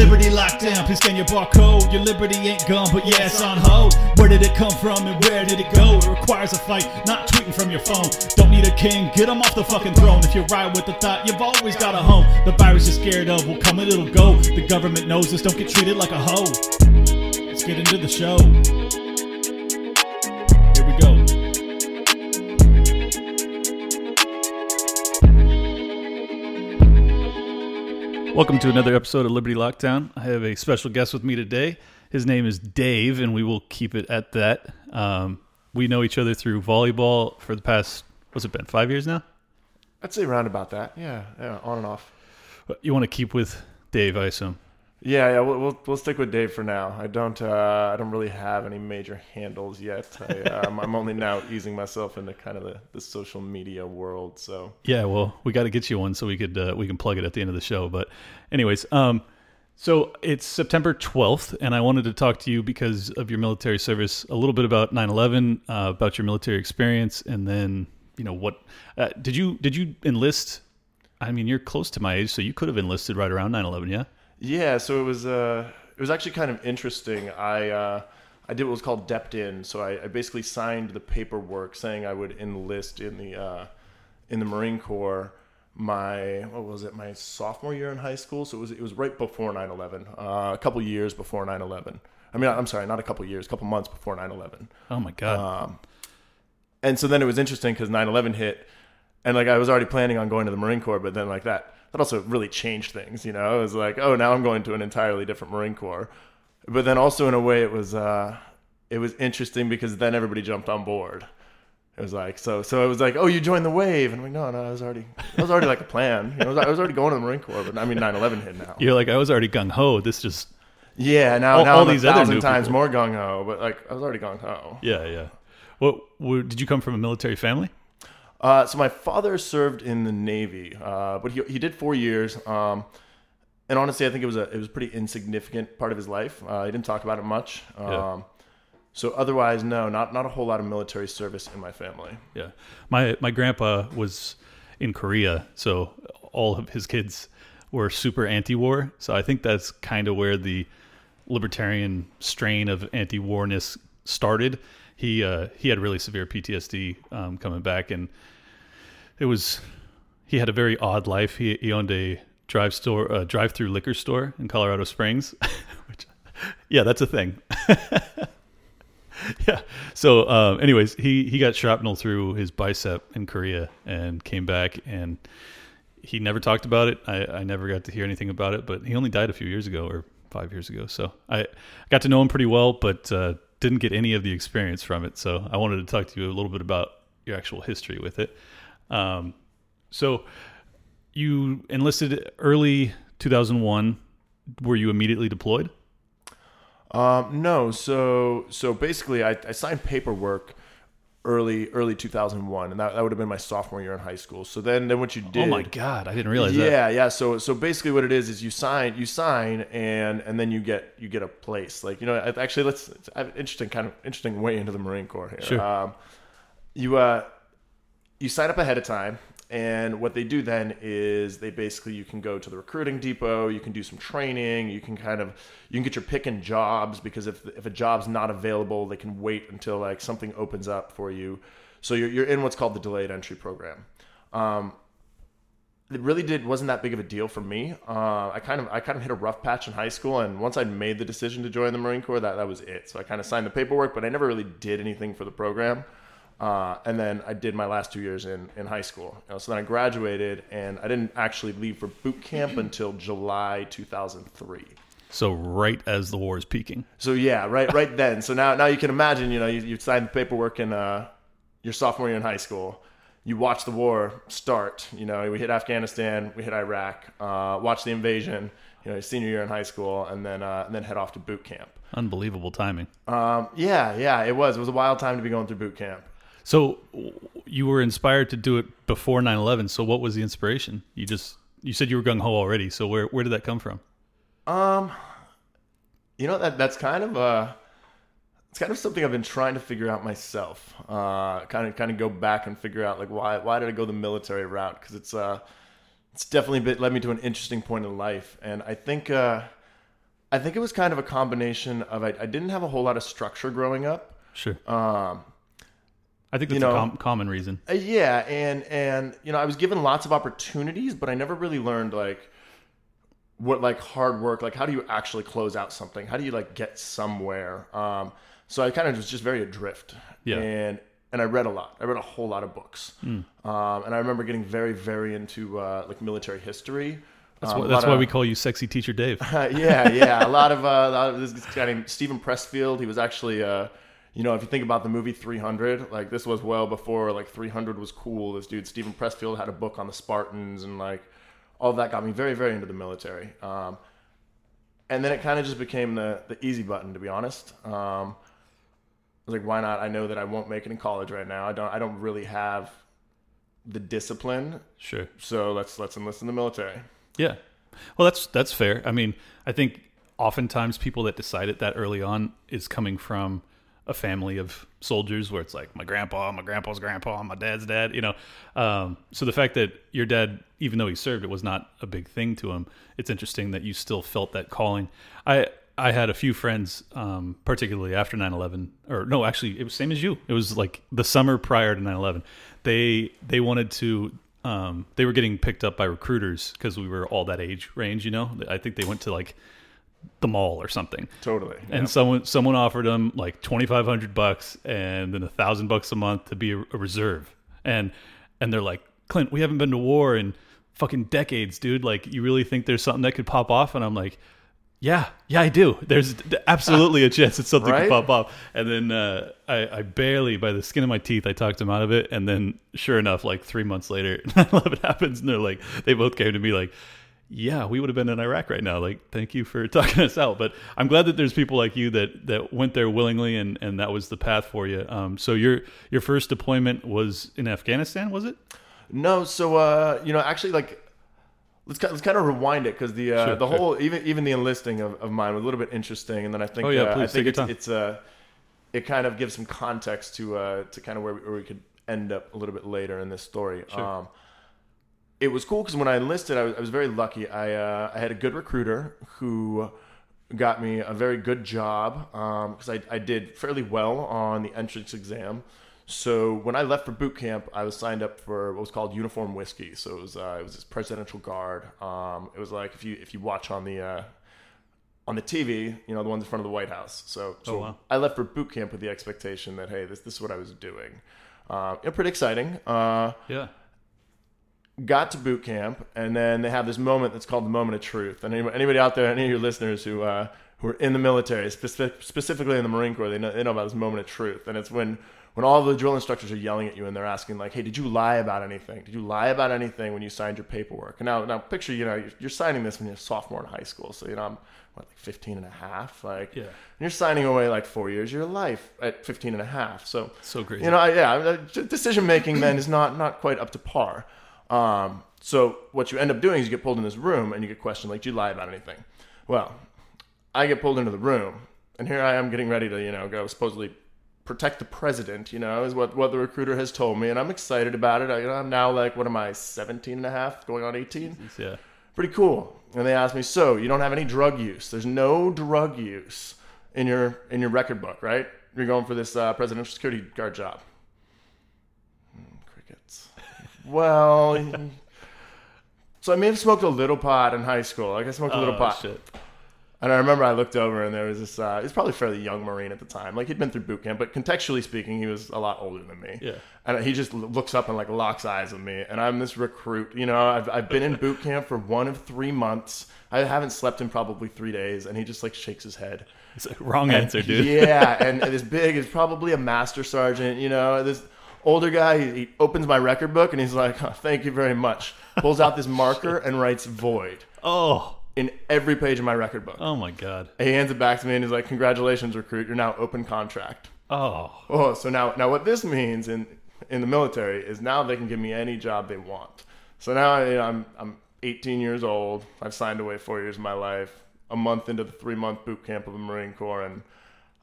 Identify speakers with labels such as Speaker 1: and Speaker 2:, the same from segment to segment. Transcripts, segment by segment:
Speaker 1: Liberty locked down, please scan your barcode. Your liberty ain't gone, but yeah, it's on hold. Where did it come from and where did it go? It requires a fight, not tweeting from your phone. Don't need a king, get him off the fucking throne. If you ride with the thought, you've always got a home. The virus you're scared of will come and it'll go. The government knows this, don't get treated like a hoe. Let's get into the show. Welcome to another episode of Liberty Lockdown. I have a special guest with me today. His name is Dave, and we will keep it at that. Um, we know each other through volleyball for the past, what's it been, five years now?
Speaker 2: I'd say round about that. Yeah, yeah, on and off.
Speaker 1: You want to keep with Dave, I assume.
Speaker 2: Yeah, yeah. We'll we'll, we'll stick with Dave for now. I don't uh, I don't really have any major handles yet. I, um, I'm only now easing myself into kind of the, the social media world. So
Speaker 1: Yeah, well, we got to get you one so we could uh, we can plug it at the end of the show. But, anyways, um, so it's September twelfth, and I wanted to talk to you because of your military service, a little bit about 9/11, uh, about your military experience, and then you know what uh, did you did you enlist? I mean, you're close to my age, so you could have enlisted right around 9/11, yeah.
Speaker 2: Yeah, so it was uh, it was actually kind of interesting. I uh, I did what was called dept in. So I, I basically signed the paperwork saying I would enlist in the uh, in the Marine Corps. My what was it? My sophomore year in high school. So it was it was right before 9/11. Uh, a couple years before 9/11. I mean, I'm sorry, not a couple years, a couple months before 9/11.
Speaker 1: Oh my god.
Speaker 2: Um, and so then it was interesting because 9-11 hit and like i was already planning on going to the marine corps but then like that that also really changed things you know it was like oh now i'm going to an entirely different marine corps but then also in a way it was uh it was interesting because then everybody jumped on board it was like so so it was like oh you joined the wave and I'm like no no I was already I was already like a plan you know I was, I was already going to the Marine Corps but I mean 9/11 hit now
Speaker 1: you're like I was already gung ho. This just
Speaker 2: yeah now
Speaker 1: All-
Speaker 2: now
Speaker 1: all
Speaker 2: I'm
Speaker 1: these
Speaker 2: a
Speaker 1: other
Speaker 2: thousand times
Speaker 1: people.
Speaker 2: more gung ho but like I was already gung ho
Speaker 1: yeah yeah. What, what did you come from a military family?
Speaker 2: Uh, so my father served in the Navy, uh, but he, he did four years. Um, and honestly, I think it was a it was a pretty insignificant part of his life. Uh, he didn't talk about it much. Um,
Speaker 1: Yeah.
Speaker 2: So otherwise, no, not not a whole lot of military service in my family.
Speaker 1: Yeah, my my grandpa was in Korea, so all of his kids were super anti-war. So I think that's kind of where the libertarian strain of anti-warness started. He uh, he had really severe PTSD um, coming back, and it was he had a very odd life. He he owned a drive store, uh, drive-through liquor store in Colorado Springs, which yeah, that's a thing. yeah. So, um, anyways, he he got shrapnel through his bicep in Korea and came back, and he never talked about it. I, I never got to hear anything about it, but he only died a few years ago or five years ago. So I got to know him pretty well, but uh, didn't get any of the experience from it. So I wanted to talk to you a little bit about your actual history with it. Um, so you enlisted early 2001. Were you immediately deployed?
Speaker 2: Um, no, so so basically, I, I signed paperwork early early 2001, and that, that would have been my sophomore year in high school. So then then what you did?
Speaker 1: Oh my god, I didn't realize that.
Speaker 2: yeah yeah so so basically what it is is you sign you sign and and then you get you get a place like you know actually let's interesting kind of interesting way into the marine corps here
Speaker 1: Sure.
Speaker 2: um, you uh you sign up ahead of time and what they do then is they basically you can go to the recruiting depot you can do some training you can kind of you can get your pick in jobs because if if a job's not available they can wait until like something opens up for you so you're, you're in what's called the delayed entry program um, it really did wasn't that big of a deal for me. Uh, I kind of I kind of hit a rough patch in high school, and once I made the decision to join the Marine Corps, that that was it. So I kind of signed the paperwork, but I never really did anything for the program. Uh, and then I did my last two years in, in high school. You know, so then I graduated, and I didn't actually leave for boot camp until July 2003.
Speaker 1: So right as the war is peaking.
Speaker 2: So yeah, right, right then. So now, now you can imagine, you know, you, you signed the paperwork in uh, your sophomore year in high school. You watch the war start. You know, we hit Afghanistan, we hit Iraq, uh, watch the invasion. You know, your senior year in high school, and then uh, and then head off to boot camp.
Speaker 1: Unbelievable timing.
Speaker 2: Um, yeah, yeah, it was. It was a wild time to be going through boot camp.
Speaker 1: So you were inspired to do it before 9/11. So what was the inspiration? You just you said you were gung ho already. So where where did that come from?
Speaker 2: Um, you know that that's kind of uh it's kind of something I've been trying to figure out myself. Uh, kind of kind of go back and figure out like why why did I go the military route? Because it's uh it's definitely been, led me to an interesting point in life, and I think uh I think it was kind of a combination of I, I didn't have a whole lot of structure growing up.
Speaker 1: Sure.
Speaker 2: Um,
Speaker 1: I think that's
Speaker 2: you know-
Speaker 1: a com- common reason.
Speaker 2: Uh, yeah, and and you know, I was given lots of opportunities, but I never really learned like what like hard work, like how do you actually close out something? How do you like get somewhere? Um, so I kind of was just very adrift.
Speaker 1: Yeah.
Speaker 2: And and I read a lot. I read a whole lot of books. Um, and I remember getting very very into uh, like military history.
Speaker 1: That's,
Speaker 2: Um,
Speaker 1: why, that's why
Speaker 2: of-
Speaker 1: we call you Sexy Teacher Dave.
Speaker 2: uh, yeah, yeah. A lot of, uh, a lot of this guy named Steven Pressfield. He was actually, uh, you know, if you think about the movie 300, like this was well before like 300 was cool. This dude Steven Pressfield had a book on the Spartans and like all that got me very, very into the military. Um, and then it kind of just became the the easy button, to be honest. Um, I was like, why not? I know that I won't make it in college right now. I don't. I don't really have the discipline,
Speaker 1: Sure.
Speaker 2: so let's let's enlist in the military.
Speaker 1: Yeah. Well, that's that's fair. I mean, I think oftentimes people that decide it that early on is coming from a family of soldiers where it's like my grandpa, my grandpa's grandpa, my dad's dad, you know. Um, so the fact that your dad, even though he served, it was not a big thing to him. It's interesting that you still felt that calling. I I had a few friends, um, particularly after 9-11, or no, actually, it was same as you. It was like the summer prior to 9-11. They they wanted to um, they were getting picked up by recruiters because we were all that age range. You know, I think they went to like the mall or something,
Speaker 2: Totally.
Speaker 1: and someone someone offered them like twenty five hundred bucks and then a thousand bucks a month to be a, a reserve, and and they're like, Clint, we haven't been to war in fucking decades, dude. Like, you really think there's something that could pop off? And I'm like. Yeah, yeah, I do. There's absolutely a chance that something
Speaker 2: Right?
Speaker 1: could pop off. And then uh, I, I barely, by the skin of my teeth, I talked him out of it. And then, sure enough, like three months later, 9/11 happens, and they're like, they both came to me like, "Yeah, we would have been in Iraq right now. Like, thank you for talking us out." But I'm glad that there's people like you that that went there willingly, and and that was the path for you. Um, so your your first deployment was in Afghanistan, was it?
Speaker 2: No, so uh, you know, actually, like, let's let's kind of rewind it because the uh,
Speaker 1: Sure,
Speaker 2: the
Speaker 1: sure.
Speaker 2: whole even even the enlisting of, of mine was a little bit interesting, and then I think
Speaker 1: Oh, yeah,
Speaker 2: uh, I
Speaker 1: please,
Speaker 2: think
Speaker 1: take your
Speaker 2: it's, it's uh, it kind of gives some context to uh, to kind of where we, where we could end up a little bit later in this story.
Speaker 1: Sure.
Speaker 2: Um, it was cool because when I enlisted, I was, I was very lucky. I uh, I had a good recruiter who got me a very good job because I, I did fairly well on the entrance exam. So when I left for boot camp, I was signed up for what was called uniform whiskey. So it was uh, it was this presidential guard. Um, it was like if you if you watch on the uh, on the TV, you know the ones in front of the White House. So, so
Speaker 1: wow.
Speaker 2: I left for boot camp with the expectation that hey, this this is what I was doing. Uh, pretty exciting. Uh,
Speaker 1: Yeah.
Speaker 2: Got to boot camp, and then they have this moment that's called the moment of truth. And anybody, anybody out there, any of your listeners who uh, who are in the military, specific, specifically in the Marine Corps, they know, they know about this moment of truth. And it's when when all the drill instructors are yelling at you and they're asking like, "Hey, did you lie about anything? Did you lie about anything when you signed your paperwork?" And now, now picture, you know, you're, you're signing this when you're a sophomore in high school, so you know I'm what like 15 and a half, like,
Speaker 1: Yeah.
Speaker 2: and you're signing away like four years of your life at 15 and a half. So
Speaker 1: So crazy.
Speaker 2: you know, yeah, decision making then is not not quite up to par. Um, so what you end up doing is you get pulled in this room and you get questioned like, "Did you lie about anything?" Well, I get pulled into the room, and here I am getting ready to you know go supposedly protect the president. You know, is what what the recruiter has told me, and I'm excited about it. I, you know, I'm now like, what am I, 17 and a half, going on 18?
Speaker 1: yeah.
Speaker 2: pretty cool. And they asked me, so you don't have any drug use? There's no drug use in your in your record book, right? You're going for this uh, presidential security guard job. Hmm, crickets. Well, so I may have smoked a little pot in high school. Like I smoked a little
Speaker 1: Oh,
Speaker 2: pot.
Speaker 1: shit.
Speaker 2: And I remember I looked over and there was this, uh, he was probably a fairly young Marine at the time. Like he'd been through boot camp, but contextually speaking, he was a lot older than me.
Speaker 1: Yeah.
Speaker 2: And he just looks up and like locks eyes with me. And I'm this recruit, you know, I've, I've been in boot camp for one of three months. I haven't slept in probably three days. And he just like shakes his head.
Speaker 1: It's like, wrong answer, dude.
Speaker 2: Yeah. And this big is probably a master sergeant, you know, this older guy, he, he opens my record book and he's like, oh, thank you very much. Pulls out this oh, marker and writes void
Speaker 1: Oh.
Speaker 2: in every page of my record book.
Speaker 1: Oh my god.
Speaker 2: He hands it back to me and he's like, "Congratulations, recruit! You're now open contract."
Speaker 1: Oh.
Speaker 2: Oh, so now now what this means in in the military is now they can give me any job they want. So now I'm I'm 18 years old. I've signed away four years of my life. A month into the three month boot camp of the Marine Corps, and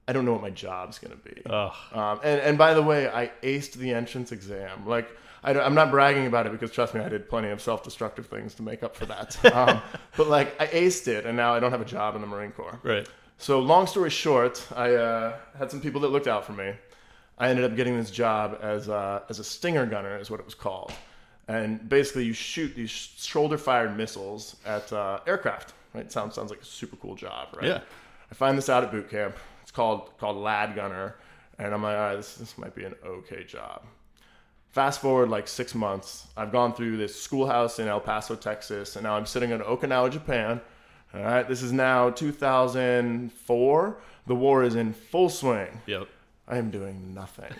Speaker 2: I don't know what my job's gonna be.
Speaker 1: Ugh.
Speaker 2: Um, and and by the way, I aced the entrance exam. Like I, am not bragging about it because trust me, I did plenty of self-destructive things to make up for that. Um, but like I aced it, and now I don't have a job in the Marine Corps.
Speaker 1: Right.
Speaker 2: So long story short, I uh, had some people that looked out for me. I ended up getting this job as a, as a stinger gunner, is what it was called. And basically, you shoot these shoulder-fired missiles at uh, aircraft. Right? Sounds sounds like a super cool job, right?
Speaker 1: Yeah.
Speaker 2: I find this out at boot camp. It's called called LAAD gunner, and I'm like, all right, this this might be an okay job. Fast forward like six months, I've gone through this schoolhouse in El Paso, Texas, and now I'm sitting in Okinawa, Japan. All right, this is now 2004. The war is in full swing.
Speaker 1: Yep.
Speaker 2: I am doing nothing.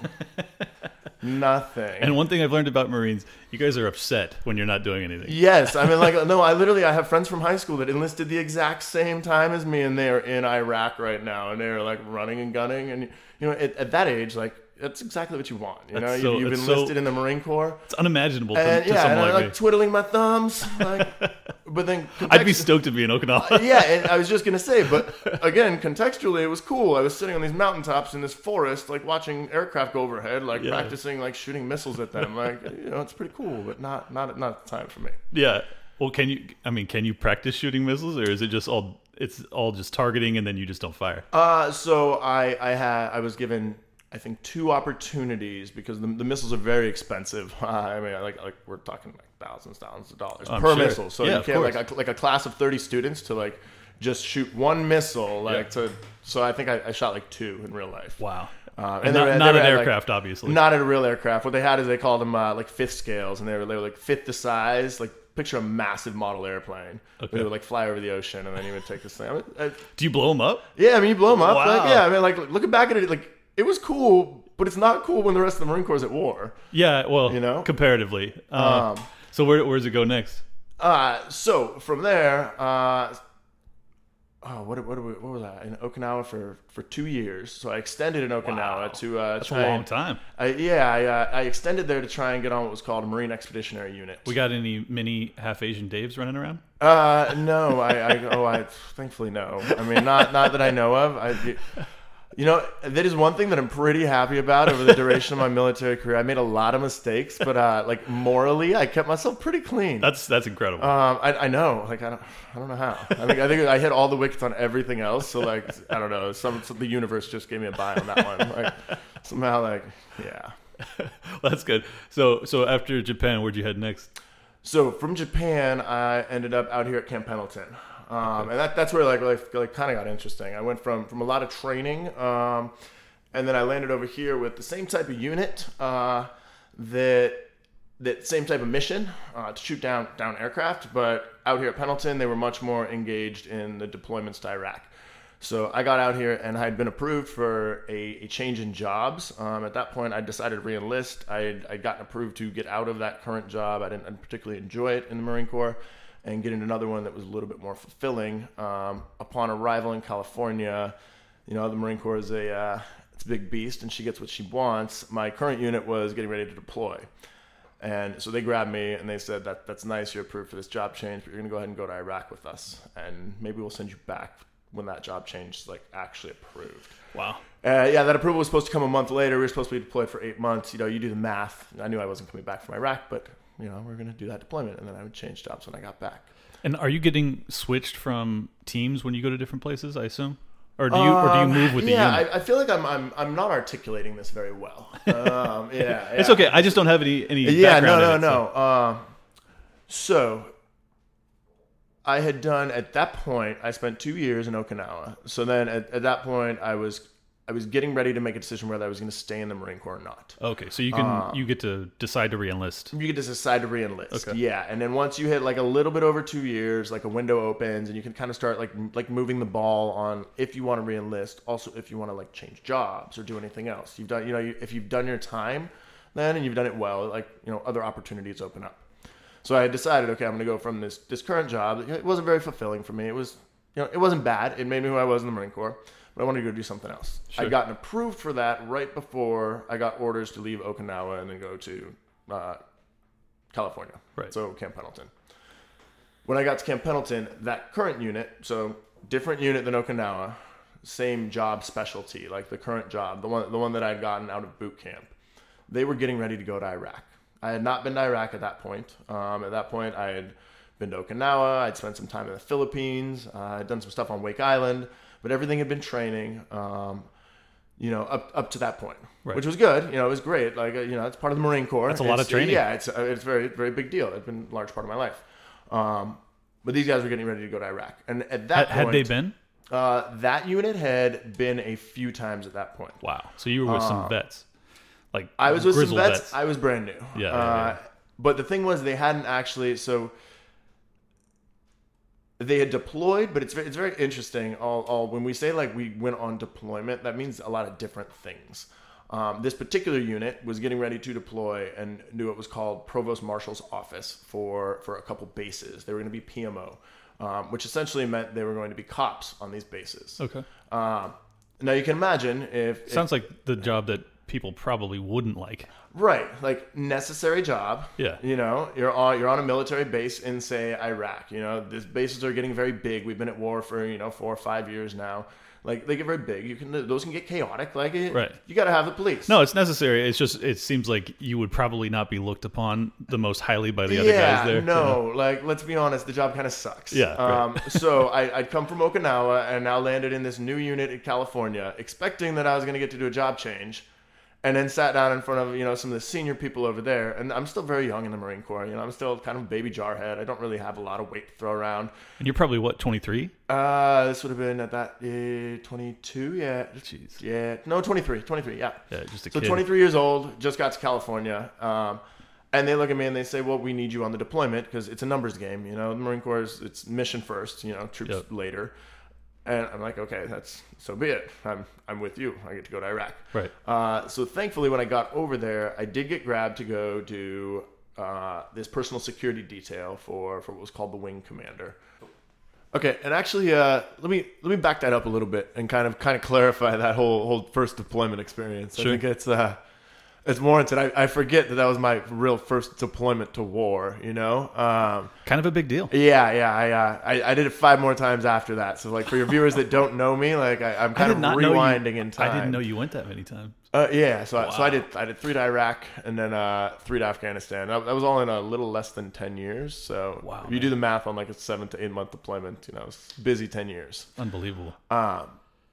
Speaker 2: nothing.
Speaker 1: And one thing I've learned about Marines, you guys are upset when you're not doing anything.
Speaker 2: Yes, I mean, like, no, I literally, I have friends from high school that enlisted the exact same time as me, and they are in Iraq right now, and they're like running and gunning, and you know, at, at that age, like, that's exactly what you want. You know,
Speaker 1: so-
Speaker 2: you've enlisted
Speaker 1: so-
Speaker 2: in the Marine Corps,
Speaker 1: It's unimaginable
Speaker 2: and
Speaker 1: to
Speaker 2: yeah, and
Speaker 1: like
Speaker 2: like twiddling my thumbs, like, but then
Speaker 1: I'd be stoked to be in Okinawa.
Speaker 2: yeah, and I was just gonna say, but again, contextually, it was cool. I was sitting on these mountaintops in this forest, like watching aircraft go overhead, like
Speaker 1: Yeah.
Speaker 2: practicing like shooting missiles at them. Like, you know, it's pretty cool, but not not not the time for me.
Speaker 1: yeah. Well, can you? I mean, can you practice shooting missiles, or is it just all? It's all just targeting, and then you just don't fire.
Speaker 2: Uh, so I I had I was given I think two opportunities because the, the missiles are very expensive. Uh, I mean, like like we're talking like thousands, thousands of dollars
Speaker 1: I'm
Speaker 2: per
Speaker 1: sure.
Speaker 2: missile. So
Speaker 1: Yeah,
Speaker 2: you can't like a, like a class of thirty students to like just shoot one missile like
Speaker 1: Yeah.
Speaker 2: to. So I think I, I shot like two in real life.
Speaker 1: Wow.
Speaker 2: Uh,
Speaker 1: and
Speaker 2: they
Speaker 1: not,
Speaker 2: were-
Speaker 1: not
Speaker 2: they
Speaker 1: an
Speaker 2: at, like-
Speaker 1: aircraft, obviously.
Speaker 2: Not a real aircraft. What they had is they called them uh, like fifth scales, and they were they were like fifth the size. Like picture a massive model airplane.
Speaker 1: Okay.
Speaker 2: They would like fly over the ocean, and then you would take this thing. I mean, I,
Speaker 1: Do you blow them up?
Speaker 2: yeah, I mean you blow them up.
Speaker 1: Wow.
Speaker 2: Like, yeah, I mean like looking back at it, like it was cool, but it's not cool when the rest of the Marine Corps is at war.
Speaker 1: Yeah. Well,
Speaker 2: You know?
Speaker 1: comparatively. Uh,
Speaker 2: Um,
Speaker 1: so where where does it go next?
Speaker 2: Uh, so from there, uh, oh, what what, what was that in Okinawa for for two years? So I extended in Okinawa
Speaker 1: Wow.
Speaker 2: to uh,
Speaker 1: That's a long
Speaker 2: and-
Speaker 1: time.
Speaker 2: I, yeah, I, uh, I extended there to try and get on what was called a Marine Expeditionary Unit.
Speaker 1: We got any mini half Asian Daves running around?
Speaker 2: Uh, no, I, I, oh, I, thankfully no. I mean, not, not that I know of. I, you know, that is one thing that I'm pretty happy about over the duration of my military career. I made a lot of mistakes, but uh, like morally, I kept myself pretty clean.
Speaker 1: That's that's incredible.
Speaker 2: Um, I, I know, like I don't, I don't know how. I mean, I think I hit all the wickets on everything else. So like, I don't know. Some, some the universe just gave me a buy on that one. Like somehow, like yeah.
Speaker 1: that's good. So so after Japan, where'd you head next?
Speaker 2: So from Japan, I ended up out here at Camp Pendleton, um, and that, that's where like like, like kind of got interesting. I went from from a lot of training, um, and then I landed over here with the same type of unit uh, that that same type of mission uh, to shoot down down aircraft. But out here at Pendleton, they were much more engaged in the deployments to Iraq. So I got out here and I had been approved for a, a change in jobs. Um, at that point, I decided to re-enlist. I had I'd gotten approved to get out of that current job. I didn't, I didn't particularly enjoy it in the Marine Corps, and get into another one that was a little bit more fulfilling. Um, upon arrival in California, you know the Marine Corps is a uh, it's a big beast, and she gets what she wants. My current unit was getting ready to deploy. And so they grabbed me and they said that that's nice, you're approved for this job change, but you're gonna go ahead and go to Iraq with us, and maybe we'll send you back when that job change is like actually approved.
Speaker 1: Wow.
Speaker 2: Uh, yeah, that approval was supposed to come a month later. We were supposed to be deployed for eight months. You know, you do the math. I knew I wasn't coming back from Iraq, but you know, we are gonna do that deployment, and then I would change jobs when I got back.
Speaker 1: And are you getting switched from teams when you go to different places? I assume, or do you or do you
Speaker 2: Um,
Speaker 1: move with the
Speaker 2: yeah,
Speaker 1: unit?
Speaker 2: I, I feel like I'm, I'm I'm not articulating this very well. Um, yeah,
Speaker 1: It's okay. I just don't have any any.
Speaker 2: Yeah, no,
Speaker 1: background in
Speaker 2: no,
Speaker 1: so-
Speaker 2: no. Uh, so I had done at that point. I spent two years in Okinawa. So then at, at that point, I was I was getting ready to make a decision whether I was going to stay in the Marine Corps or not.
Speaker 1: Okay, so you can
Speaker 2: Uh,
Speaker 1: you get to decide to reenlist.
Speaker 2: You get to decide to re-enlist.
Speaker 1: Okay.
Speaker 2: Yeah, and then once you hit like a little bit over two years, like a window opens, and you can kind of start like like moving the ball on if you want to re-enlist. Also, if you want to like change jobs or do anything else, you've done you know you, if you've done your time, then and you've done it well, like you know other opportunities open up. So I decided, okay, I'm going to go from this this current job. It wasn't very fulfilling for me. It was you know it wasn't bad. It made me who I was in the Marine Corps. But I wanted to go do something else.
Speaker 1: Sure.
Speaker 2: I gotten approved for that right before I got orders to leave Okinawa and then go to uh, California.
Speaker 1: Right.
Speaker 2: So Camp Pendleton. When I got to Camp Pendleton, that current unit, so different unit than Okinawa, same job specialty, like the current job, the one the one that I'd gotten out of boot camp. They were getting ready to go to Iraq. I had not been to Iraq at that point. Um, at that point, I had been to Okinawa. I'd spent some time in the Philippines. Uh, I'd done some stuff on Wake Island, but everything had been training. Um, you know, up up to that point,
Speaker 1: Right.
Speaker 2: which was good. You know, it was great. Like uh, you know, it's part of the Marine Corps.
Speaker 1: That's a lot of training.
Speaker 2: Yeah, it's uh, it's very very big deal. It's been a large part of my life. Um, but these guys were getting ready to go to Iraq, and at that
Speaker 1: had
Speaker 2: point,
Speaker 1: they been?
Speaker 2: Uh, that unit had been a few times at that point.
Speaker 1: Wow. So you were with some vets, like
Speaker 2: Uh, I was with some
Speaker 1: grizzled
Speaker 2: vets. I was brand new.
Speaker 1: Yeah, yeah,
Speaker 2: Uh,
Speaker 1: yeah.
Speaker 2: But the thing was, they hadn't actually. So they had deployed, but it's very, it's very interesting. All, all when we say like we went on deployment, that means a lot of different things. Um, this particular unit was getting ready to deploy and knew it was called Provost Marshal's Office for for a couple bases. They were going to be PMO, um, which essentially meant they were going to be cops on these bases.
Speaker 1: Okay.
Speaker 2: Um, now you can imagine if, if
Speaker 1: Sounds like the job that people probably wouldn't like.
Speaker 2: Right, like necessary job.
Speaker 1: Yeah.
Speaker 2: You know, you're on you're on a military base in say Iraq. You know, these bases are getting very big. We've been at war for you know four or five years now. Like they get very big. You can those can get chaotic. Like it,
Speaker 1: Right.
Speaker 2: You got to have the police.
Speaker 1: No, it's necessary. It's just it seems like you would probably not be looked upon the most highly by the other
Speaker 2: yeah,
Speaker 1: guys there.
Speaker 2: no, like let's be honest, the job kind of sucks.
Speaker 1: Yeah, right.
Speaker 2: Um, so I, I'd come from Okinawa and now landed in this new unit in California, expecting that I was going to get to do a job change, and then sat down in front of you know some of the senior people over there. And I'm still very young in the Marine Corps. You know, I'm still kind of a baby jarhead. I don't really have a lot of weight to throw around.
Speaker 1: And you're probably what 23?
Speaker 2: Uh, this would have been at that uh, 22. Yeah,
Speaker 1: Jeez.
Speaker 2: yeah, no, 23, 23. Yeah.
Speaker 1: Yeah, just a
Speaker 2: So
Speaker 1: kid.
Speaker 2: 23 years old, just got to California, um, and they look at me and they say, "Well, we need you on the deployment because it's a numbers game. You know, the Marine Corps, it's mission first. You know, troops
Speaker 1: Yep.
Speaker 2: later." And I'm like, "Okay, that's so be it. I'm I'm with you. I get to go to Iraq."
Speaker 1: Right.
Speaker 2: Uh, so thankfully, when I got over there, I did get grabbed to go do uh, this personal security detail for for what was called the wing commander. Okay, and actually, uh, let me let me back that up a little bit and kind of kind of clarify that whole whole first deployment experience.
Speaker 1: Sure.
Speaker 2: I think it's uh, it's warranted. I, I forget that that was my real first deployment to war. You know, um,
Speaker 1: Kind of a big deal.
Speaker 2: yeah, yeah. I, uh, I I did it five more times after that. So like for your viewers that don't know me, like I, I'm kind of rewinding
Speaker 1: you,
Speaker 2: in time.
Speaker 1: I didn't know you went that many times.
Speaker 2: Uh, yeah, so I, so I did I did three to Iraq and then uh, three to Afghanistan. That, that was all in a little less than ten years. So
Speaker 1: Wow,
Speaker 2: if you do the math on like a seven to eight month deployment, you know, busy ten years.
Speaker 1: Unbelievable.
Speaker 2: Um,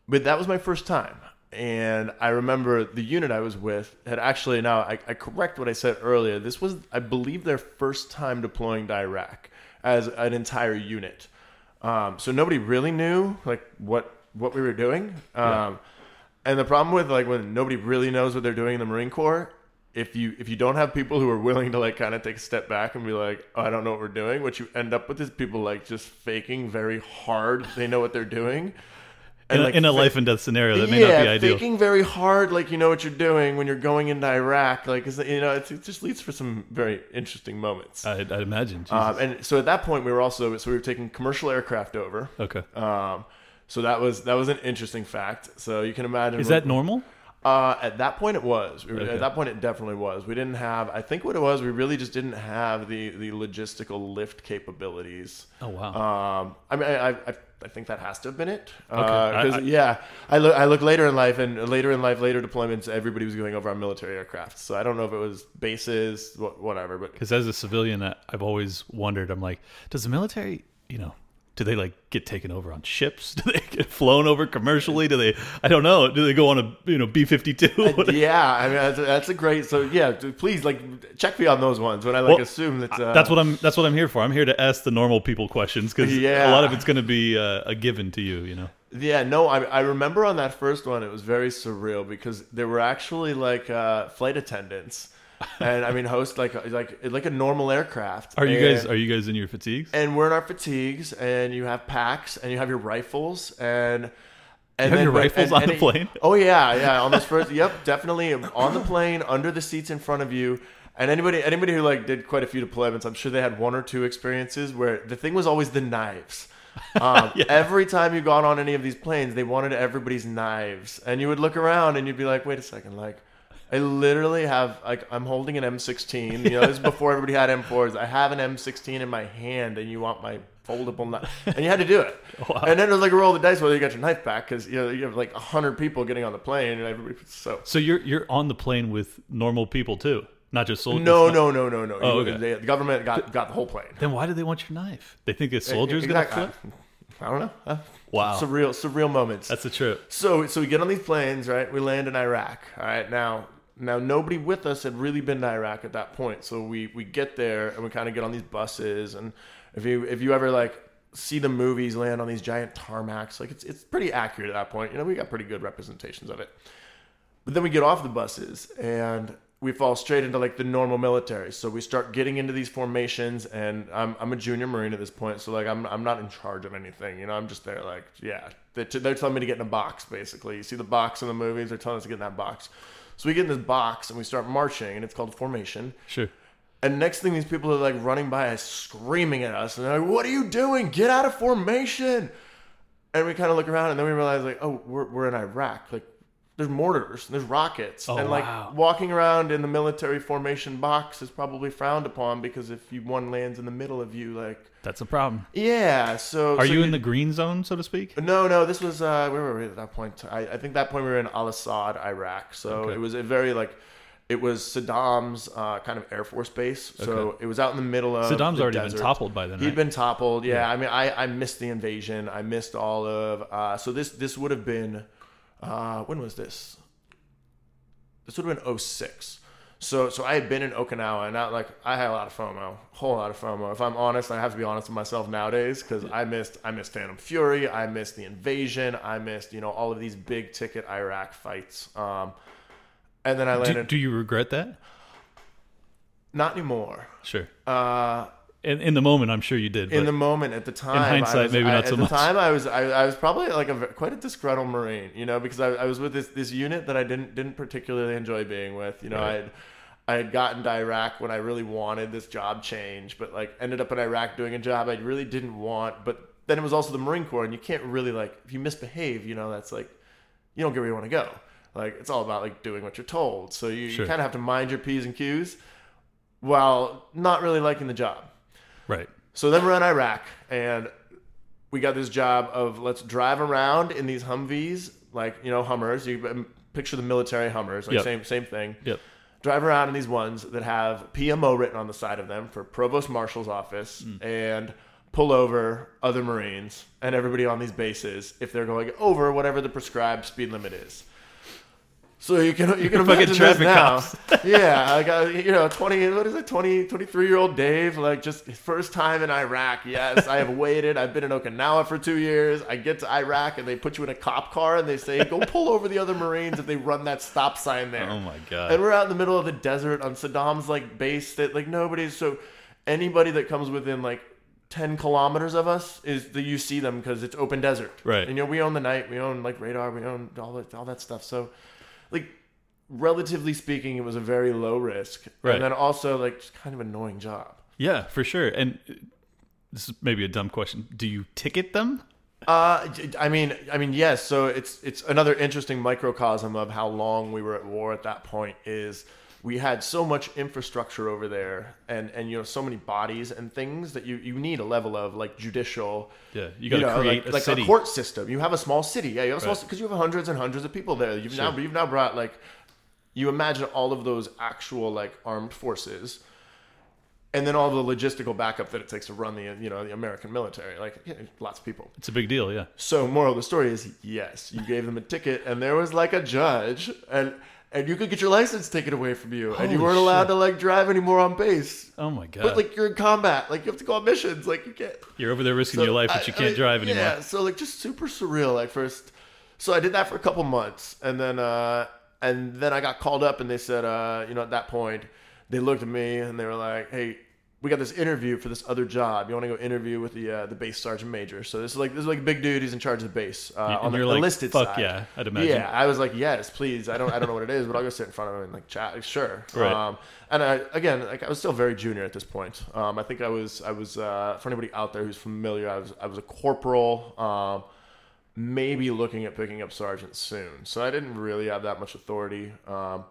Speaker 2: but that was my first time, and I remember the unit I was with had actually now I, I correct what I said earlier. This was I believe their first time deploying to Iraq as an entire unit. Um, so nobody really knew like what what we were doing. Um, And the problem with like when nobody really knows what they're doing in the Marine Corps, if you if you don't have people who are willing to like kind of take a step back and be like, oh, I don't know what we're doing, what you end up with is people like just faking very hard they know what they're doing.
Speaker 1: In, a-
Speaker 2: like,
Speaker 1: in a life and death scenario, that may
Speaker 2: yeah,
Speaker 1: not be ideal.
Speaker 2: faking very hard, like you know what you're doing when you're going into Iraq, like you know, it's, it just leads for some very interesting moments.
Speaker 1: I'd, I'd imagine.
Speaker 2: Um, and so at that point, we were also so we were taking commercial aircraft over.
Speaker 1: okay.
Speaker 2: Um, so that was that was an interesting fact. So you can imagine
Speaker 1: Is that normal?
Speaker 2: uh, at that point, it was. We were,
Speaker 1: Okay.
Speaker 2: At that point, it definitely was. We didn't have. I think what it was, we really just didn't have the the logistical lift capabilities.
Speaker 1: Oh wow.
Speaker 2: Um, I mean, I, I I think that has to have been it.
Speaker 1: Okay.
Speaker 2: Uh,
Speaker 1: I- I-
Speaker 2: yeah, I look I look later in life, and later in life, later deployments, everybody was going over on military aircraft. So I don't know if it was bases, whatever. But
Speaker 1: Because as a civilian, I- I've always wondered. I'm like, does the military, you know, do they like get taken over on ships? Do they get flown over commercially? Do they? I don't know. Do they go on a you know B fifty two?
Speaker 2: yeah, I mean that's a, that's a great. So yeah, please like check me on those ones when I like
Speaker 1: Well,
Speaker 2: assume that. Uh,
Speaker 1: That's what I'm. That's what I'm here for. I'm here to ask the normal people questions because
Speaker 2: Yeah.
Speaker 1: a lot of it's going to be uh, a given to you. You know.
Speaker 2: Yeah, no, I, I remember on that first one, it was very surreal because there were actually like uh, flight attendants, and I mean, host like like like a normal aircraft.
Speaker 1: Are you
Speaker 2: and,
Speaker 1: guys? Are you guys in your fatigues?
Speaker 2: And we're in our fatigues, and you have packs, and you have your rifles, and and
Speaker 1: have your rifles
Speaker 2: and-
Speaker 1: on
Speaker 2: and
Speaker 1: the
Speaker 2: it-
Speaker 1: plane?
Speaker 2: Oh yeah, yeah, on those first. yep, definitely on the plane, under the seats in front of you. And anybody anybody who like did quite a few deployments, I'm sure they had one or two experiences where the thing was always the knives. Um, yeah. Every time you got on any of these planes, they wanted everybody's knives, and you would look around and you'd be like, "Wait a second, like." I literally have like I'm holding an M16. You know, this is before everybody had M4s. I have an M16 in my hand, and you want my foldable knife, and you had to do it.
Speaker 1: Wow.
Speaker 2: And then it was like a roll of the dice whether you got your knife back because you know you have like hundred people getting on the plane, and everybody so.
Speaker 1: So you're you're on the plane with normal people too, not just soldiers.
Speaker 2: No, no, no, no, no.
Speaker 1: Oh,
Speaker 2: You-
Speaker 1: okay.
Speaker 2: they- the government got got the whole plane.
Speaker 1: Then why do they want your knife? They think a soldier's gonna
Speaker 2: Exactly.
Speaker 1: flip.
Speaker 2: I don't know. Uh,
Speaker 1: Wow.
Speaker 2: surreal, surreal moments.
Speaker 1: That's a trip.
Speaker 2: So so we get on these planes, right? We land in Iraq. All right. Now now nobody with us had really been to Iraq at that point. So we we get there and we kind of get on these buses and if you if you ever like see the movies land on these giant tarmacs, like it's it's pretty accurate at that point. You know, we got pretty good representations of it. But then we get off the buses and we fall straight into like the normal military. So we start getting into these formations and I'm, I'm a junior Marine at this point. So like I'm, I'm not in charge of anything, you know, I'm just there like, yeah, they're, they're telling me to get in a box basically. You see the box in the movies, they're telling us to get in that box. So we get in this box and we start marching and it's called formation.
Speaker 1: Sure.
Speaker 2: And next thing, these people are like running by us, screaming at us, and they're like, "What are you doing? Get out of formation!" And we kind of look around, and then we realize, like, "Oh, we're we're in Iraq. Like, there's mortars, there's rockets,
Speaker 1: Oh,
Speaker 2: and like
Speaker 1: wow.
Speaker 2: walking around in the military formation box is probably frowned upon because if you one lands in the middle of you, like,
Speaker 1: That's a problem.
Speaker 2: yeah. So
Speaker 1: Are
Speaker 2: so
Speaker 1: you in the green zone, so to speak?
Speaker 2: no, no. This was uh, where were we at that point? I, I think that point we were in Al Asad, Iraq. So
Speaker 1: Okay.
Speaker 2: it was a very like, it was Saddam's uh, kind of air force base. So
Speaker 1: Okay.
Speaker 2: it was out in the middle of
Speaker 1: Saddam's already
Speaker 2: desert.
Speaker 1: been toppled by then,
Speaker 2: He'd been toppled. Yeah, I mean, I, I missed the invasion. I missed all of. Uh, so this this would have been, uh, when was this? This would have been 06. So so I had been in Okinawa, and not like I had a lot of FOMO, A whole lot of FOMO. If I'm honest, I have to be honest with myself nowadays because I missed I missed Phantom Fury, I missed the invasion, I missed you know all of these big ticket Iraq fights. Um, and then I
Speaker 1: Do,
Speaker 2: landed.
Speaker 1: do you regret that?
Speaker 2: not anymore.
Speaker 1: Sure.
Speaker 2: Uh,
Speaker 1: In, in the moment, I'm sure you did.
Speaker 2: in the moment at the time
Speaker 1: hindsight,
Speaker 2: I was,
Speaker 1: maybe
Speaker 2: I-
Speaker 1: not
Speaker 2: at
Speaker 1: so
Speaker 2: the
Speaker 1: much.
Speaker 2: time i was I, I was probably like a quite a disgruntled marine you know because i, I was with this this unit that i didn't didn't particularly enjoy being with you know
Speaker 1: Right.
Speaker 2: i had I had gotten to Iraq when I really wanted this job change, but like ended up in Iraq doing a job I really didn't want. But then it was also the Marine Corps, and you can't really like if you misbehave, you know, that's like you don't get where you want to go. Like it's all about like doing what you're told. So you,
Speaker 1: Sure.
Speaker 2: you kind of have to mind your p's and q's while not really liking the job.
Speaker 1: Right.
Speaker 2: So then we're in Iraq, and we got this job of let's drive around in these Humvees, like you know Hummers. You picture the military Hummers, like
Speaker 1: Yep.
Speaker 2: same same thing.
Speaker 1: Yep.
Speaker 2: Drive around in these ones that have PMO written on the side of them for Provost Marshal's office,
Speaker 1: Hmm.
Speaker 2: and pull over other Marines and everybody on these bases if they're going over whatever the prescribed speed limit is. So you can you can
Speaker 1: Fucking
Speaker 2: imagine this
Speaker 1: traffic
Speaker 2: now.
Speaker 1: cops.
Speaker 2: yeah, like uh, you know, twenty what is it, 20, 23 year old Dave, like just first time in Iraq. Yes, I have waited. I've been in Okinawa for two years. I get to Iraq and they put you in a cop car and they say go pull over the other Marines if they run that stop sign there.
Speaker 1: Oh my god.
Speaker 2: And we're out in the middle of the desert on Saddam's like base that like nobody's so anybody that comes within like 10 kilometers of us is that you see them because it's open desert.
Speaker 1: Right.
Speaker 2: And, you know, we own the night, we own like radar, we own all that, all that stuff. So like relatively speaking, it was a very low risk.
Speaker 1: Right.
Speaker 2: And then also like just kind of annoying job.
Speaker 1: yeah, for sure. And this is maybe a dumb question. Do you ticket them?
Speaker 2: Uh, I mean, I mean, yes. So it's it's another interesting microcosm of how long we were at war at that point. Is we had so much infrastructure over there, and and you know so many bodies and things that you you need a level of like judicial.
Speaker 1: Yeah, you got to
Speaker 2: know,
Speaker 1: create
Speaker 2: like,
Speaker 1: a
Speaker 2: like a court system. You have a small city, yeah. You have a small
Speaker 1: Right.
Speaker 2: because you have hundreds and hundreds of people there. You've now you've now brought like you imagine all of those actual like armed forces and then all the logistical backup that it takes to run the you know the American military like yeah, lots of people
Speaker 1: It's a big deal. Yeah.
Speaker 2: so moral of the story is yes, you gave them a ticket, and there was like a judge, and and you could get your license taken away from you, and you weren't allowed to like drive anymore on base.
Speaker 1: Oh my god.
Speaker 2: But like you're in combat, like you have to go on missions, like you can't.
Speaker 1: You're over there risking
Speaker 2: So,
Speaker 1: your life, but
Speaker 2: I-
Speaker 1: you
Speaker 2: I
Speaker 1: can't
Speaker 2: mean,
Speaker 1: drive anymore.
Speaker 2: Yeah, so like just super surreal. Like first, so I did that for a couple months, and then uh and then I got called up, and they said, uh, you know, at that point, they looked at me and they were like, hey. We got this interview for this other job. You want to go interview with the uh, the base sergeant major? So this is like this is like a big dude who's in charge of the base uh,
Speaker 1: And
Speaker 2: on the
Speaker 1: like,
Speaker 2: enlisted
Speaker 1: "Fuck
Speaker 2: side.
Speaker 1: yeah," I'd imagine.
Speaker 2: Yeah, I was like, yes, please. I don't I don't know what it is, but I'll go sit in front of him and like chat. Like, sure.
Speaker 1: Right.
Speaker 2: Um, and I, again, like I was still very junior at this point. Um, I think I was I was uh, for anybody out there who's familiar, I was I was a corporal. Um, maybe looking at picking up sergeant soon. So I didn't really have that much authority. Um,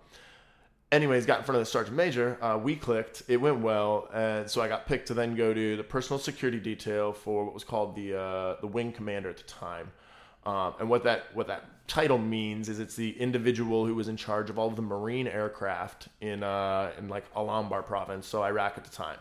Speaker 2: anyways, got in front of the sergeant major. Uh, we clicked. It went well, and so I got picked to then go to the personal security detail for what was called the uh, the wing commander at the time. Um, and what that what that title means is it's the individual who was in charge of all of the Marine aircraft in uh, in like Al-Anbar province, so Iraq at the time.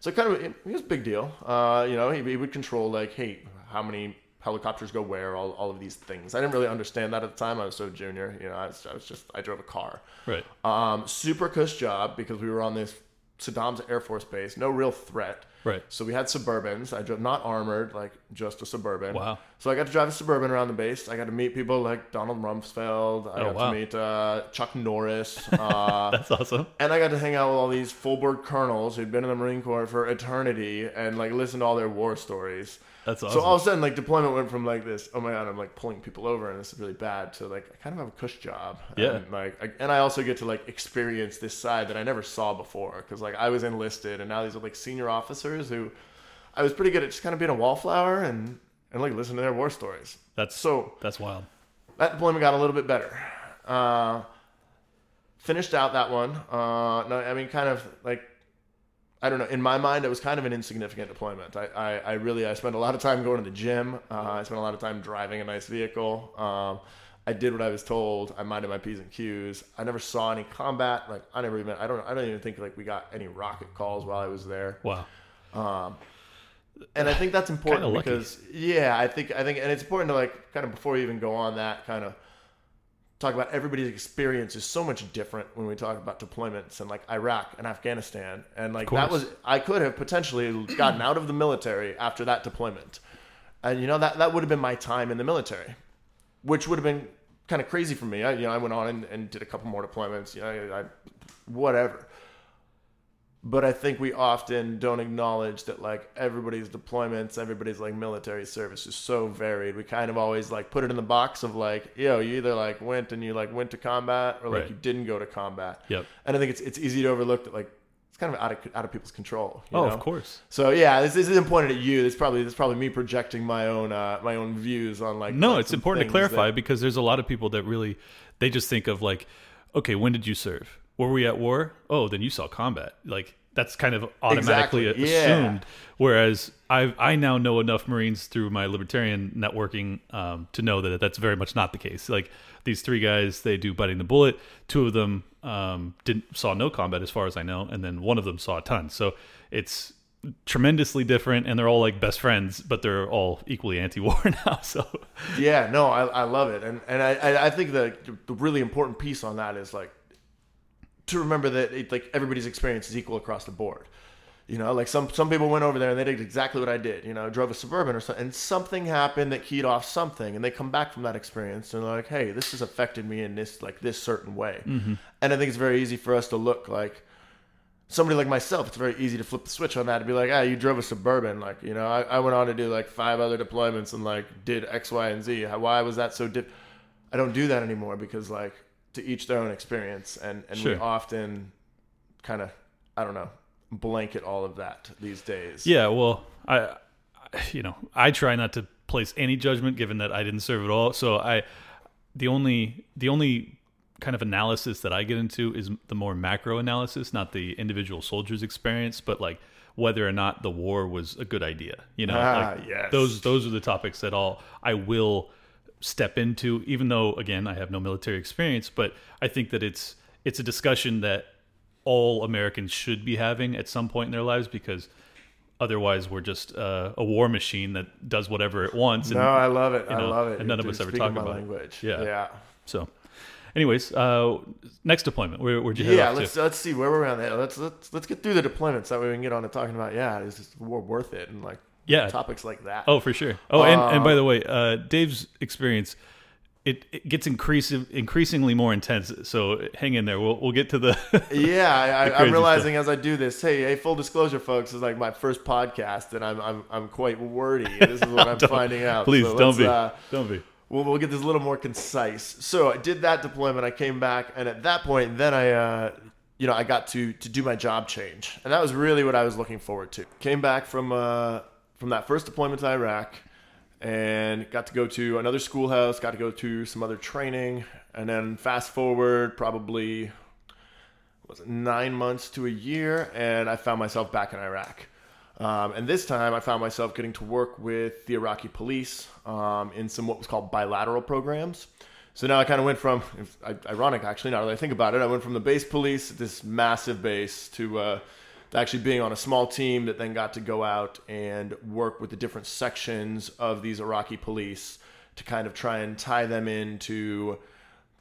Speaker 2: So kind of it, it was a big deal. Uh, you know, he, he would control like, hey, how many helicopters go where, all, all of these things. I didn't really understand that at the time. I was so junior. You know, I was, I was just I drove a car.
Speaker 1: Right.
Speaker 2: Um, super cush job because we were on this Saddam's Air Force Base, no real threat.
Speaker 1: Right.
Speaker 2: So we had Suburbans. I drove not armored, like just a Suburban.
Speaker 1: Wow.
Speaker 2: So I got to drive a Suburban around the base. I got to meet people like Donald Rumsfeld. I
Speaker 1: Oh,
Speaker 2: got
Speaker 1: wow.
Speaker 2: to meet uh, Chuck Norris. Uh,
Speaker 1: That's awesome.
Speaker 2: and I got to hang out with all these full bird colonels who'd been in the Marine Corps for eternity and like listen to all their war stories.
Speaker 1: That's awesome.
Speaker 2: So all of a sudden, like deployment went from like this, oh my god, I'm like pulling people over and this is really bad, to like I kind of have a cush job.
Speaker 1: Yeah.
Speaker 2: And, like, I, and I also get to like experience this side that I never saw before because like I was enlisted and now these are like senior officers who I was pretty good at just kind of being a wallflower and and like listening to their war stories.
Speaker 1: that's
Speaker 2: So
Speaker 1: that's wild.
Speaker 2: that deployment got a little bit better. Uh, finished out that one. Uh, no, I mean, kind of like I don't know. In my mind, it was kind of an insignificant deployment. I, I, I really I spent a lot of time going to the gym. Uh, I spent a lot of time driving a nice vehicle. Um, I did what I was told. I minded my p's and q's. I never saw any combat. Like I never even I don't I don't even think like we got any rocket calls while I was there.
Speaker 1: Wow.
Speaker 2: and I think that's important because yeah, I think I think and it's important to like kind of before you even go on that kind of talk about everybody's experience is so much different when we talk about deployments and like Iraq and Afghanistan and like that was I could have potentially gotten out of the military after that deployment. And you know that that would have been my time in the military, which would have been kind of crazy for me. I you know I went on and, and did a couple more deployments, you know, I, whatever but I think we often don't acknowledge that like everybody's deployments, everybody's like military service is so varied. We kind of always like put it in the box of like, yo, you either like went and you like went to combat or like
Speaker 1: Right.
Speaker 2: you didn't go to combat.
Speaker 1: Yep.
Speaker 2: And I think it's it's easy to overlook that like it's kind of out of out of people's control. you
Speaker 1: Oh,
Speaker 2: know?
Speaker 1: of course.
Speaker 2: So yeah, this, this isn't pointed at you. This probably this is probably me projecting my own uh, my own views on like
Speaker 1: No,
Speaker 2: like
Speaker 1: it's important to clarify
Speaker 2: that-
Speaker 1: because there's a lot of people that really they just think of like, okay, when did you serve? Were we at war? Oh, then you saw combat. Like that's kind of automatically
Speaker 2: Exactly, yeah.
Speaker 1: assumed. Whereas I I now know enough Marines through my libertarian networking um, to know that that's very much not the case. Like these three guys, they do biting the bullet. Two of them um, didn't saw no combat as far as I know, and then one of them saw a ton. So it's tremendously different, and they're all like best friends, but they're all equally anti-war now. So
Speaker 2: Yeah, no, I, I love it, and and I I- I think the the really important piece on that is like to remember that it, like everybody's experience is equal across the board. You know, like some some people went over there and they did exactly what I did. You know, drove a suburban or something, and something happened that keyed off something, and they come back from that experience and they're like, "Hey, this has affected me in this like this certain way." And I think it's very easy for us to look like somebody like myself, it's very easy to flip the switch on that and be like, ah, you drove a suburban. Like, you know, I, I went on to do like five other deployments and like did X, Y, and Z. Why was that so diff? I don't do that anymore because like to each their own experience, and and we often kind of I don't know blanket all of that these days.
Speaker 1: Yeah, well, I, I- you know, I try not to place any judgment given that I didn't serve at all. So I, the only, the only kind of analysis that I get into is the more macro analysis, not the individual soldier's experience, but like whether or not the war was a good idea. You know,
Speaker 2: Ah,
Speaker 1: like
Speaker 2: yes.
Speaker 1: those those are the topics that all I will step into, even though again I have no military experience. But I think that it's it's a discussion that all Americans should be having at some point in their lives because otherwise we're just uh, a war machine that does whatever it wants. And
Speaker 2: No, I love it. I
Speaker 1: know,
Speaker 2: love it.
Speaker 1: and none
Speaker 2: You're
Speaker 1: of us ever talk about it.
Speaker 2: language.
Speaker 1: Yeah.
Speaker 2: yeah.
Speaker 1: so, anyways, uh, next deployment. Where, where'd you head
Speaker 2: Yeah,
Speaker 1: off
Speaker 2: let's
Speaker 1: to?
Speaker 2: let's see where we're at. there. Let's let's let's get through the deployments that way we can get on to talking about yeah, is this war worth it and like
Speaker 1: Yeah.
Speaker 2: topics like that.
Speaker 1: Oh, for sure. Oh, and, and by
Speaker 2: Uh,
Speaker 1: the way, uh, Dave's experience. It, it gets increasing, increasingly more intense. So hang in there. We'll, we'll get to the.
Speaker 2: Yeah, I, I'm realizing as I do this. Hey, hey, full disclosure, folks, is like my first podcast, and I'm I'm I'm quite wordy. This is what I'm finding out.
Speaker 1: Please
Speaker 2: So
Speaker 1: don't be.
Speaker 2: Uh,
Speaker 1: don't be.
Speaker 2: we'll, we'll get this a little more concise. So I did that deployment. I came back, and at that point, then I, uh, you know, I got to to do my job change, and that was really what I was looking forward to. Came back from uh, from that first deployment to Iraq, and got to go to another schoolhouse. Got to go to some other training, and then fast forward probably was it nine months to a year, and I found myself back in Iraq. Um, and this time, I found myself getting to work with the Iraqi police um, in some what was called bilateral programs. So now I kind of went from, ironic actually, now that I think about it, I went from the base police, this massive base, to, uh, actually being on a small team that then got to go out and work with the different sections of these Iraqi police to kind of try and tie them into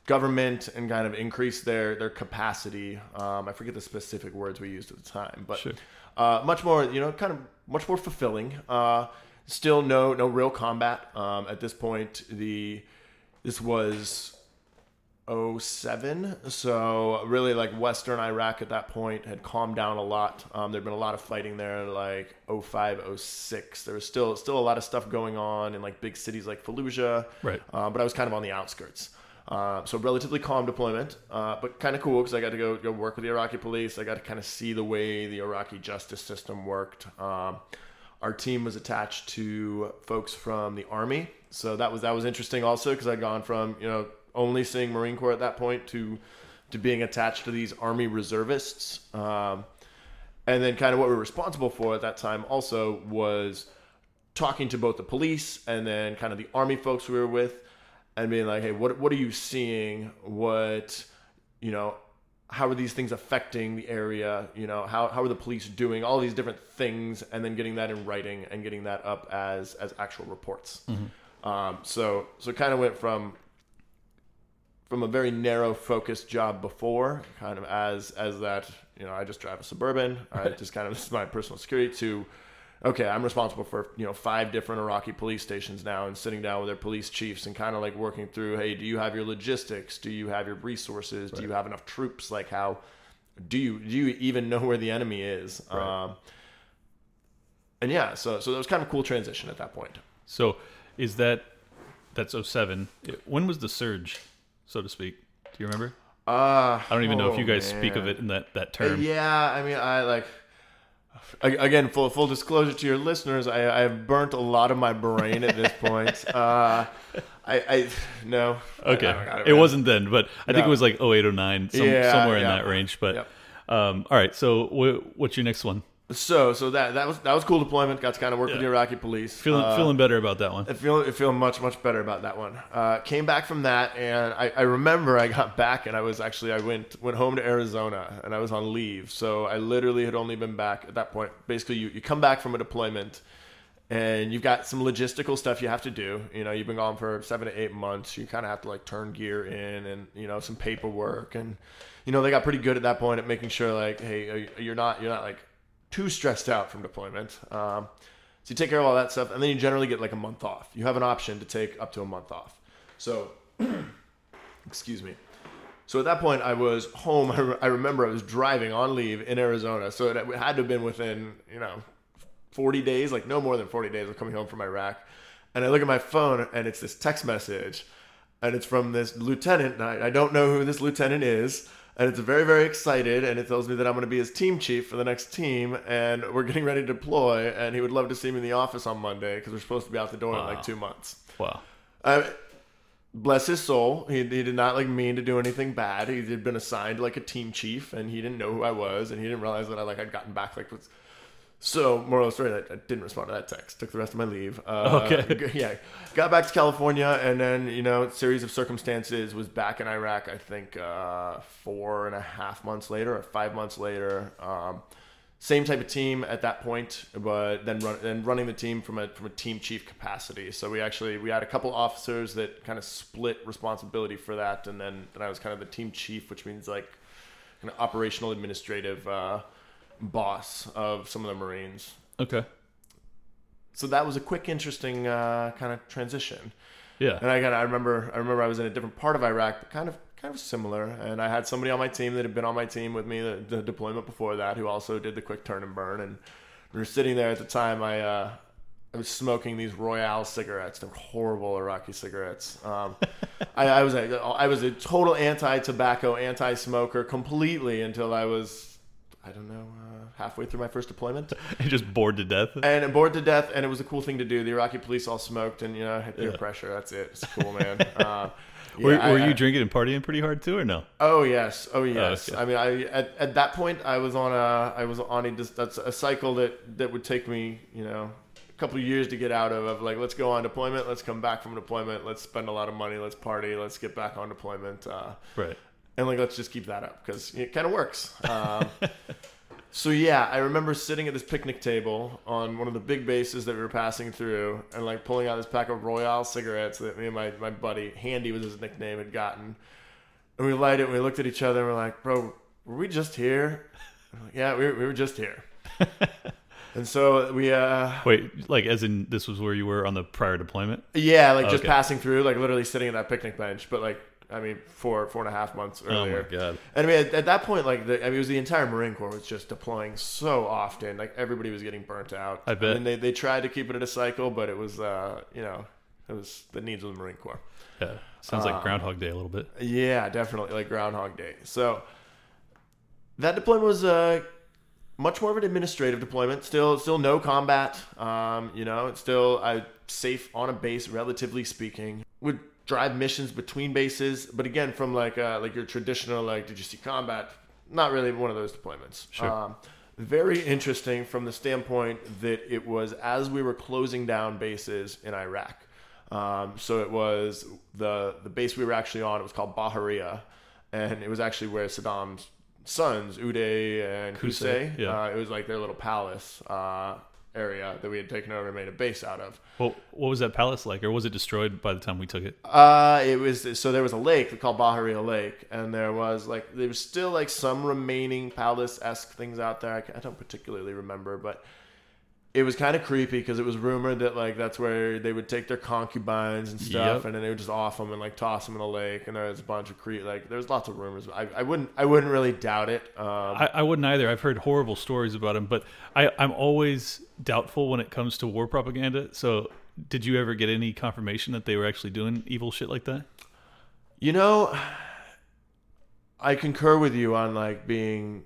Speaker 2: government and kind of increase their their capacity. Um, I forget the specific words we used at the time, but
Speaker 1: Sure.
Speaker 2: uh, much more, you know, kind of much more fulfilling. Uh, still no no real combat um, at this point. The this was 07 so really like western iraq at that point had calmed down a lot. Um, there'd been a lot of fighting there like 05 06 there was still still a lot of stuff going on in like big cities like fallujah.
Speaker 1: Right.
Speaker 2: uh, but i was kind of on the outskirts. Uh, so relatively calm deployment uh, but kind of cool because i got to go go work with the iraqi police. I got to kind of see the way the iraqi justice system worked. Um, our team was attached to folks from the army. So that was that was interesting also because i'd gone from you know only seeing marine corps at that point to to being attached to these army reservists. Um, and then kind of what we were responsible for at that time also was talking to both the police and then kind of the army folks we were with and being like hey what what are you seeing? What you know how are these things affecting the area? You know how, how are the police doing? All these different things and then getting that in writing and getting that up as as actual reports. Um, so so it kind of went from from a very narrow focused job before kind of as as that you know i just drive a suburban. I just kind of this is my personal security to okay i'm responsible for you know five different iraqi police stations now and sitting down with their police chiefs and kind of like working through hey do you have your logistics? Do you have your resources? Do you have enough troops? Like how do you do you even know where the enemy is? Um, and yeah so so that was kind of a cool transition at that point.
Speaker 1: So is that that's 07. When was the surge, so to speak? Do you remember?
Speaker 2: uh,
Speaker 1: I don't even know if you guys speak of it in that that term.
Speaker 2: Yeah, I mean, I like. Again, full full disclosure to your listeners, I I've burnt a lot of my brain at this point. Uh, I I no.
Speaker 1: Okay.
Speaker 2: I- I got
Speaker 1: it wasn't then, but I think it was like 08, 09, some,
Speaker 2: Yeah,
Speaker 1: somewhere in that range. But
Speaker 2: Yep.
Speaker 1: um, all right. So wh- what's your next one?
Speaker 2: So so that that was that was cool deployment. Got to kind of work with the
Speaker 1: Yeah.
Speaker 2: Iraqi police.
Speaker 1: Feeling
Speaker 2: Uh,
Speaker 1: feeling better about that one.
Speaker 2: I feel I feel much much better about that one. Uh, came back from that, and I, I remember I got back, and I was actually I went went home to Arizona, and I was on leave, so I literally had only been back at that point. Basically, you, you come back from a deployment, and you've got some logistical stuff you have to do. You know, you've been gone for seven to eight months. You kind of have to like turn gear in, and you know some paperwork, and you know they got pretty good at that point at making sure like, hey, you're not you're not like too stressed out from deployment. Um, so you take care of all that stuff, and then you generally get like a month off. You have an option to take up to a month off. So, excuse me. So at that point, I was home. I, re- I remember I was driving on leave in Arizona. So it had to have been within, you know, 40 days, like no more than 40 days of coming home from Iraq. And I look at my phone, and it's this text message, and it's from this lieutenant. I, I don't know who this lieutenant is. And it's very, very excited, and it tells me that I'm going to be his team chief for the next team, and we're getting ready to deploy. And he would love to see me in the office on Monday because we're supposed to be out the door in like two months.
Speaker 1: Wow.
Speaker 2: Uh, bless his soul. He, he did not like mean to do anything bad. He had been assigned like a team chief, and he didn't know who I was, and he didn't realize that I like had gotten back like was. So moral of the story, I, I didn't respond to that text. Took the rest of my leave. Uh,
Speaker 1: Okay.
Speaker 2: Yeah, got back to California, and then you know, series of circumstances was back in Iraq. I think uh, four and a half months later, or five months later. Um, same type of team at that point, but then run, then running the team from a from a team chief capacity. So we actually we had a couple officers that kind of split responsibility for that, and then then I was kind of the team chief, which means like an operational administrative uh, boss of some of the Marines.
Speaker 1: Okay.
Speaker 2: So that was a quick, interesting uh, kind of transition.
Speaker 1: Yeah.
Speaker 2: And I got I remember I remember I was in a different part of Iraq, but kind of kind of similar. And I had somebody on my team that had been on my team with me the, the deployment before that, who also did the quick turn and burn. And we were sitting there at the time. I uh, I was smoking these Royale cigarettes. They're horrible Iraqi cigarettes. Um, I, I was a, I was a total anti-tobacco, anti-smoker completely until I was I don't know uh, halfway through my first deployment.
Speaker 1: and just bored to death.
Speaker 2: and bored to death, and it was a cool thing to do. The Iraqi police all smoked, and you know, had peer
Speaker 1: Yeah.
Speaker 2: pressure. That's it. It's cool, man. uh,
Speaker 1: were
Speaker 2: yeah, I-
Speaker 1: were
Speaker 2: I-
Speaker 1: you drinking and partying pretty hard too, or no?
Speaker 2: Oh yes, oh yes.
Speaker 1: okay.
Speaker 2: I mean, I at, at that point I was on a I was on a that's a cycle that that would take me you know a couple of years to get out of of like let's go on deployment, let's come back from deployment, let's spend a lot of money, let's party, let's get back on deployment, uh,
Speaker 1: Right.
Speaker 2: And like let's just keep that up because it kind of works. Um, so yeah, I remember sitting at this picnic table on one of the big bases that we were passing through, and like pulling out this pack of Royale cigarettes that me and my my buddy Handy was his nickname had gotten, and we light it. and We looked at each other and we're like, "Bro, were we just here?" Like, yeah, we were, we were just here. and so we uh
Speaker 1: Wait, like as in this was where you were on the prior deployment?
Speaker 2: yeah, like just
Speaker 1: Okay.
Speaker 2: passing through, like literally sitting at that picnic bench, but like. I mean, four four and a half months earlier.
Speaker 1: Oh my god.
Speaker 2: And I mean, at, at that point, like, the, I mean, it was the entire Marine Corps was just deploying so often. Like, everybody was getting burnt out.
Speaker 1: I bet.
Speaker 2: mean, they, they tried to keep it at a cycle, but it was, uh, you know, it was the needs of the Marine Corps.
Speaker 1: Yeah. Sounds like Groundhog Day a little bit.
Speaker 2: Yeah, definitely, like Groundhog Day. So that deployment was uh, much more of an administrative deployment. Still, still no combat. Um, you know, it's still I safe on a base, relatively speaking. Would drive missions between bases, but again, from like uh, like your traditional like, did you see combat? Not really one of those deployments.
Speaker 1: Sure.
Speaker 2: Um, very interesting from the standpoint that it was as we were closing down bases in Iraq. Um, so it was the the base we were actually on. It was called Bahariya, and it was actually where Saddam's sons Uday and
Speaker 1: Qusay,
Speaker 2: Qusay.
Speaker 1: yeah.
Speaker 2: Uh, it was like their little palace uh, area that we had taken over and made a base out of.
Speaker 1: Well, what was that palace like, or was it destroyed by the time we took it?
Speaker 2: Uh, it was so there was a lake called Bahariya Lake, and there was like there was still like some remaining palace esque things out there. I, I don't particularly remember, but it was kind of creepy because it was rumored that like that's where they would take their concubines and stuff,
Speaker 1: Yep.
Speaker 2: and then they would just off them and like toss them in a lake. And there was a bunch of cre like there's lots of rumors. I, I wouldn't I wouldn't really doubt it. Um,
Speaker 1: I, I wouldn't either. I've heard horrible stories about him, but I, I'm always doubtful when it comes to war propaganda. So, did you ever get any confirmation that they were actually doing evil shit like that?
Speaker 2: you know, I concur with you on like being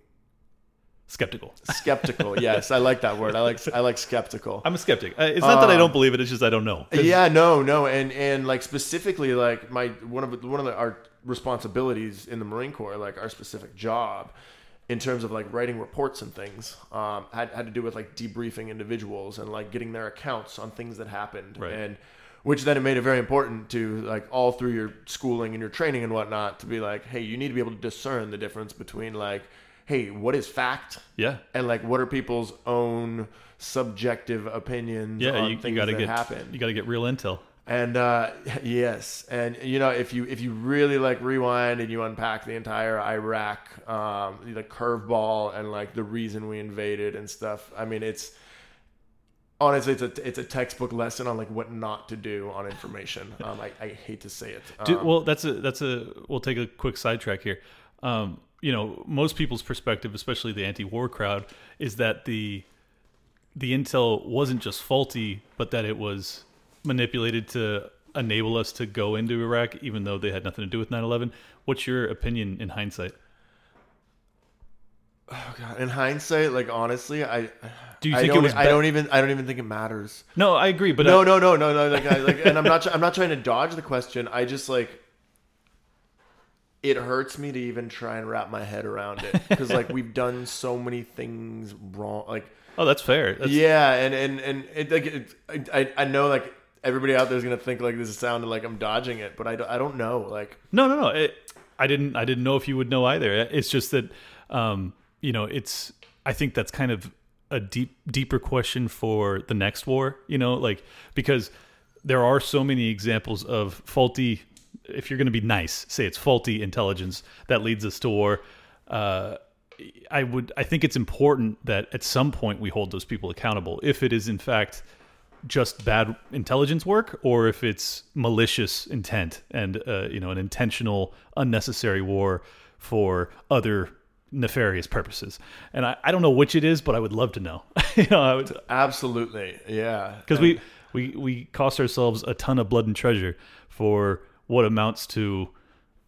Speaker 1: Skeptical.
Speaker 2: skeptical. yes, I like that word. I like I like skeptical.
Speaker 1: I'm a skeptic. Uh, It's not that I
Speaker 2: Uh,
Speaker 1: don't believe it. It's just I don't know. 'Cause-
Speaker 2: Yeah, no, no, and and like specifically, like my one of one of the, our responsibilities in the Marine Corps, like our specific job, in terms of like writing reports and things, um, had had to do with like debriefing individuals and like getting their accounts on things that happened,
Speaker 1: Right.
Speaker 2: and which then it made it very important to like all through your schooling and your training and whatnot to be like, hey, you need to be able to discern the difference between like, hey, what is fact
Speaker 1: Yeah.
Speaker 2: and like what are people's own subjective opinions
Speaker 1: Yeah.
Speaker 2: on
Speaker 1: You, you got to get
Speaker 2: happen.
Speaker 1: you got to get real intel.
Speaker 2: And uh, yes, and you know if you if you really like rewind and you unpack the entire Iraq, um, the curveball and like the reason we invaded and stuff. I mean, it's honestly it's a it's a textbook lesson on like what not to do on information. Um, I, I hate to say it.
Speaker 1: Do,
Speaker 2: Um,
Speaker 1: well, that's a that's a. We'll take a quick sidetrack here. Um, you know, most people's perspective, especially the anti-war crowd, is that the the intel wasn't just faulty, but that it was manipulated to enable us to go into Iraq, even though they had nothing to do with 9/11. What's your opinion in hindsight?
Speaker 2: oh God, in hindsight, like honestly, I
Speaker 1: Do you
Speaker 2: I
Speaker 1: think it was
Speaker 2: I don't even I don't even think it matters.
Speaker 1: No, I agree, but
Speaker 2: no,
Speaker 1: I-
Speaker 2: no, no, no, no. Like, I, like, and I'm not. I'm not trying to dodge the question. I just like. It hurts me to even try and wrap my head around it because, like, we've done so many things wrong. Like,
Speaker 1: oh, that's fair. That's,
Speaker 2: yeah, and and and it, like, it, I I know like everybody out there is gonna think like this sounded like I'm dodging it, but I don't, I don't know. Like,
Speaker 1: No, no, no. It, I didn't. I didn't know if you would know either. It's just that, um, you know, it's. I think that's kind of a deep, deeper question for the next war. You know, like because there are so many examples of faulty. If you're going to be nice, say it's faulty intelligence that leads us to war. Uh, I would. I think it's important that at some point we hold those people accountable. If it is in fact just bad intelligence work or if it's malicious intent and uh, you know an intentional unnecessary war for other nefarious purposes and I, I don't know which it is but i would love to know you know because
Speaker 2: absolutely, yeah.
Speaker 1: we, we we cost ourselves a ton of blood and treasure for what amounts to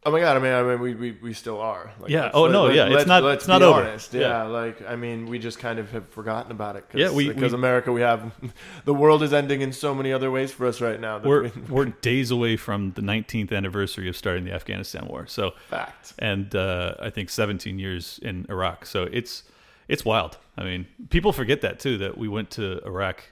Speaker 2: Oh my god! I mean, I mean, we we, we still are. Like,
Speaker 1: Yeah. Oh, no, yeah, it's
Speaker 2: let's-
Speaker 1: not-
Speaker 2: let's
Speaker 1: it's not
Speaker 2: be
Speaker 1: over.
Speaker 2: honest.
Speaker 1: Yeah.
Speaker 2: Yeah. Like I mean, we just kind of have forgotten about it. Cause,
Speaker 1: Yeah, we-
Speaker 2: because
Speaker 1: we-
Speaker 2: America, we have the world is ending in so many other ways for us right now.
Speaker 1: We're
Speaker 2: we,
Speaker 1: we're days away from the 19th anniversary of starting the Afghanistan war. So
Speaker 2: fact.
Speaker 1: and uh, I think 17 years in Iraq. So it's it's wild. I mean, people forget that too that we went to Iraq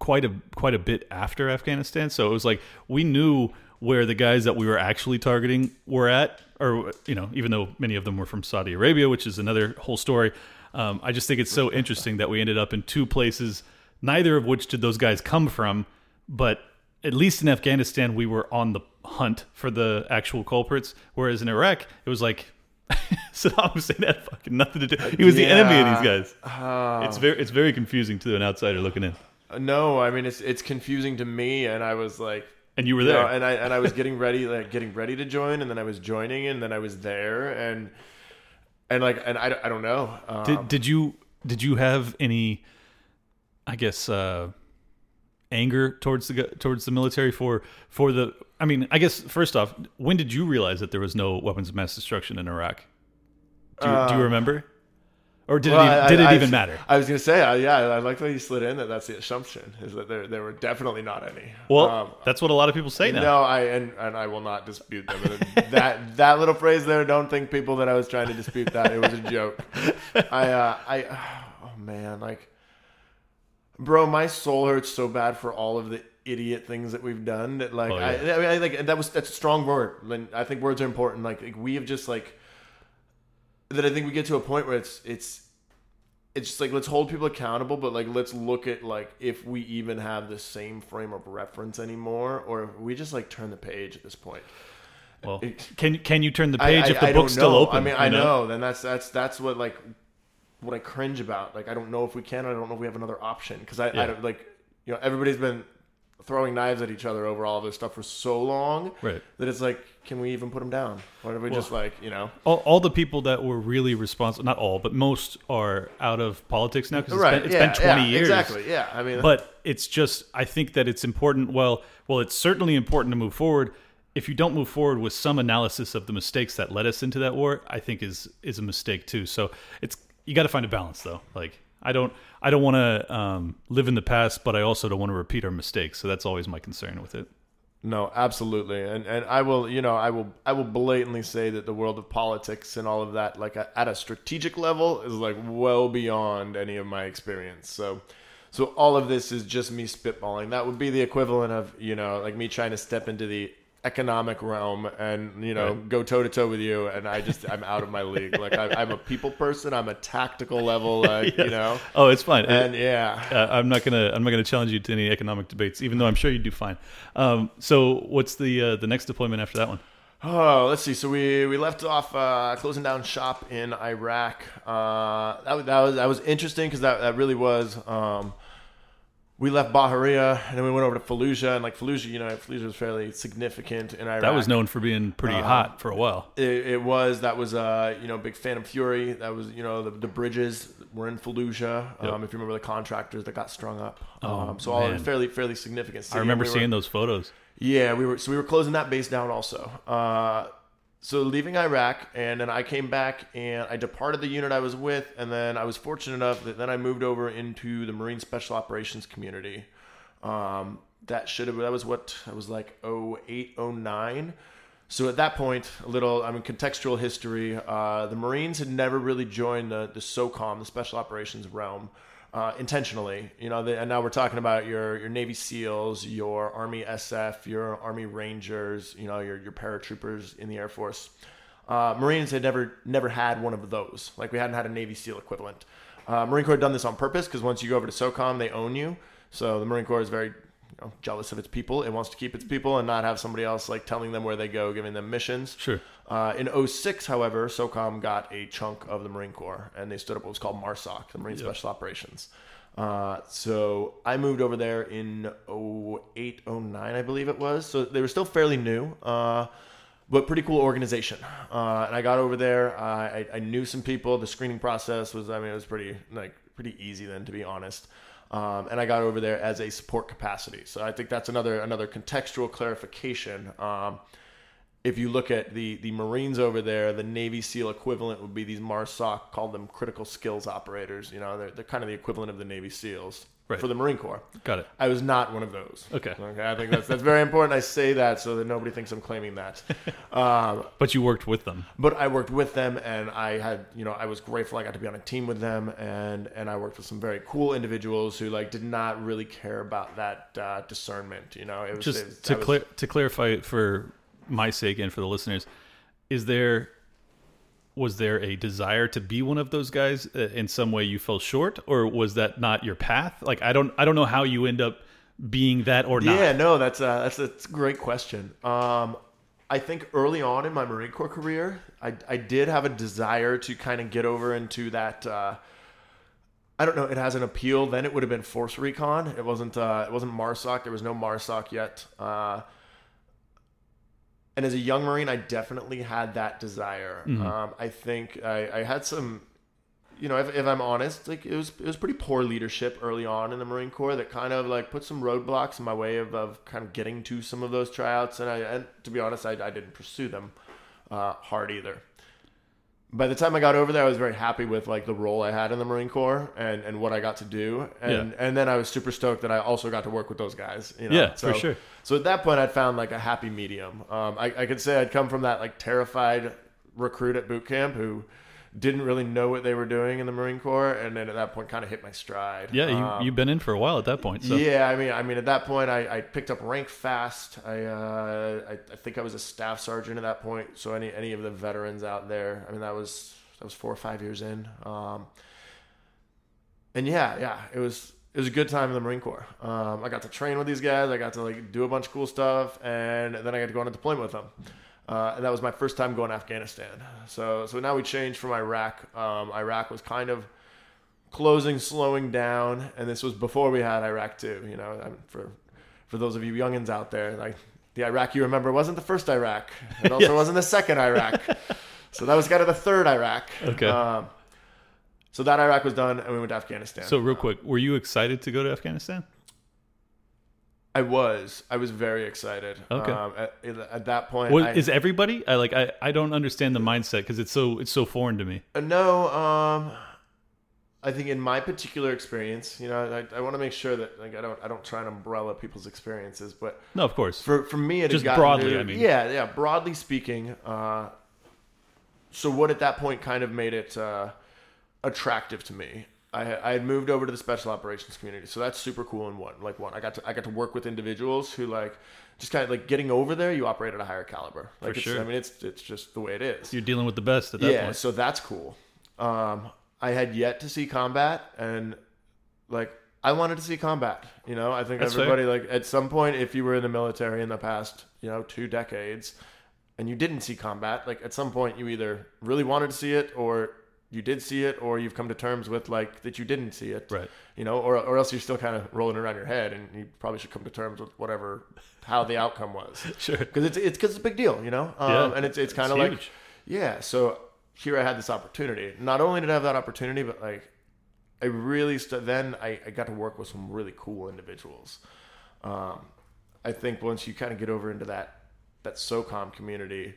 Speaker 1: quite a quite a bit after Afghanistan. So it was like we knew where the guys that we were actually targeting were at, or you know, even though many of them were from Saudi Arabia, which is another whole story. Um, I just think it's so interesting that we ended up in two places, neither of which did those guys come from, but at least in Afghanistan we were on the hunt for the actual culprits, whereas in Iraq it was like Saddam Hussein had fucking nothing to do. He was the enemy of these guys.
Speaker 2: Uh,
Speaker 1: It's very it's very confusing to an outsider looking in.
Speaker 2: no, I mean it's it's confusing to me, and I was like,
Speaker 1: And you were there.
Speaker 2: know, and I and I was getting ready, like getting ready to join, and then I was joining, and then I was there, and and like, and I, I don't know. Um,
Speaker 1: did did you did you have any I guess uh anger towards the towards the military for for the I mean, I guess first off, when did you realize that there was no weapons of mass destruction in Iraq? Do you, do you remember? Or did
Speaker 2: Well,
Speaker 1: it, even,
Speaker 2: I-
Speaker 1: did it
Speaker 2: I-
Speaker 1: even matter?
Speaker 2: I was gonna say, uh, yeah, I like that you slid in that. That's the assumption is that there there were definitely not any.
Speaker 1: Well,
Speaker 2: Um,
Speaker 1: that's what a lot of people say now.
Speaker 2: no, I and, and I will not dispute them. that that little phrase there, don't think people that I was trying to dispute that. It was a joke. I uh, I oh man, like, bro, my soul hurts so bad for all of the idiot things that we've done that like
Speaker 1: Oh,
Speaker 2: I,
Speaker 1: yeah.
Speaker 2: I mean I like that was that's a strong word. And I think words are important. Like, like we have just like that. I think we get to a point where it's it's it's just like let's hold people accountable, but like let's look at like if we even have the same frame of reference anymore, or if we just like turn the page at this point.
Speaker 1: Well, can can you turn the page
Speaker 2: I,
Speaker 1: if the
Speaker 2: I
Speaker 1: book's still open?
Speaker 2: I mean, I know. Then that's that's that's what like what I cringe about. Like I don't know if we can. I don't know if we have another option because I,
Speaker 1: Yeah.
Speaker 2: I don't like you know everybody's been throwing knives at each other over all this stuff for so long
Speaker 1: Right.
Speaker 2: that it's like can we even put them down? Or do we just like you know?
Speaker 1: All, all the people that were really responsible, not all, but most are out of politics now because it's
Speaker 2: right?
Speaker 1: been, it's
Speaker 2: yeah,
Speaker 1: been 20
Speaker 2: yeah,
Speaker 1: years.
Speaker 2: Exactly. Yeah. I mean,
Speaker 1: But it's just, I think that it's important. Well, well, it's certainly important to move forward. If you don't move forward with some analysis of the mistakes that led us into that war, I think is is a mistake too. So it's you got to find a balance though. Like I don't I don't want to um, live in the past, but I also don't want to repeat our mistakes. So that's always my concern with it.
Speaker 2: No, absolutely, and and I will, you know, I will, I will blatantly say that the world of politics and all of that, like at a strategic level, is like well beyond any of my experience. So, so all of this is just me spitballing. That would be the equivalent of, you know, like me trying to step into the economic realm and you know
Speaker 1: Right.
Speaker 2: go toe to toe with you, and I just I'm out of my league. Like I, I'm a people person. I'm a tactical level, like you know,
Speaker 1: Oh, it's fine.
Speaker 2: and yeah.
Speaker 1: uh, I'm not gonna I'm not gonna challenge you to any economic debates, even though I'm sure you do fine. Um, so what's the uh, the next deployment after that one?
Speaker 2: Oh, let's see. So we, we left off uh, closing down shop in Iraq. Uh, that, was- that was that was interesting because that, that really was. Um, we left Bahariya and then we went over to Fallujah and like Fallujah, you know, Fallujah was fairly significant in Iraq.
Speaker 1: That was known for being pretty
Speaker 2: Uh,
Speaker 1: hot for a while.
Speaker 2: It, it was that was uh you know big Phantom Fury. That was you know the, the bridges were in Fallujah. Um, if you remember the contractors that got strung up.
Speaker 1: Oh,
Speaker 2: um, so all fairly fairly significant.
Speaker 1: I remember
Speaker 2: We were-
Speaker 1: seeing those photos.
Speaker 2: yeah, we were so we were closing that base down also. Uh, so leaving Iraq, and then I came back and I departed the unit I was with, and then I was fortunate enough that then I moved over into the Marine Special Operations community. Um, that should have that was what I was like 08, 09. So at that point, a little I mean contextual history. Uh, the Marines had never really joined the the SOCOM, the Special Operations realm, uh, intentionally. You know, and now we're talking about your your Navy SEALs, your Army SF, your Army Rangers, you know, your your paratroopers in the Air Force. Uh, Marines had never never had one of those. Like we hadn't had a Navy SEAL equivalent. Uh, Marine Corps had done this on purpose because once you go over to SOCOM, they own you. So the Marine Corps is very you know, jealous of its people. It wants to keep its people and not have somebody else like telling them where they go, giving them missions.
Speaker 1: Sure.
Speaker 2: Uh, in 06, however, SOCOM got a chunk of the Marine Corps and they stood up what was called MARSOC, the Marine Special Operations. Uh, so I moved over there in 08, 09, I believe it was. So they were still fairly new, uh, but pretty cool organization. Uh, and I got over there. Uh, I, I knew some people. The screening process was, I mean, it was pretty like pretty easy then, to be honest. Um, and I got over there as a support capacity. So I think that's another another contextual clarification. Um, if you look at the the Marines over there, the Navy SEAL equivalent would be these MARSOC, called them critical skills operators. You know, they're, they're kind of the equivalent of the Navy SEAls
Speaker 1: Right.
Speaker 2: for the Marine Corps.
Speaker 1: Got it.
Speaker 2: I was not one of those.
Speaker 1: Okay.
Speaker 2: Okay. I think that's that's very important. I say that so that nobody thinks I'm claiming that. Um,
Speaker 1: But you worked with them.
Speaker 2: but I worked with them, and I had, you know, I was grateful I got to be on a team with them, and and I worked with some very cool individuals who like did not really care about that uh, discernment. You know, it was
Speaker 1: Just
Speaker 2: it
Speaker 1: to
Speaker 2: was-
Speaker 1: clear to clarify for my sake and for the listeners, is there was there a desire to be one of those guys uh, in some way you fell short or was that not your path? Like I don't I don't know how you end up being that or not.
Speaker 2: Yeah, no, that's a, that's a, that's a great question. Um, I think early on in my Marine Corps career, I, I did have a desire to kind of get over into that. Uh, I don't know. It has an appeal. Then it would have been Force Recon. It wasn't. Uh, it wasn't Marsoc. There was no Marsoc yet. Uh, and as a young Marine, I definitely had that desire. Um, I think I, I had some you know, if, if I'm honest, like it was it was pretty poor leadership early on in the Marine Corps that kind of like put some roadblocks in my way of, of kind of getting to some of those tryouts, and I and to be honest, I, I didn't pursue them uh, hard either. By the time I got over there, I was very happy with like the role I had in the Marine Corps and, and what I got to do, and
Speaker 1: Yeah.
Speaker 2: and then I was super stoked that I also got to work with those guys. You know?
Speaker 1: Yeah,
Speaker 2: so,
Speaker 1: for sure.
Speaker 2: So at that point, I'd found like a happy medium. Um, I, I could say I'd come from that like terrified recruit at boot camp who didn't really know what they were doing in the Marine Corps, and then at that point, kind of hit my stride.
Speaker 1: Yeah, you,
Speaker 2: Um,
Speaker 1: you've been in for a while at that point. So
Speaker 2: yeah, I mean, I mean, at that point, I, I picked up rank fast. I, uh, I I think I was a staff sergeant at that point. So any any of the veterans out there, I mean, that was that was four or five years in. Um, and yeah, yeah, it was it was a good time in the Marine Corps. Um, I got to train with these guys. I got to like do a bunch of cool stuff, and then I got to go on a deployment with them. Uh, and that was my first time going to Afghanistan. So so now we changed from Iraq. Um, Iraq was kind of closing, slowing down, and this was before we had Iraq too. You know, I mean, for for those of you youngins out there, like the Iraq you remember wasn't the first Iraq. It also
Speaker 1: Yes.
Speaker 2: wasn't the second Iraq. so that was kind of the third Iraq.
Speaker 1: Okay.
Speaker 2: Um, so that Iraq was done, and we went to Afghanistan.
Speaker 1: So real quick, were you excited to go to Afghanistan?
Speaker 2: I was, I was very excited.
Speaker 1: Okay.
Speaker 2: Um, at, at that point, I,
Speaker 1: is everybody? I like I, I don't understand the mindset because it's so it's so foreign to me.
Speaker 2: Uh, No, um, I think in my particular experience, you know, I, I want to make sure that like I don't I don't try and umbrella people's experiences, but
Speaker 1: No, of course.
Speaker 2: for for me, it
Speaker 1: Just broadly,
Speaker 2: to-
Speaker 1: I mean.
Speaker 2: yeah, yeah, broadly speaking. Uh, so what at that point kind of made it uh, attractive to me. I, had- I had moved over to the special operations community, so that's super cool. And one, like one, I got to I got to work with individuals who like just kind of like getting over there. You operate at a higher caliber. Like
Speaker 1: For
Speaker 2: it's,
Speaker 1: sure.
Speaker 2: I mean, it's it's just the way it is
Speaker 1: You're dealing with the best at that
Speaker 2: yeah,
Speaker 1: point.
Speaker 2: so that's cool. Um, I had yet to see combat, and like I wanted to see combat. You know, I think
Speaker 1: That's
Speaker 2: everybody like at some point, if you were in the military in the past, you know, two decades, and you didn't see combat, like at some point you either really wanted to see it, or you did see it, or you've come to terms with like that you didn't see it.
Speaker 1: Right.
Speaker 2: You know, or or else you're still kind of rolling around your head, and you probably should come to terms with whatever how the outcome was
Speaker 1: Sure.
Speaker 2: because it's it's because it's a big deal, you know. Um,
Speaker 1: Yeah,
Speaker 2: and it's it's kind of like
Speaker 1: huge.
Speaker 2: yeah. So here I had this opportunity. Not only did I have that opportunity, but like I really st- then I, I got to work with some really cool individuals. Um, I think once you kind of get over into that that SOCOM community,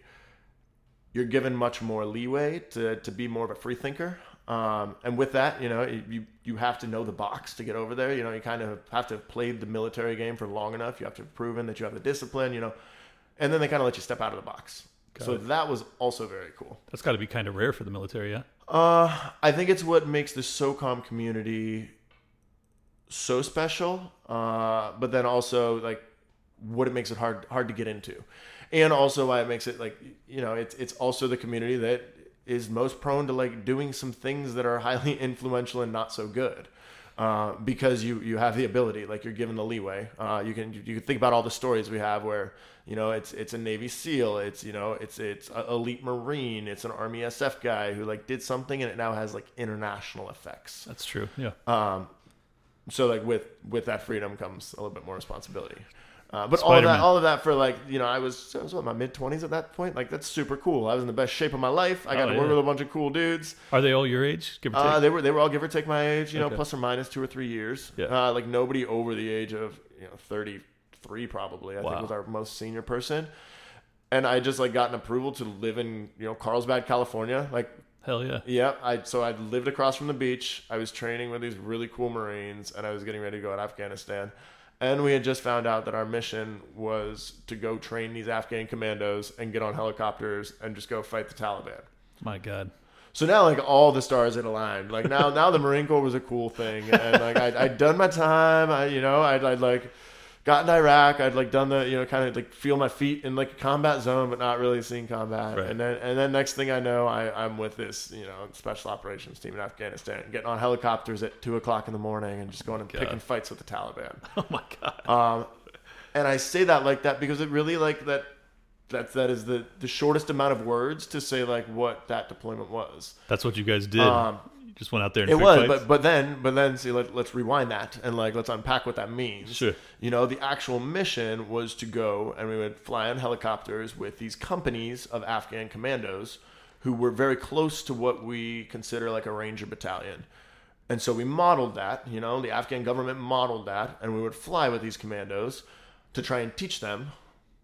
Speaker 2: you're given much more leeway to, to be more of a free thinker. Um, and with that, you know, you, you have to know the box to get over there. You know, you kind of have to have played the military game for long enough. You have to have proven that you have the discipline, you know, and then they kind of let you step out of the box. so that was also very cool.
Speaker 1: That's got to be kind of rare for the military, yeah.
Speaker 2: Uh, I think it's what makes the SOCOM community so special. Uh, but then also like what it makes it hard hard to get into, and also why it makes it like you know it's it's also the community that is most prone to like doing some things that are highly influential and not so good. Uh, because you you have the ability, like you're given the leeway. Uh, you can you can think about all the stories we have where you know it's it's a Navy SEAL, it's you know it's it's a elite Marine, it's an Army SF guy who like did something and it now has like international effects.
Speaker 1: That's true. Yeah.
Speaker 2: Um, so like with with that freedom comes a little bit more responsibility. Uh, but all of that, all of that for like you know, I was I was what my mid twenties at that point. Like that's super cool. I was in the best shape of my life. I got
Speaker 1: Oh,
Speaker 2: to work with a bunch of cool dudes.
Speaker 1: Are they all your age? Give or take.
Speaker 2: Uh, they were they were all give or take my age, you know,
Speaker 1: Okay.
Speaker 2: plus or minus two or three years.
Speaker 1: Yeah.
Speaker 2: Uh, like nobody over the age of you know thirty three probably. I
Speaker 1: Wow.
Speaker 2: think was our most senior person. and I just like got an approval to live in you know Carlsbad, California. Like,
Speaker 1: Hell yeah.
Speaker 2: yeah, I so I lived across from the beach. I was training with these really cool Marines, and I was getting ready to go to Afghanistan. And we had just found out that our mission was to go train these Afghan commandos and get on helicopters and just go fight the Taliban.
Speaker 1: My God.
Speaker 2: So now, like all the stars had aligned. Like now, now the Marine Corps was a cool thing, and like I'd, I'd done my time. I, you know, I'd, I'd like got in Iraq. I'd like done the, you know, kind of like feel my feet in like a combat zone, but not really seeing combat.
Speaker 1: Right.
Speaker 2: And then, and then next thing I know, I, I'm with this, you know, special operations team in Afghanistan, getting on helicopters at two o'clock in the morning and just going and picking fights with the Taliban.
Speaker 1: Oh my God.
Speaker 2: Um, and I say that like that because it really like that. That that is the the shortest amount of words to say like what that deployment was.
Speaker 1: That's what you guys did.
Speaker 2: Um,
Speaker 1: you just went out there and
Speaker 2: It was,
Speaker 1: fights?
Speaker 2: but but then but then see let, let's rewind that and like let's unpack what that means.
Speaker 1: Sure.
Speaker 2: You know, the actual mission was to go and we would fly on helicopters with these companies of Afghan commandos who were very close to what we consider like a ranger battalion. And so we modeled that, you know, the Afghan government modeled that, and we would fly with these commandos to try and teach them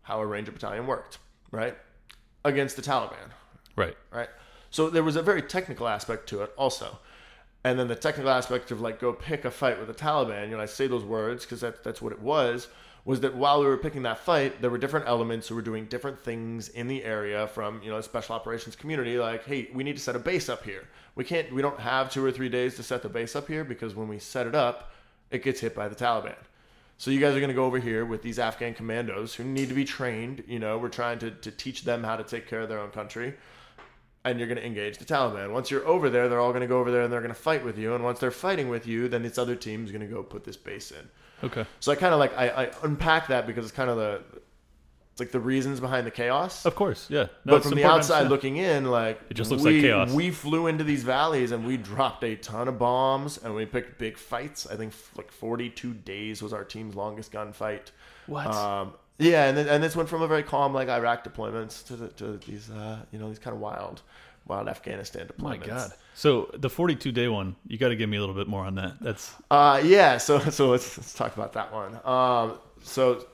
Speaker 2: how a ranger battalion worked, right? Against the Taliban
Speaker 1: right.
Speaker 2: right? So there was a very technical aspect to it also. And then the technical aspect of like go pick a fight with the Taliban, you know, I say those words because that, that's what it was, was that while we were picking that fight, there were different elements who were doing different things in the area from, you know, special operations community, like, hey, we need to set a base up here. We can't, we don't have two or three days to set the base up here because when we set it up, it gets hit by the Taliban. So you guys are going to go over here with these Afghan commandos who need to be trained. You know, we're trying to, to teach them how to take care of their own country and you're going to engage the Taliban. Once you're over there, they're all going to go over there and they're going to fight with you. And once they're fighting with you, then this other team's going to go put this base in.
Speaker 1: Okay.
Speaker 2: So I kind of like I, I unpack that because it's kind of the it's like the reasons behind the chaos.
Speaker 1: Of course. Yeah. No,
Speaker 2: but from the outside looking in, like
Speaker 1: It just looks
Speaker 2: we,
Speaker 1: like chaos.
Speaker 2: We flew into these valleys and we dropped a ton of bombs and we picked big fights. I think like 42 days was our team's longest gunfight.
Speaker 1: What?
Speaker 2: Um, yeah, and then, and this went from a very calm like Iraq deployments to the, to these uh, you know these kind of wild, wild Afghanistan deployments. My.
Speaker 1: God. So the 42 day one, you got to give me a little bit more on that. That's
Speaker 2: Uh, yeah. So so let's, let's talk about that one. Um, so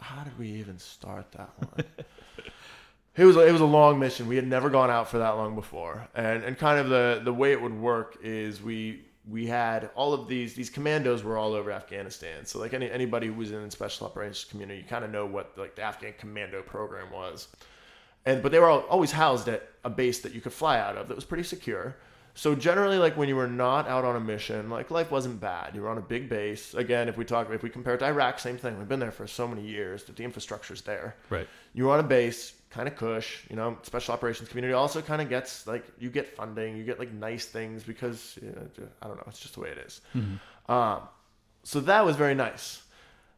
Speaker 2: how did we even start that one? it was a- it was a long mission. We had never gone out for that long before, and and kind of the the way it would work is we we had all of these these commandos were all over Afghanistan. So like any anybody who was in the special operations community, you kind of know what like the Afghan commando program was and but they were all, always housed at a base that you could fly out of that was pretty secure. So generally, like when you were not out on a mission, like life wasn't bad. You were on a big base. Again, if we talk, if we compare it to Iraq, same thing. We've been there for so many years that the infrastructure's there.
Speaker 1: right.
Speaker 2: You were on a base, kind of cush. You know, special operations community also kind of gets like you get funding, you get like nice things because you know, I don't know, it's just the way it is. Um, so that was very nice.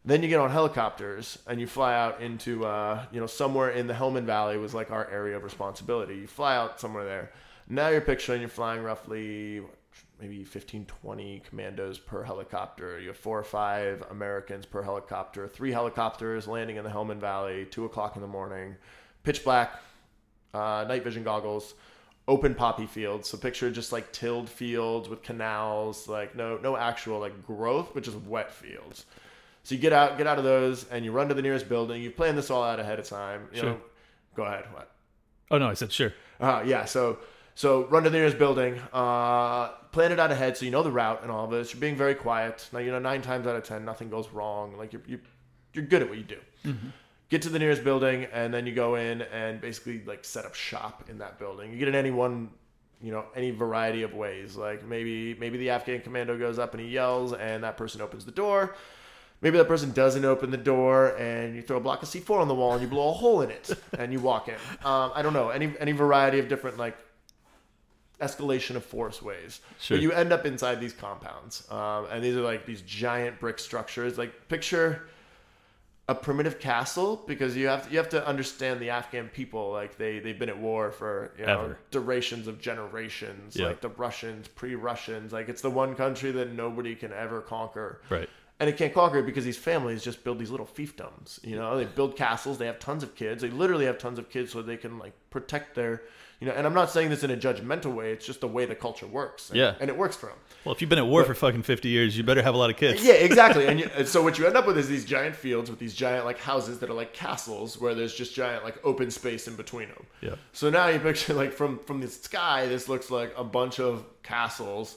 Speaker 2: Then you get on helicopters and you fly out into, uh, you know, somewhere in the Helmand Valley was like our area of responsibility. You fly out somewhere there. Now you're picturing you're flying roughly maybe 15, 20 commandos per helicopter. You have four or five Americans per helicopter, three helicopters landing in the Helmand Valley, two o'clock in the morning, pitch black, uh, night vision goggles, open poppy fields. So picture just like tilled fields with canals, like no no actual like growth, but just wet fields. So you get out get out of those and you run to the nearest building. You plan this all out ahead of time. You
Speaker 1: Sure.
Speaker 2: know, go ahead. What?
Speaker 1: Oh no, I said sure.
Speaker 2: Uh, yeah, so so run to the nearest building, uh, plan it out ahead so you know the route and all of this. You're being very quiet. Now you know nine times out of ten nothing goes wrong. Like you're you, you're good at what you do. Get to the nearest building and then you go in and basically like set up shop in that building. You get in any one, you know, any variety of ways. Like maybe maybe the Afghan commando goes up and he yells and that person opens the door. Maybe that person doesn't open the door, and you throw a block of C4 on the wall, and you blow a hole in it, and you walk in. Um, I don't know any any variety of different like escalation of force ways.
Speaker 1: Sure.
Speaker 2: But you end up inside these compounds, um, and these are like these giant brick structures. Like picture a primitive castle because you have to, you have to understand the Afghan people. Like they they've been at war for you know durations of generations.
Speaker 1: Yeah.
Speaker 2: Like the Russians, pre-Russians. Like it's the one country that nobody can ever conquer
Speaker 1: Right.
Speaker 2: And they can't conquer it because these families just build these little fiefdoms. You know, they build castles. They have tons of kids. They literally have tons of kids so they can like protect their, you know. And I'm not saying this in a judgmental way. It's just the way the culture works. And,
Speaker 1: Yeah.
Speaker 2: and it works for them.
Speaker 1: Well, if you've been at war for fucking fifty years, you better have a lot of kids.
Speaker 2: Yeah, exactly. and, you, and so what you end up with is these giant fields with these giant like houses that are like castles where there's just giant like open space in between them.
Speaker 1: Yeah.
Speaker 2: So now you picture like from from the sky, this looks like a bunch of castles,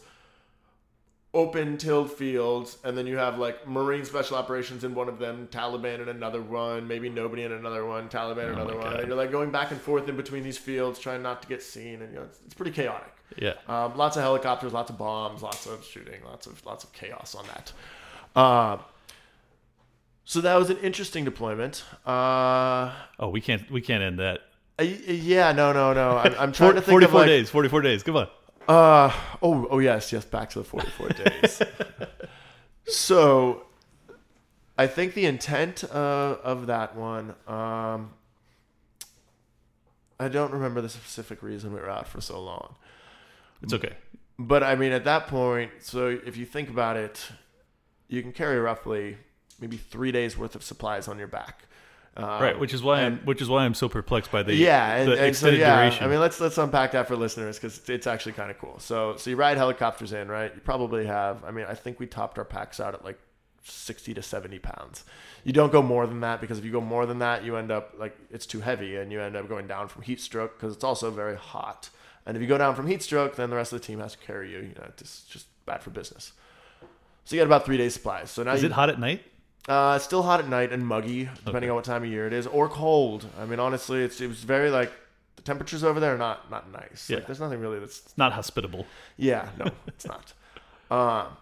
Speaker 2: open tilled fields, and then you have like Marine Special Operations in one of them, Taliban in another one, maybe nobody in another one, Taliban in
Speaker 1: Oh
Speaker 2: another one, and you're like going back and forth in between these fields, trying not to get seen, and you know it's, it's pretty chaotic.
Speaker 1: Yeah.
Speaker 2: Um, lots of helicopters, lots of bombs, lots of shooting, lots of lots of chaos on that. Uh, so that was an interesting deployment. Uh,
Speaker 1: Oh, we can't we can't end that.
Speaker 2: uh, yeah, no, no, no. I'm, I'm trying to think
Speaker 1: Forty-four
Speaker 2: of like,
Speaker 1: days. Forty four days. Come on.
Speaker 2: Uh, oh, oh yes, yes. Back to the 44 days. so, I think the intent uh, of that one. Um, I don't remember the specific reason we were out for so long.
Speaker 1: It's okay.
Speaker 2: But I mean, at that point, so if you think about it, you can carry roughly maybe three days worth of supplies on your back. Um,
Speaker 1: Right, which is why I'm which is why I'm so perplexed by the
Speaker 2: yeah, and,
Speaker 1: the
Speaker 2: and so
Speaker 1: extended
Speaker 2: yeah,
Speaker 1: duration.
Speaker 2: I mean, let's let's unpack that for listeners because it's actually kind of cool. So so you ride helicopters in, right? You probably have. I mean, I think we topped our packs out at like sixty to seventy pounds. You don't go more than that because if you go more than that, you end up like it's too heavy, and you end up going down from heat stroke because it's also very hot. And if you go down from heat stroke, then the rest of the team has to carry you. You know, it's just bad for business. So you got about three days supplies. So now
Speaker 1: is
Speaker 2: you,
Speaker 1: it hot at night?
Speaker 2: Uh, it's still hot at night and muggy, depending
Speaker 1: Okay.
Speaker 2: on what time of year it is, or cold. I mean, honestly, it's it was very like the temperatures over there are not not nice.
Speaker 1: Yeah.
Speaker 2: Like, there's nothing really that's
Speaker 1: It's not hospitable.
Speaker 2: yeah, no, it's not. Um,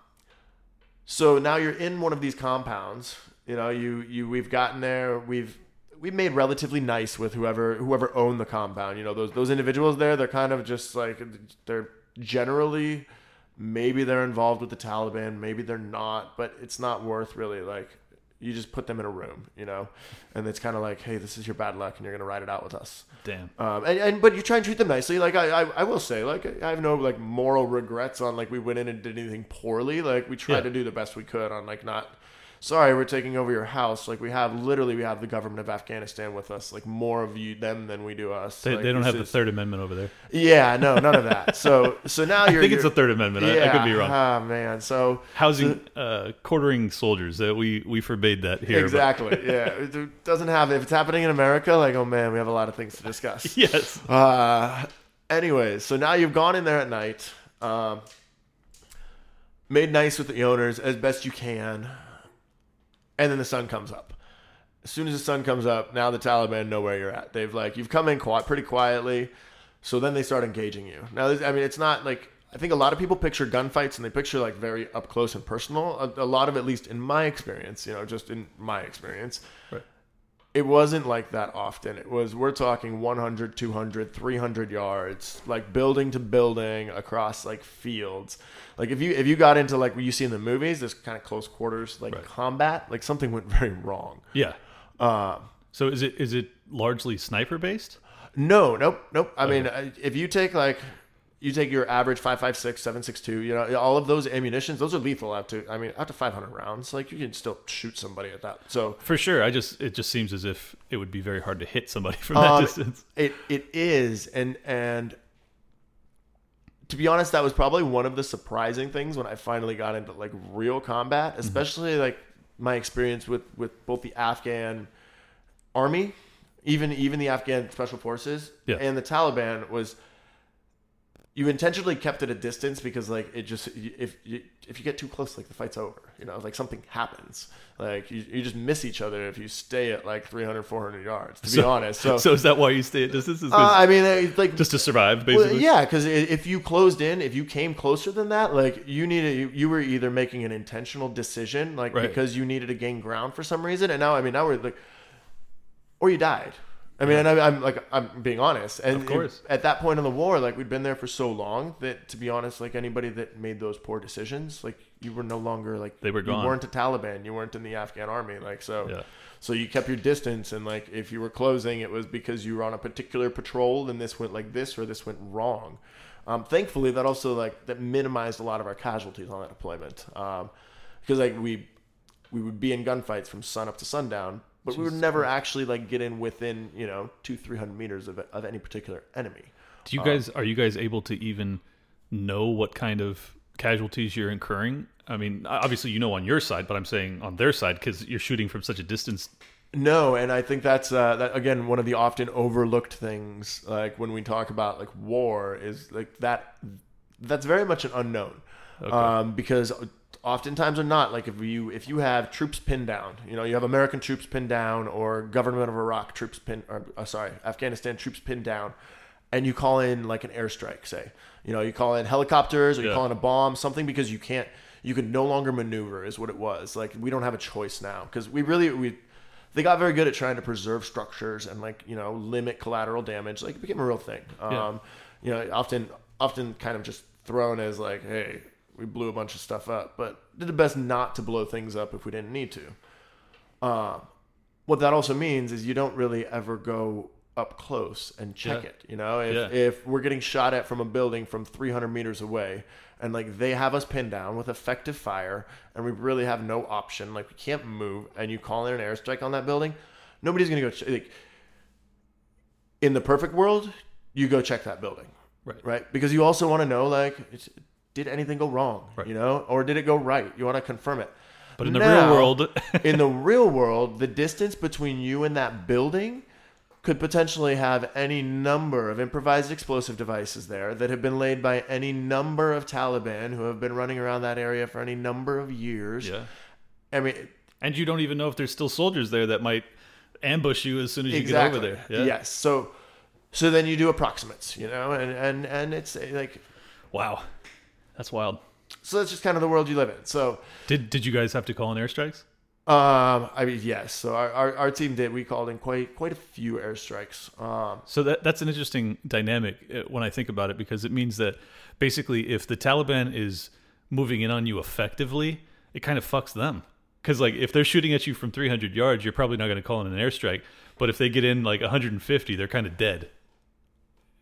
Speaker 2: so now you're in one of these compounds. You know, you you we've gotten there. We've we made relatively nice with whoever whoever owned the compound. You know, those those individuals there. They're kind of just like they're generally maybe they're involved with the Taliban, maybe they're not, but it's not worth really like you just put them in a room, you know, and it's kind of like, hey, this is your bad luck, and you're gonna ride it out with us.
Speaker 1: Damn.
Speaker 2: Um, and, and but you try and treat them nicely. Like I, I, I will say, like I have no like moral regrets on like we went in and did anything poorly. Like we tried
Speaker 1: Yeah.
Speaker 2: to do the best we could on like not. Sorry, we're taking over your house. Like we have literally, we have the government of Afghanistan with us. Like more of you them than we do us.
Speaker 1: They,
Speaker 2: Like,
Speaker 1: they don't have the Third Amendment over there.
Speaker 2: Yeah, no, none of that. So so now
Speaker 1: I
Speaker 2: you're.
Speaker 1: think it's the Third Amendment. I, I could be wrong.
Speaker 2: Ah man, so
Speaker 1: Housing, uh, quartering soldiers. That we we forbade that here.
Speaker 2: exactly. yeah, it doesn't have. If it's happening in America, like oh man, we have a lot of things to discuss.
Speaker 1: yes.
Speaker 2: Uh, anyways, so now you've gone in there at night, um, made nice with the owners as best you can, and then the sun comes up. As soon as the sun comes up, now the Taliban know where you're at. They've like you've come in quiet, pretty quietly, so then they start engaging you. Now, I mean, it's not like I think a lot of people picture gunfights and they picture like very up close and personal. A, a lot of, at least in my experience, you know, just in my experience,
Speaker 1: Right.
Speaker 2: it wasn't like that often. It was, we're talking 100, 200, 300 yards, like building to building across like fields. Like if you, if you got into like what you see in the movies, this kind of close quarters, like
Speaker 1: Right.
Speaker 2: combat, like something went very wrong.
Speaker 1: Yeah.
Speaker 2: Um,
Speaker 1: So is it is it largely sniper based?
Speaker 2: no, nope, nope. I mean, uh, if you take like, you take your average 556, 762, you know, all of those ammunitions, those are lethal out to, I mean, out to 500 rounds. Like you can still shoot somebody at that. So,
Speaker 1: For sure. I just it just seems as if it would be very hard to hit somebody from that
Speaker 2: Um,
Speaker 1: distance.
Speaker 2: It it is, and and to be honest, that was probably one of the surprising things when I finally got into like real combat,
Speaker 1: Mm-hmm.
Speaker 2: especially like my experience with with both the Afghan army, even even the Afghan special forces,
Speaker 1: Yeah.
Speaker 2: and the Taliban was. You intentionally kept at a distance because, like, it just if you if you get too close, like the fight's over. You know, like something happens. Like you, you just miss each other if you stay at like 300, 400 yards. To be
Speaker 1: So-
Speaker 2: honest, so
Speaker 1: So is that why you stay at distance? Is 'cause-
Speaker 2: uh, I mean, it's like
Speaker 1: just to survive,
Speaker 2: well,
Speaker 1: basically.
Speaker 2: yeah, because if you closed in, if you came closer than that, like you needed, you, you were either making an intentional decision, like
Speaker 1: Right.
Speaker 2: because you needed to gain ground for some reason, and now, I mean, now we're like, or you died. I mean, and I, I'm like, I'm being honest, and
Speaker 1: Of course.
Speaker 2: at that point in the war, like we'd been there for so long that, to be honest, like anybody that made those poor decisions, like you were no longer like
Speaker 1: They were gone.
Speaker 2: You weren't a Taliban. You weren't in the Afghan army. Like so,
Speaker 1: Yeah.
Speaker 2: so you kept your distance, and like if you were closing, it was because you were on a particular patrol, and this went like this or this went wrong. Um, thankfully, that also like that minimized a lot of our casualties on that deployment. Um, because like we, we would be in gunfights from sun up to sundown, but we would never actually like get in within you know two three hundred meters of of any particular enemy.
Speaker 1: Do you guys are you guys able to even know what kind of casualties you're incurring? I mean, obviously you know on your side, but I'm saying on their side because you're shooting from such a distance.
Speaker 2: No, and I think that's uh, that again one of the often overlooked things. Like when we talk about like war, is like that. That's very much an unknown, um, because oftentimes or not, like if you if you have troops pinned down, you know, you have American troops pinned down or government of Iraq troops pinned, or uh, sorry, Afghanistan troops pinned down, and you call in like an airstrike, say, you know, you call in helicopters or you
Speaker 1: Yeah.
Speaker 2: call in a bomb, something because you can't, you can no longer maneuver, is what it was. Like we don't have a choice now because we really we. They got very good at trying to preserve structures and like you know limit collateral damage. Like it became a real thing. Um,
Speaker 1: Yeah.
Speaker 2: You know, often often kind of just thrown as like, hey, we blew a bunch of stuff up, but did the best not to blow things up if we didn't need to. Um, what that also means is you don't really ever go up close and check
Speaker 1: Yeah.
Speaker 2: it. You know, if,
Speaker 1: Yeah.
Speaker 2: if we're getting shot at from a building from 300 meters away, and like they have us pinned down with effective fire, and we really have no option, like we can't move, and you call in an airstrike on that building, nobody's gonna go. Ch- like, in the perfect world, you go check that building,
Speaker 1: Right.
Speaker 2: right? Because you also want to know, like, it's, did anything go wrong,
Speaker 1: Right.
Speaker 2: you know, or did it go right? You want to confirm it.
Speaker 1: But in the real world,
Speaker 2: in the real world, the distance between you and that building could potentially have any number of improvised explosive devices there that have been laid by any number of Taliban who have been running around that area for any number of years.
Speaker 1: yeah.
Speaker 2: I mean,
Speaker 1: And you don't even know if there's still soldiers there that might ambush you as soon as you
Speaker 2: exactly.
Speaker 1: get over there. Yeah.
Speaker 2: Yes. So, so then you do approximates, you know, and and and it's like
Speaker 1: Wow. That's wild.
Speaker 2: so that's just kind of the world you live in. So,
Speaker 1: Did did you guys have to call in airstrikes?
Speaker 2: um, I mean, yes. So our, our, our team did. We called in quite quite a few airstrikes. Um,
Speaker 1: So that that's an interesting dynamic uh, when I think about it because it means that basically if the Taliban is moving in on you effectively, it kind of fucks them. Because like if they're shooting at you from 300 yards, you're probably not going to call in an airstrike. But if they get in like 150, they're kind of dead.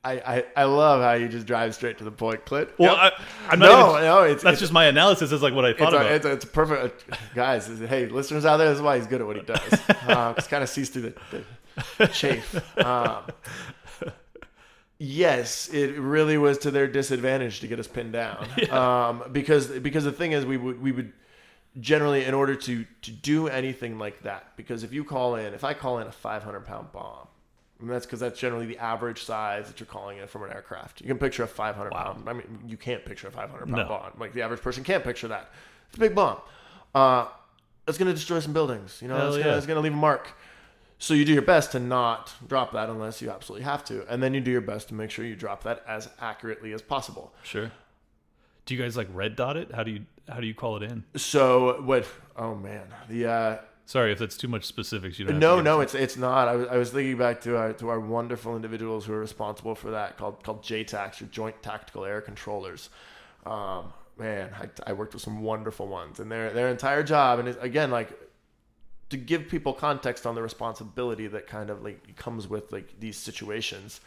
Speaker 2: I, I, I love how you just drive straight to the point, Clint.
Speaker 1: Well,
Speaker 2: Yep.
Speaker 1: I, I'm not
Speaker 2: no,
Speaker 1: even-
Speaker 2: no, it's
Speaker 1: that's
Speaker 2: it's,
Speaker 1: just my analysis. Is like what I thought
Speaker 2: it's,
Speaker 1: about.
Speaker 2: a, it's, a, it's a perfect guys. Hey, listeners out there, this is why he's good at what he does. Uh, just kind of sees through the, the chafe. Um, yes, it really was to their disadvantage to get us pinned down. Um, because because the thing is, we would we would generally in order to to do anything like that. Because if you call in, if I call in a 500 pound bomb. And that's because that's generally the average size that you're calling in from an aircraft. You can picture a 500 pound. I mean, you can't picture a 500 pound
Speaker 1: No.
Speaker 2: bomb. Like the average person can't picture that. It's a big bomb. Uh, it's going to destroy some buildings. You know,
Speaker 1: Hell
Speaker 2: it's
Speaker 1: yeah.
Speaker 2: going to leave a mark. So you do your best to not drop that unless you absolutely have to, and then you do your best to make sure you drop that as accurately as possible.
Speaker 1: Sure. Do you guys like red dot it? How do you how do you call it in?
Speaker 2: So what? Oh man, the uh,
Speaker 1: Sorry if that's too much specifics. You don't.
Speaker 2: no, no, it's it's not. I was, I was thinking back to our to our wonderful individuals who are responsible for that, called called JTACs or Joint Tactical Air Controllers. Um, man, I, I worked with some wonderful ones, and their their entire job, and again, like to give people context on the responsibility that kind of like comes with like these situations.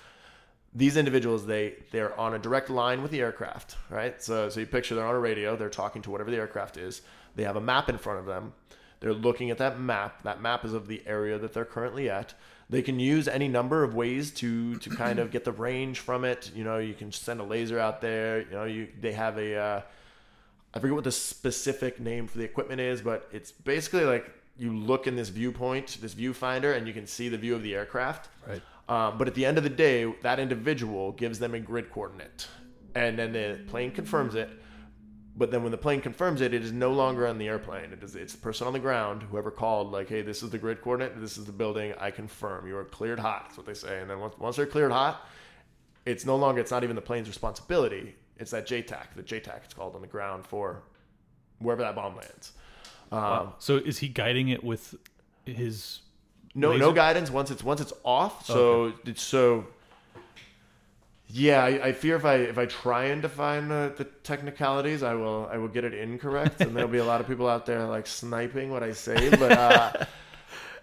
Speaker 2: These individuals, they they're on a direct line with the aircraft, right? So so you picture they're on a radio, they're talking to whatever the aircraft is. They have a map in front of them. They're looking at that map. That map is of the area that they're currently at. They can use any number of ways to to kind of get the range from it. You know, you can send a laser out there. You know, you they have a uh, I forget what the specific name for the equipment is, but it's basically like you look in this viewpoint, this viewfinder, and you can see the view of the aircraft.
Speaker 1: Right.
Speaker 2: Um, but at the end of the day, that individual gives them a grid coordinate, and then the plane confirms it. But then when the plane confirms it, it is no longer on the airplane. It is it's the person on the ground, whoever called, like, hey, this is the grid coordinate, this is the building. I confirm you are cleared hot. That's what they say. And then once, once they're cleared hot, it's no longer it's not even the plane's responsibility. It's that JTAC, the JTAC it's called on the ground for wherever that bomb lands. Um,
Speaker 1: So is he guiding it with his?
Speaker 2: no
Speaker 1: laser?
Speaker 2: no guidance once it's once it's off. So it's so. Yeah, I, I fear if I if I try and define the, the technicalities, I will I will get it incorrect, and there'll be a lot of people out there like sniping what I say. But uh,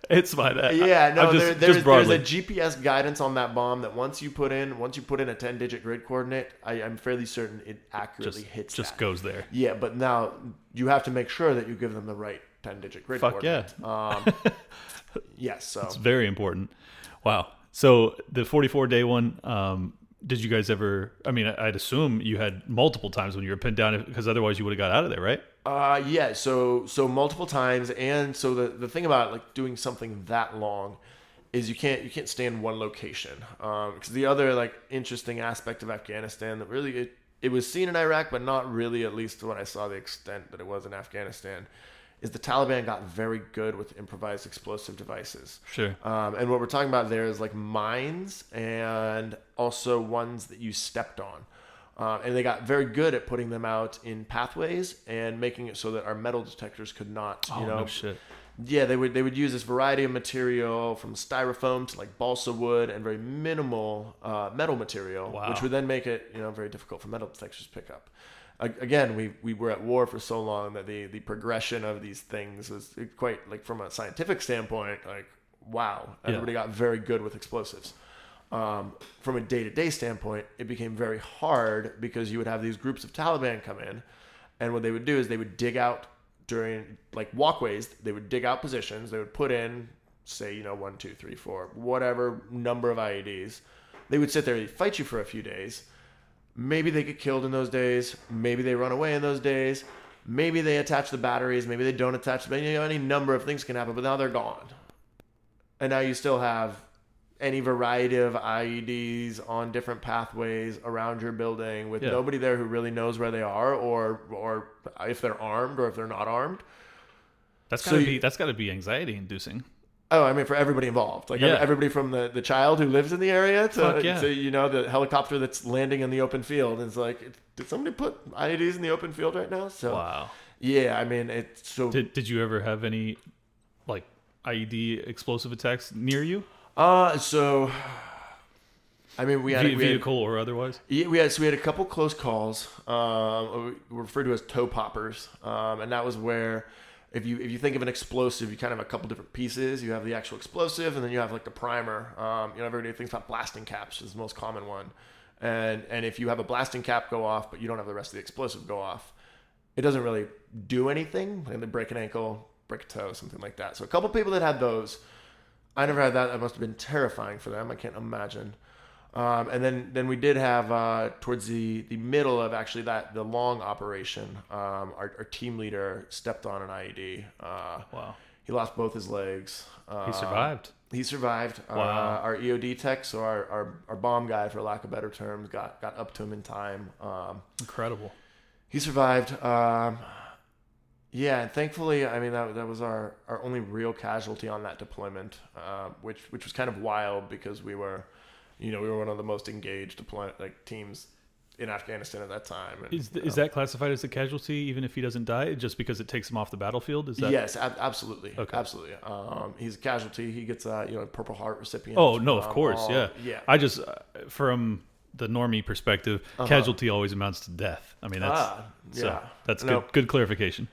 Speaker 1: It's fine. I-
Speaker 2: yeah, no,
Speaker 1: just,
Speaker 2: there, there's, there's a GPS guidance on that bomb that once you put in once you put in a ten digit grid coordinate, I, I'm fairly certain it accurately
Speaker 1: just
Speaker 2: hits
Speaker 1: just
Speaker 2: that.
Speaker 1: goes there.
Speaker 2: Yeah, but now you have to make sure that you give them the right ten digit grid.
Speaker 1: Fuck
Speaker 2: coordinate. Um, yes. So
Speaker 1: It's very important. Wow. So the 44 day one, um, did you guys ever? I mean, I'd assume you had multiple times when you were pinned down because otherwise you would have got out of there, right?
Speaker 2: Uh, yeah. So so multiple times, and so the the thing about like doing something that long is you can't you can't stay in one location. Um, because the other like interesting aspect of Afghanistan that really it, it was seen in Iraq, but not really at least when I saw the extent that it was in Afghanistan, is the Taliban got very good with improvised explosive devices.
Speaker 1: Sure.
Speaker 2: Um, and what we're talking about there is like mines and also ones that you stepped on. Um, and they got very good at putting them out in pathways and making it so that our metal detectors could not, you
Speaker 1: oh
Speaker 2: know,
Speaker 1: no shit.
Speaker 2: yeah, they would they would use this variety of material from styrofoam to like balsa wood and very minimal uh, metal material,
Speaker 1: Wow.
Speaker 2: which would then make it you know very difficult for metal detectors to pick up. Again, we we were at war for so long that the the progression of these things was quite like from a scientific standpoint, like wow, everybody got very good with explosives. Um, from a day to day standpoint, it became very hard because you would have these groups of Taliban come in, and what they would do is they would dig out during like walkways. They would dig out positions. They would put in, say, you know, one, two, three, four, whatever number of IEDs. They would sit there, they'd fight you for a few days. Maybe they get killed in those days. Maybe they run away in those days. Maybe they attach the batteries. Maybe they don't attach them. You know, any number of things can happen, but now they're gone. And now you still have any variety of IEDs on different pathways around your building with
Speaker 1: Yeah.
Speaker 2: nobody there who really knows where they are or or if they're armed or if they're not armed.
Speaker 1: That's
Speaker 2: So
Speaker 1: gotta
Speaker 2: you-
Speaker 1: be that's gotta be anxiety inducing.
Speaker 2: Oh, I mean for everybody involved, like
Speaker 1: Yeah.
Speaker 2: everybody from the, the child who lives in the area to,
Speaker 1: yeah.
Speaker 2: to you know the helicopter that's landing in the open field. And it's like, did somebody put IEDs in the open field right now? So
Speaker 1: Wow.
Speaker 2: yeah, I mean it's so.
Speaker 1: Did did you ever have any like IED explosive attacks near you,
Speaker 2: uh, so I mean we had,
Speaker 1: Ve-
Speaker 2: we had
Speaker 1: vehicle or otherwise?
Speaker 2: Yeah, we had so we had a couple close calls, um, we referred to as toe poppers, um, and that was where if you if you think of an explosive, you kind of have a couple different pieces. You have the actual explosive, and then you have like the primer. Um, you know, everybody thinks about blasting caps is the most common one, and and if you have a blasting cap go off, but you don't have the rest of the explosive go off, it doesn't really do anything. Like they break an ankle, break a toe, something like that. So a couple people that had those. I never had that. That must have been terrifying for them. I can't imagine. Um, and then, then we did have uh, towards the, the middle of actually that the long operation. Um, our, our team leader stepped on an IED. Uh,
Speaker 1: Wow.
Speaker 2: he lost both his legs. Uh,
Speaker 1: He survived.
Speaker 2: He survived. Uh,
Speaker 1: Wow.
Speaker 2: our EOD tech, so our, our, our bomb guy, for lack of better terms, got got up to him in time. Um,
Speaker 1: Incredible.
Speaker 2: he survived. Um, yeah, and thankfully, I mean that that was our, our only real casualty on that deployment, uh, which which was kind of wild because we were, you know, we were one of the most engaged deployment like teams in Afghanistan at that time. And,
Speaker 1: Is
Speaker 2: you
Speaker 1: is that classified as a casualty even if he doesn't die just because it takes him off the battlefield? Is that
Speaker 2: yes, ab- absolutely,
Speaker 1: Okay.
Speaker 2: absolutely. Um, he's a casualty. He gets a you know Purple Heart recipient.
Speaker 1: Oh no, of
Speaker 2: um,
Speaker 1: course,
Speaker 2: all-
Speaker 1: yeah.
Speaker 2: yeah.
Speaker 1: I just uh, from the normie perspective, casualty always amounts to death. I mean that's
Speaker 2: Uh-huh. Ah,
Speaker 1: so
Speaker 2: yeah.
Speaker 1: that's
Speaker 2: No.
Speaker 1: good good clarification.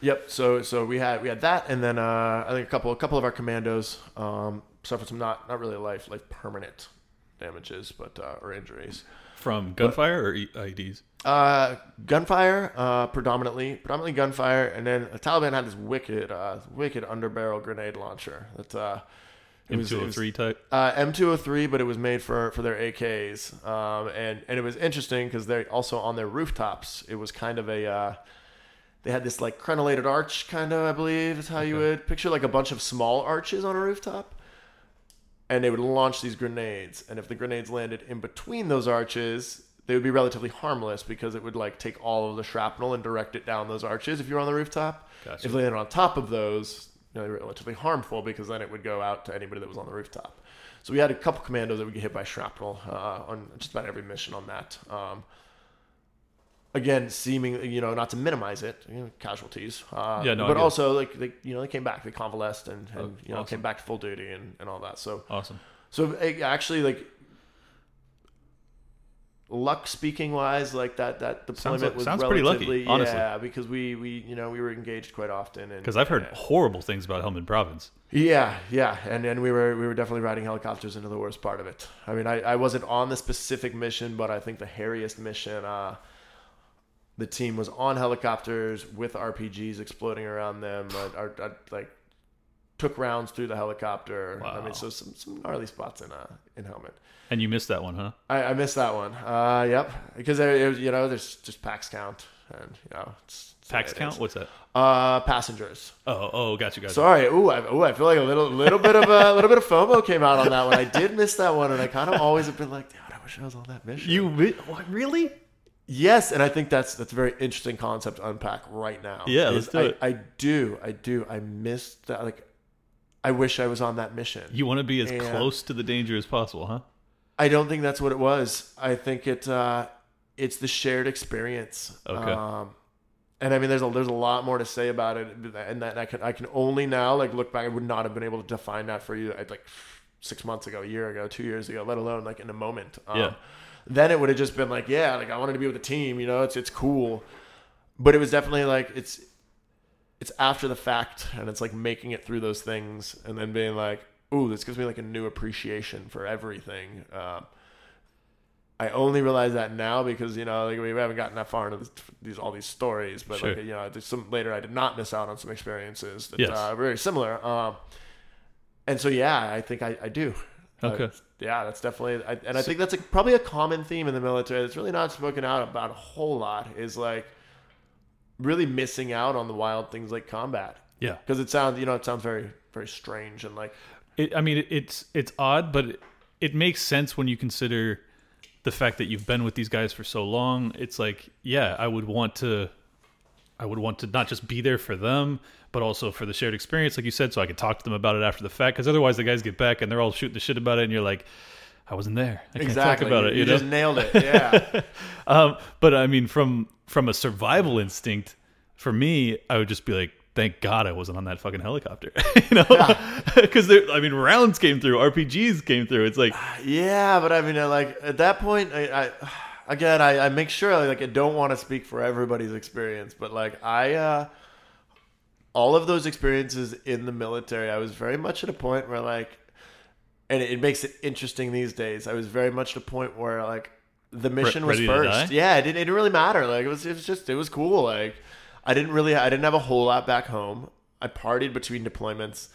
Speaker 2: Yep. So so we had we had that, and then uh, I think a couple a couple of our commandos um, suffered some not not really life like permanent damages, but uh, or injuries.
Speaker 1: From gunfire or E- IEDs?
Speaker 2: Uh, gunfire, uh, predominantly, predominantly gunfire, and then the Taliban had this wicked, uh, wicked underbarrel grenade launcher that uh, it was- it was-
Speaker 1: M203 type.
Speaker 2: uh, M203, but it was made for for their AKs, um, and and it was interesting because they also on their rooftops, it was kind of a. Uh, they had this like crenellated arch, kind of, I believe, is how you would picture like a bunch of small arches on a rooftop. And they would launch these grenades, and if the grenades landed in between those arches, they would be relatively harmless because it would like take all of the shrapnel and direct it down those arches if you're on the rooftop.
Speaker 1: Gotcha.
Speaker 2: If they landed on top of those, you know, they were relatively harmful because then it would go out to anybody that was on the rooftop. So we had a couple commandos that would get hit by shrapnel uh, on just about every mission on that. Um, again, seeming you know not to minimize it, you know, casualties. Uh,
Speaker 1: Yeah, no,
Speaker 2: but also like they you know they came back, they convalesced and, and
Speaker 1: Oh,
Speaker 2: you know
Speaker 1: awesome.
Speaker 2: came back to full duty and, and all that. So
Speaker 1: Awesome.
Speaker 2: so eh, actually like luck speaking wise like that that deployment
Speaker 1: like-
Speaker 2: was
Speaker 1: sounds pretty lucky, honestly.
Speaker 2: yeah because we we you know we were engaged quite often and
Speaker 1: Because I've heard
Speaker 2: and-
Speaker 1: horrible things about Helmand Province.
Speaker 2: yeah, yeah, and and we were we were definitely riding helicopters into the worst part of it. I mean, I, I wasn't on the specific mission, but I think the hairiest mission, uh, the team was on helicopters with RPGs exploding around them. Uh, are, are, like took rounds through the helicopter. I mean, so some some gnarly spots in uh in Helmand.
Speaker 1: And you missed that one, huh?
Speaker 2: I, I missed that one. Uh, yep, because there, it you know there's just PAX count and you know it's, it's
Speaker 1: Pax count? What's that?
Speaker 2: Uh, passengers.
Speaker 1: Oh, oh, got you, you.
Speaker 2: Sorry. Ooh, I, ooh, I feel like a little little bit of a little bit of FOMO came out on that one. I did miss that one, and I kind of always have been like, dude, I wish I was on that mission.
Speaker 1: You what, really?
Speaker 2: Yes, and I think that's that's a very interesting concept to unpack right now.
Speaker 1: Yeah, let's do
Speaker 2: I,
Speaker 1: it.
Speaker 2: I do, I do. I missed that. Like, I wish I was on that mission.
Speaker 1: You want to be as
Speaker 2: And-
Speaker 1: close to the danger as possible, huh?
Speaker 2: I don't think that's what it was. I think it uh, it's the shared experience.
Speaker 1: Okay.
Speaker 2: Um, and I mean, there's a there's a lot more to say about it, and that I can I can only now like look back. I would not have been able to define that for you like six months ago, a year ago, two years ago, let alone like in a moment. Um,
Speaker 1: Yeah.
Speaker 2: Then it would have just been like, yeah, like I wanted to be with the team. You know, it's it's cool, but it was definitely like it's it's after the fact, and it's like making it through those things, and then being like, ooh, this gives me like a new appreciation for everything. Um, I only realize that now because you know like we haven't gotten that far into this, these all these stories, but
Speaker 1: Sure.
Speaker 2: like you know, some later I did not miss out on some experiences that
Speaker 1: Yes.
Speaker 2: uh, are very similar. Um, and so yeah, I think I, I do. Uh,
Speaker 1: Okay.
Speaker 2: yeah, that's definitely, I, and I think that's a, probably a common theme in the military that's really not spoken out about a whole lot. Is like really missing out on the wild things like combat
Speaker 1: Yeah.
Speaker 2: because it sounds you know it sounds very very strange and like
Speaker 1: It, I mean, it's it's odd, but it, it makes sense when you consider the fact that you've been with these guys for so long. It's like, yeah, I would want to, I would want to not just be there for them, but also for the shared experience, like you said, so I could talk to them about it after the fact. Because otherwise, the guys get back and they're all shooting the shit about it, and you're like, I wasn't there. I can't
Speaker 2: exactly
Speaker 1: talk about it.
Speaker 2: you,
Speaker 1: You, know?
Speaker 2: just nailed it. Yeah,
Speaker 1: um, but I mean, from from a survival instinct, for me, I would just be like, "Thank God I wasn't on that fucking helicopter," you know, because I mean, rounds came through, RPGs came through. It's like,
Speaker 2: yeah, but I mean, uh, like at that point, I, I again, I, I make sure like I don't want to speak for everybody's experience, but like I, uh, all of those experiences in the military, I was very much at a point where like, and it, it makes it interesting these days. I was very much at a point where like the mission was first. Yeah, it didn't, it didn't really matter. Like it was, it was just, it was cool. Like I didn't really, I didn't have a whole lot back home. I partied between deployments.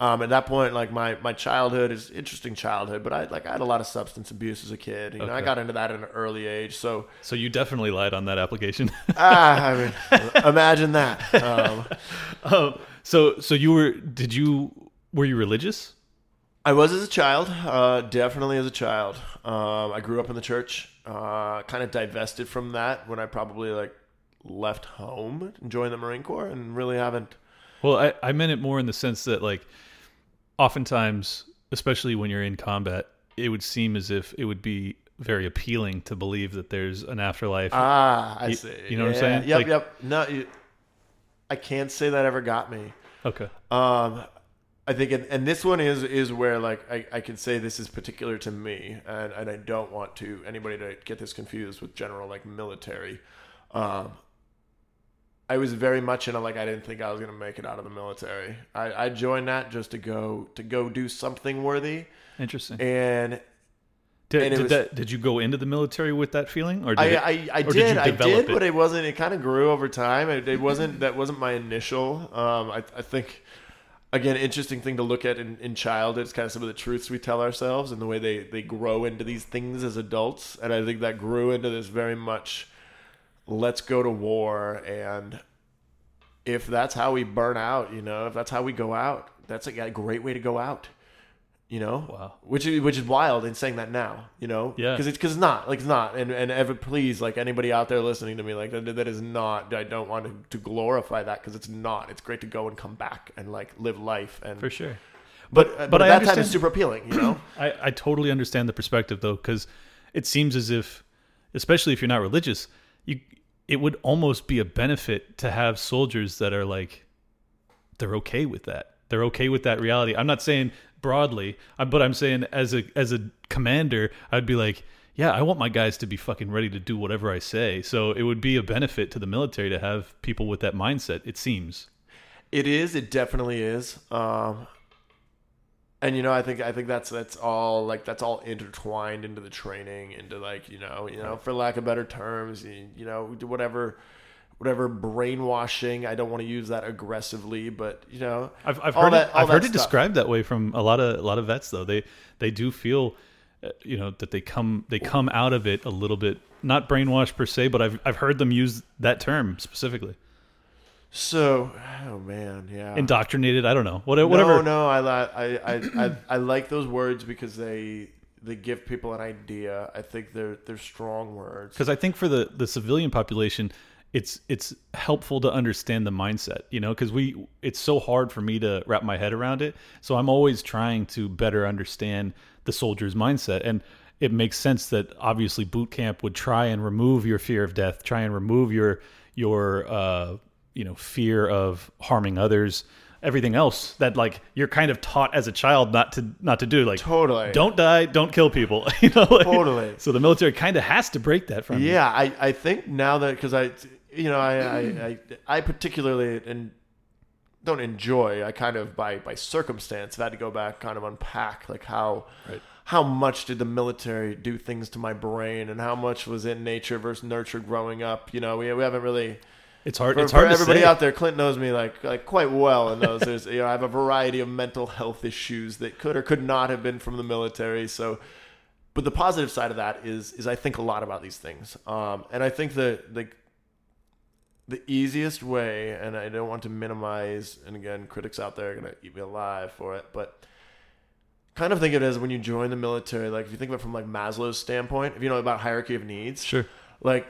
Speaker 2: Um, at that point, like my, my childhood is interesting childhood, but I like I had a lot of substance abuse as a kid. You know, I got into that at an early age. So
Speaker 1: so you definitely lied on that application.
Speaker 2: ah, I mean, imagine that. Um,
Speaker 1: um, so so you were? Did you? Were you religious?
Speaker 2: I was as a child, uh, definitely as a child. Um, I grew up in the church. Uh, kind of divested from that when I probably like left home and joined the Marine Corps, and really haven't.
Speaker 1: Well, I, I meant it more in the sense that, like, oftentimes, especially when you're in combat, it would seem as if it would be very appealing to believe that there's an afterlife.
Speaker 2: Ah, I
Speaker 1: You-
Speaker 2: see.
Speaker 1: you know what I'm saying?
Speaker 2: Yep,
Speaker 1: Like-
Speaker 2: yep. No, you, I can't say that ever got me.
Speaker 1: okay.
Speaker 2: Um, I think, and, and this one is is where like I, I can say this is particular to me, and, and I don't want to anybody to get this confused with general like military. Um, I was very much in a like I didn't think I was gonna make it out of the military. I, I joined that just to go to go do something worthy,
Speaker 1: Interesting.
Speaker 2: and
Speaker 1: Did,
Speaker 2: and
Speaker 1: did
Speaker 2: was-
Speaker 1: that? Did you go into the military with that feeling, or did
Speaker 2: I,
Speaker 1: it,
Speaker 2: I,
Speaker 1: did
Speaker 2: did, I did,
Speaker 1: it?
Speaker 2: but it wasn't. It kind of grew over time. It, it wasn't. That wasn't my initial. Um, I, I think, again, interesting thing to look at in, in childhood is kind of some of the truths we tell ourselves and the way they they grow into these things as adults. And I think that grew into this very much. Let's go to war, and if that's how we burn out, you know, if that's how we go out, that's a, great way to go out. You know,
Speaker 1: Wow.
Speaker 2: which is which is wild in saying that now. You know,
Speaker 1: Yeah.
Speaker 2: because it's because it's not like it's not. And and ever please, like anybody out there listening to me, like that, that is not. I don't want to, to glorify that because it's not. It's great to go and come back and like live life and.
Speaker 1: for sure?
Speaker 2: but but, uh,
Speaker 1: but
Speaker 2: at
Speaker 1: I
Speaker 2: that time super appealing. You know.
Speaker 1: I, I totally understand the perspective though, because it seems as if, especially if you're not religious, it would almost be a benefit to have soldiers that are like they're okay with that. They're okay with that reality. I'm not saying broadly, uh, but I'm saying as a as a commander, I'd be like, yeah, I want my guys to be fucking ready to do whatever I say. So it would be a benefit to the military to have people with that mindset. It seems.
Speaker 2: It is. It definitely is. Um, and you know i think i think that's that's all like that's all intertwined into the training into like you know you know for lack of better terms you, you know whatever whatever brainwashing i don't want to use that aggressively but you know
Speaker 1: I've, I've heard
Speaker 2: that-
Speaker 1: it, I've heard it described that way from a lot of a lot of vets though. They they do feel uh, you know that they come they come out of it a little bit not brainwashed per se, but I've I've heard them use that term specifically.
Speaker 2: So oh man yeah
Speaker 1: Indoctrinated, I don't know. Whatever whatever.
Speaker 2: No, no, I, I, I, I, I like those words because they they give people an idea. I think they're they're strong words.
Speaker 1: because I think for the the civilian population, it's it's helpful to understand the mindset, you know, because we it's so hard for me to wrap my head around it. So I'm always trying to better understand the soldier's mindset, and it makes sense that obviously boot camp would try and remove your fear of death, try and remove your your uh, you know fear of harming others. Everything else that like you're kind of taught as a child not to not to do like
Speaker 2: Totally.
Speaker 1: don't die don't kill people you know like-
Speaker 2: Totally.
Speaker 1: so the military kind of has to break that from you.
Speaker 2: Yeah, I, I think now that because I, you know, I, I, I, I particularly and don't enjoy. I kind of by by circumstance have had to go back, kind of unpack like how.
Speaker 1: Right.
Speaker 2: How much did the military do things to my brain, and how much was in nature versus nurture growing up? You know, we, we haven't really
Speaker 1: It's hard.
Speaker 2: for,
Speaker 1: it's
Speaker 2: for
Speaker 1: hard to
Speaker 2: everybody
Speaker 1: say.
Speaker 2: out there. Clint knows me like like quite well, and knows there's you know I have a variety of mental health issues that could or could not have been from the military. So, but the positive side of that is is I think a lot about these things, um, and I think that the the easiest way, and I don't want to minimize, and again, critics out there are gonna eat me alive for it, but kind of think of it as when you join the military. Like if you think of it from like Maslow's standpoint, if you know about hierarchy of needs,
Speaker 1: Sure.
Speaker 2: like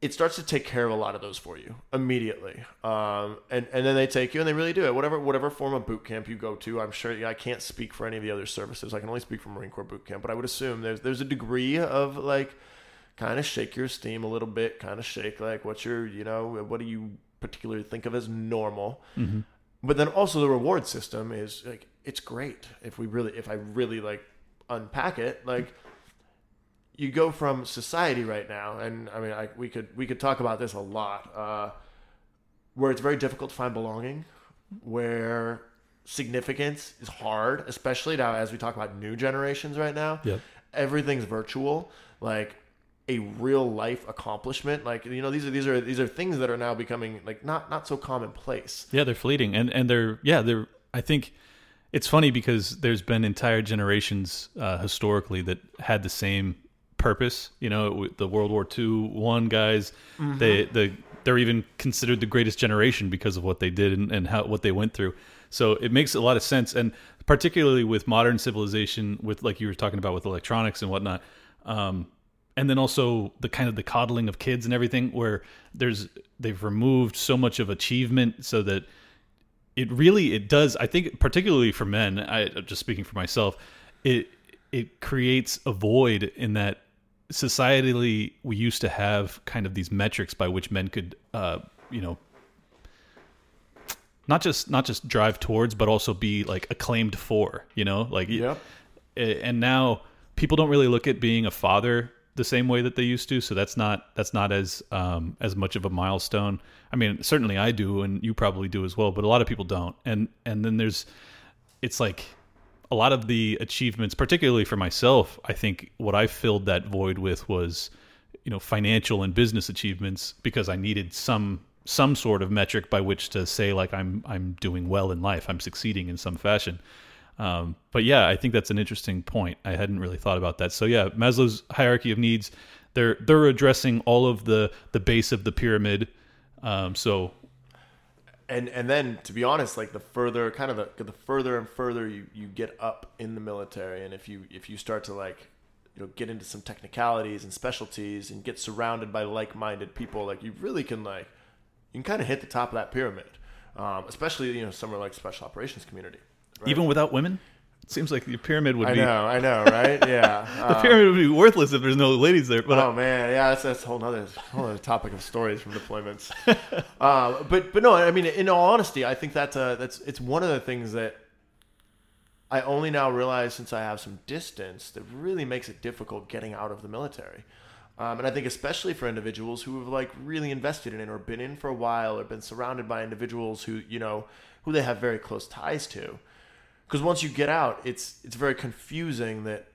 Speaker 2: it starts to take care of a lot of those for you immediately. Um, and and then they take you and they really do it. Whatever whatever form of boot camp you go to i'm sure yeah, i can't speak for any of the other services. I can only speak for marine corps boot camp but i would assume there's there's a degree of like kind of shake your steam a little bit kind of shake like what's your you know what do you particularly think of as normal. But then also the reward system is like it's great if we really if i really like unpack it like you go from society right now, and I mean, I, we could we could talk about this a lot, uh, where it's very difficult to find belonging, where significance is hard, especially now as we talk about new generations right now.
Speaker 1: Yep.
Speaker 2: Everything's virtual, like a real life accomplishment. Like you know, these are these are these are things that are now becoming like not not so commonplace.
Speaker 1: Yeah, they're fleeting, and and they're yeah they're. I think it's funny because there's been entire generations uh, historically that had the same purpose. You know, the World War II one guys, they the they're even considered the greatest generation because of what they did and, and how what they went through. So it makes a lot of sense, and particularly with modern civilization, with like you were talking about with electronics and whatnot. Um, and then also the kind of the coddling of kids and everything where there's they've removed so much of achievement so that it really it does i think particularly for men i just speaking for myself it it creates a void in that societally we used to have kind of these metrics by which men could uh you know not just not just drive towards but also be like acclaimed for you know? Like
Speaker 2: Yep.
Speaker 1: a- and now people don't really look at being a father the same way that they used to so that's not that's not as um as much of a milestone. I mean certainly i do and you probably do as well but a lot of people don't. And and then there's it's like a lot of the achievements particularly for myself i think what i filled that void with was you know financial and business achievements because i needed some some sort of metric by which to say like i'm i'm doing well in life i'm succeeding in some fashion um, but yeah, I think that's an interesting point. I hadn't really thought about that. So yeah, Maslow's hierarchy of needs, they're they're addressing all of the the base of the pyramid. Um, so
Speaker 2: and and then to be honest like the further kind of the, the further and further you, you get up in the military and if you if you start to like you know get into some technicalities and specialties and get surrounded by like-minded people like you really can like you can kind of hit the top of that pyramid um, especially you know somewhere like special operations community right?
Speaker 1: even without women, seems like the pyramid would
Speaker 2: i
Speaker 1: be
Speaker 2: know i know right yeah
Speaker 1: the pyramid would be worthless if there's no ladies there. But
Speaker 2: oh man, yeah, that's that's a whole other whole other topic of stories from deployments. uh, but but no, I mean, in all honesty, I think that's uh that's it's one of the things that I only now realize since I have some distance that really makes it difficult getting out of the military. Um, and I think especially for individuals who have like really invested in it or been in for a while or been surrounded by individuals who you know who they have very close ties to because once you get out, it's it's very confusing that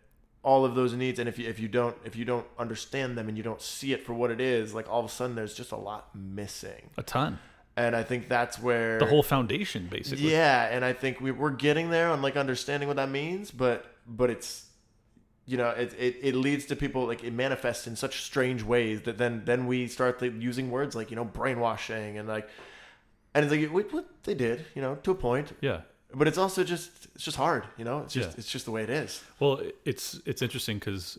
Speaker 2: all of those needs, and if you if you don't if you don't understand them and you don't see it for what it is, like all of a sudden there's just a lot missing,
Speaker 1: A ton.
Speaker 2: and I think that's where
Speaker 1: The whole foundation, basically.
Speaker 2: yeah, and I think we, we're getting there on like understanding what that means, but but it's you know it, it, it leads to people like it manifests in such strange ways that then then we start like, using words like you know brainwashing and like and it's like what, what they did you know to a point,
Speaker 1: Yeah.
Speaker 2: But it's also just it's just hard you know it's just
Speaker 1: Yeah.
Speaker 2: it's just the way it is.
Speaker 1: Well, it's it's interesting because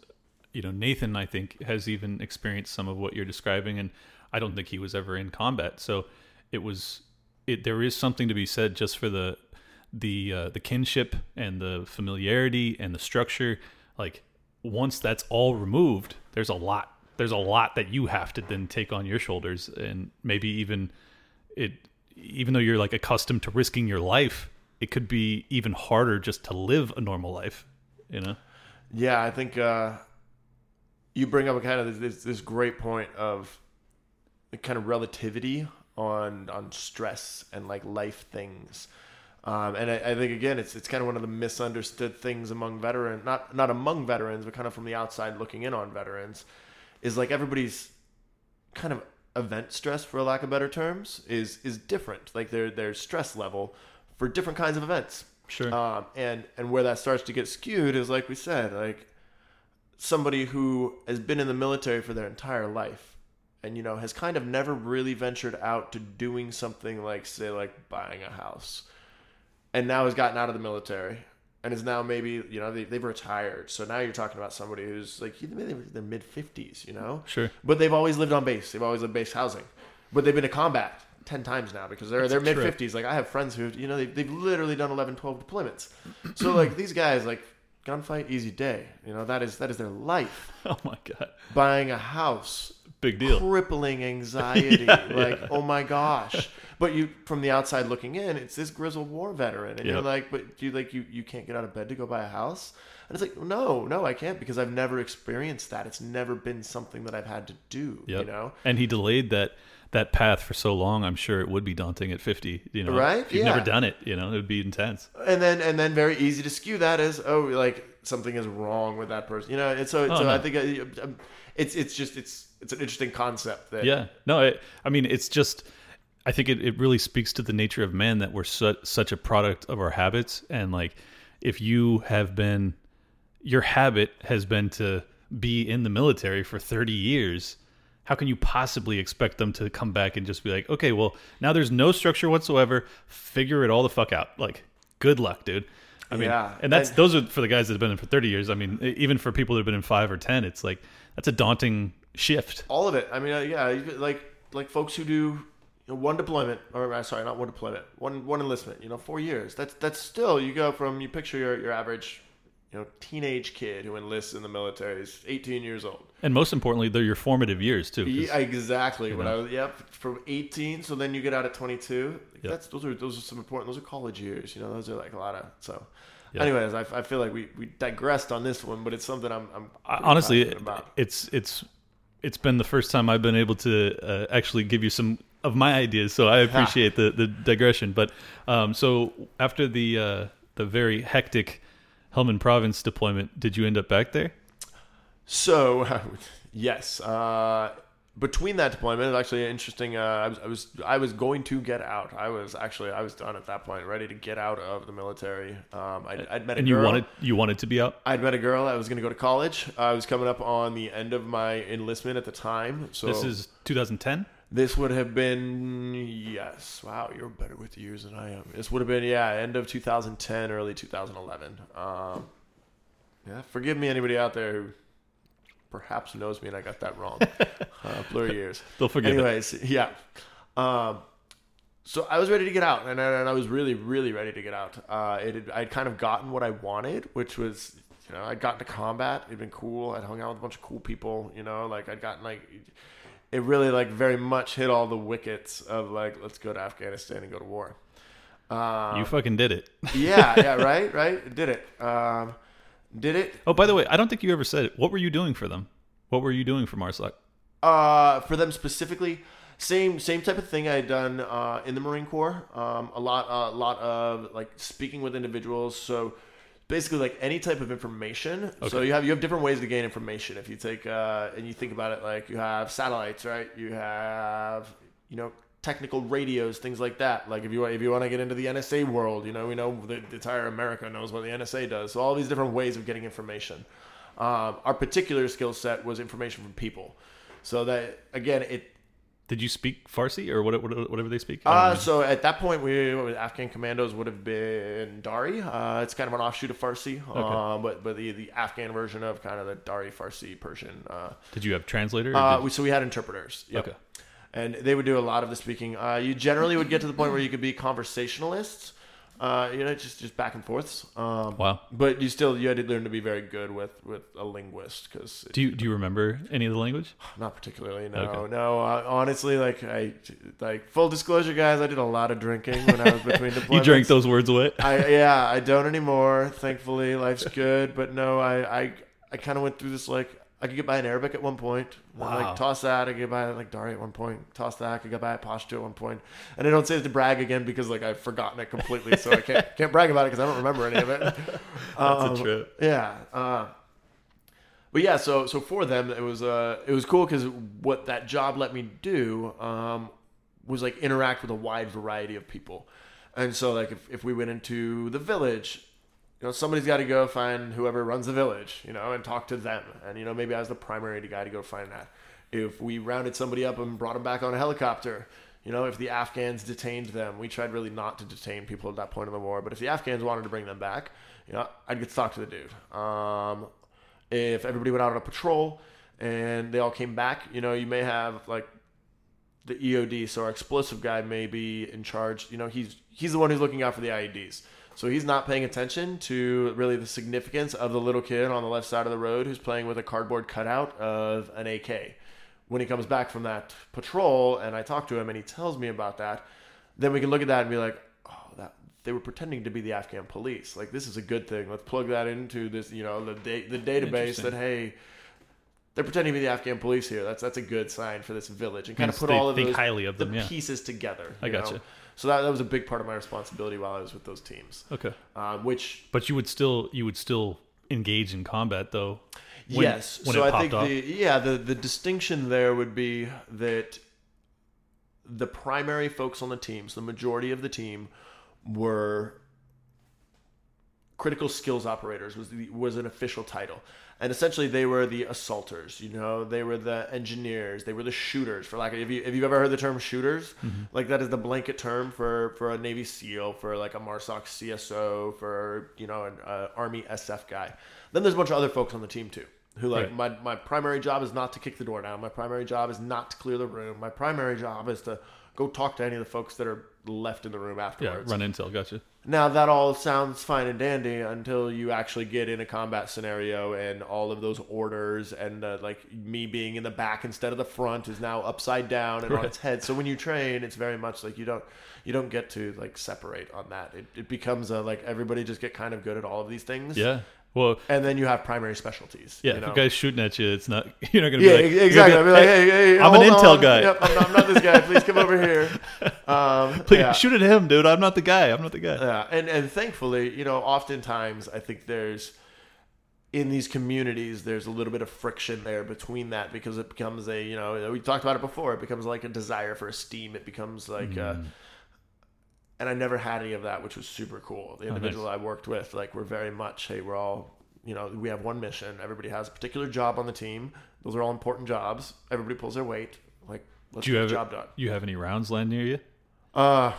Speaker 1: you know Nathan, I think, has even experienced some of what you're describing, and I don't think he was ever in combat. So it was it. There is something to be said just for the the uh, the kinship and the familiarity and the structure. Like once that's all removed, there's a lot. There's a lot that you have to then take on your shoulders, and maybe even it. Even though you're like accustomed to risking your life, it could be even harder just to live a normal life. You know.
Speaker 2: Yeah, I think uh, you bring up a kind of this, this great point of kind of relativity on on stress and like life things. Um, and I, I think again, it's it's kind of one of the misunderstood things among veterans, not not among veterans, but kind of from the outside looking in on veterans, is like everybody's kind of event stress, for lack of better terms, is is different. Like their their stress level for different kinds of events.
Speaker 1: Sure.
Speaker 2: Um, and and where that starts to get skewed is like we said, like somebody who has been in the military for their entire life, and you know has kind of never really ventured out to doing something like say like buying a house, and now has gotten out of the military and is now maybe you know they, they've retired. So now you're talking about somebody who's like maybe they're mid fifties, you know,
Speaker 1: Sure.
Speaker 2: but they've always lived on base. They've always lived base housing, but they've been to combat ten times now because they're they're mid 50s. Like I have friends who you know they've, they've literally done 11, 12 deployments. So like these guys like gunfight easy day. You know that is that is their life.
Speaker 1: Oh my god.
Speaker 2: Buying a house,
Speaker 1: Big deal.
Speaker 2: crippling anxiety.
Speaker 1: Yeah,
Speaker 2: like
Speaker 1: yeah.
Speaker 2: oh my gosh. But you from the outside looking in, it's this grizzled war veteran, and you're like, but you like you you can't get out of bed to go buy a house. And it's like, no, no, I can't because I've never experienced that. It's never been something that I've had to do.
Speaker 1: Yep.
Speaker 2: You know,
Speaker 1: And he delayed that that path for so long. I'm sure it would be daunting at 50. You know,
Speaker 2: Right?
Speaker 1: If you've
Speaker 2: Yeah.
Speaker 1: never done it, you know, it would be intense.
Speaker 2: and then and then very easy to skew that as oh like something is wrong with that person you know and so,
Speaker 1: Oh,
Speaker 2: so
Speaker 1: no.
Speaker 2: i think uh, um, it's it's just it's it's an interesting concept that
Speaker 1: Yeah. No, I, I mean, it's just, I think it, it really speaks to the nature of man that we're su- such a product of our habits. And like, if you have been, your habit has been to be in the military for 30 years, how can you possibly expect them to come back and just be like, okay, well, now there's no structure whatsoever. Figure it all the fuck out. Like, good luck, dude. I mean,
Speaker 2: Yeah.
Speaker 1: and that's
Speaker 2: And-
Speaker 1: those are for the guys that have been in for 30 years. I mean, even for people that have been in five or 10, it's like, that's a daunting shift.
Speaker 2: all of it i mean uh, yeah like like folks who do you know, one deployment or uh, sorry not one deployment one one enlistment you know four years that's that's still you go from you picture your, your average you know teenage kid who enlists in the military is 18 years old
Speaker 1: And most importantly, they're your formative years too
Speaker 2: Yeah, exactly. When I was yep from 18, so then you get out at 22.
Speaker 1: Yep.
Speaker 2: That's those are those are some important. Those are college years. You know, those are like a lot of so.
Speaker 1: Yeah.
Speaker 2: Anyways, I, I feel like we, we digressed on this one, but it's something I'm, I'm
Speaker 1: honestly,
Speaker 2: about.
Speaker 1: it's it's it's been the first time I've been able to uh, actually give you some of my ideas. So I appreciate the the digression. But um, so after the uh, the very hectic Helmand Province deployment, did you end up back there?
Speaker 2: So, yes, uh, between that deployment, it's actually interesting. Uh, I was I was I was going to get out. I was actually I was done at that point, ready to get out of the military. Um, I'd, I'd met a
Speaker 1: And
Speaker 2: girl.
Speaker 1: you wanted you wanted to be out.
Speaker 2: I'd met a girl. I was going to go to college. I was coming up on the end of my enlistment at the time. So
Speaker 1: This is 2010.
Speaker 2: This would have been yes. Wow, you're better with years than I am. This would have been yeah, end of 2010, early 2011. Um, yeah, forgive me, anybody out there who perhaps knows me and I got that wrong. uh, blurry years.
Speaker 1: They'll forgive it.
Speaker 2: Anyways, yeah. Um, so I was ready to get out, and I, and I was really, really ready to get out. Uh, it had, I'd kind of gotten what I wanted, which was, you know, I'd gotten to combat. It'd been cool. I'd hung out with a bunch of cool people. You know, like I'd gotten like, it really like very much hit all the wickets of like, let's go to Afghanistan and go to war. Um,
Speaker 1: you fucking did it.
Speaker 2: yeah, yeah, right, right. Did it. Um, did it.
Speaker 1: Oh, by the way, I don't think you ever said it. What were you doing for them? What were you doing for MARSOC?
Speaker 2: Uh, for them specifically, Same same type of thing I had done uh, in the Marine Corps. Um, a lot a lot of like speaking with individuals. So basically like any type of information.
Speaker 1: Okay.
Speaker 2: So you have you have different ways to gain information. If you take uh, and you think about it, like you have satellites, right? You have you know technical radios, things like that. Like if you if you want to get into the NSA world, you know we know the, the entire America knows what the NSA does. So all these different ways of getting information. Um, our particular skill set was information from people. So that again, it
Speaker 1: Did you speak Farsi or what, what, whatever they speak?
Speaker 2: Uh, so at that point, we what was it, Afghan commandos would have been Dari. Uh, it's kind of an offshoot of Farsi, uh, but but the, the Afghan version of kind of the Dari Farsi Persian. Uh,
Speaker 1: did you have translators? or
Speaker 2: uh, so we had interpreters. Yep.
Speaker 1: Okay.
Speaker 2: And they would do a lot of the speaking. Uh, you generally would get to the point where you could be conversationalists. Uh, you know, just just back and forths. Um,
Speaker 1: Wow.
Speaker 2: But you still you had to learn to be very good with with a linguist because
Speaker 1: Do you do you remember any of the language?
Speaker 2: not particularly. No,
Speaker 1: Okay.
Speaker 2: no. Uh, honestly, like I like full disclosure, guys. I did a lot of drinking when I was between deployments.
Speaker 1: You drank those words away.
Speaker 2: I yeah, I don't anymore. Thankfully, life's good. But no, I I, I kind of went through this like I could get by in Arabic at one point.
Speaker 1: Wow.
Speaker 2: Like toss that. I could get by like Dari at one point. Toss that. I could get by at Pashto at one point. And I don't say it to brag again because like I've forgotten it completely, so I can't can't brag about it because I don't remember any of it.
Speaker 1: That's
Speaker 2: Um,
Speaker 1: a trip.
Speaker 2: Yeah. Uh, but yeah, so so for them it was uh it was cool because what that job let me do um, was like interact with a wide variety of people, and so like if, if we went into the village, you know somebody's got to go find whoever runs the village, you know, and talk to them, and you know maybe I was the primary guy to go find that. If we rounded somebody up and brought them back on a helicopter, you know, if the Afghans detained them, we tried really not to detain people at that point in the war. But if the Afghans wanted to bring them back, you know, I'd get to talk to the dude. Um, if everybody went out on a patrol and they all came back, you know, you may have like the EOD, so our explosive guy may be in charge. You know, he's he's the one who's looking out for the IEDs. So he's not paying attention to really the significance of the little kid on the left side of the road who's playing with a cardboard cutout of an AK. When he comes back from that patrol and I talk to him and he tells me about that, then we can look at that and be like, oh, that they were pretending to be the Afghan police. Like this is a good thing. Let's plug that into this, you know, the da- the database that hey, they're pretending to be the Afghan police here. That's that's a good sign for this village and kind of put all of
Speaker 1: think
Speaker 2: those
Speaker 1: highly of
Speaker 2: the
Speaker 1: them, yeah.
Speaker 2: pieces together.
Speaker 1: I got
Speaker 2: you
Speaker 1: gotcha.
Speaker 2: know? So that, that was a big part of my responsibility while I was with those teams.
Speaker 1: Okay.
Speaker 2: Uh, which
Speaker 1: But you would still you would still engage in combat though. when-
Speaker 2: yes,
Speaker 1: when
Speaker 2: so I think the yeah the the distinction there would be that the primary folks on the teams, the majority of the team, were critical skills operators was the, was an official title and essentially they were the assaulters you know? They were the engineers. They were the shooters for lack of if you if you've ever heard the term shooters like that is the blanket term for for a navy seal for like a marsoc cso for you know an uh, army sf guy. Then there's a bunch of other folks on the team too who like
Speaker 1: Right.
Speaker 2: my, my primary job is not to kick the door down. My primary job is not to clear the room. My primary job is to go talk to any of the folks that are left in the room afterwards.
Speaker 1: Yeah, run intel, gotcha.
Speaker 2: now that all sounds fine and dandy until you actually get in a combat scenario and all of those orders and uh, like me being in the back instead of the front is now upside down and on its head. So when you train, it's very much like you don't you don't get to like separate on that. It, it becomes a like everybody just get kind of good at all of these things.
Speaker 1: Yeah. Well,
Speaker 2: And then you have primary specialties.
Speaker 1: yeah.
Speaker 2: You
Speaker 1: If a guy's shooting at you, it's not you're not gonna
Speaker 2: Yeah,
Speaker 1: be like
Speaker 2: ex- exactly. Be like,
Speaker 1: "Hey,
Speaker 2: hey, hey,
Speaker 1: I'm an
Speaker 2: hold
Speaker 1: intel guy.
Speaker 2: Yep, I'm, I'm not this guy. Please come over here. Um,
Speaker 1: Please
Speaker 2: yeah.
Speaker 1: shoot at him, dude. I'm not the guy. I'm not the guy.
Speaker 2: Yeah, and and thankfully, you know, oftentimes I think there's in these communities there's a little bit of friction there between that because it becomes a you know we talked about it before it becomes like a desire for esteem it becomes like uh and I never had any of that which was super cool the individual I worked with like we're very much hey we're all you know we have one mission everybody has a particular job on the team those are all important jobs everybody pulls their weight like let's
Speaker 1: Do you
Speaker 2: get
Speaker 1: have
Speaker 2: the job done
Speaker 1: you have any rounds land near you?
Speaker 2: uh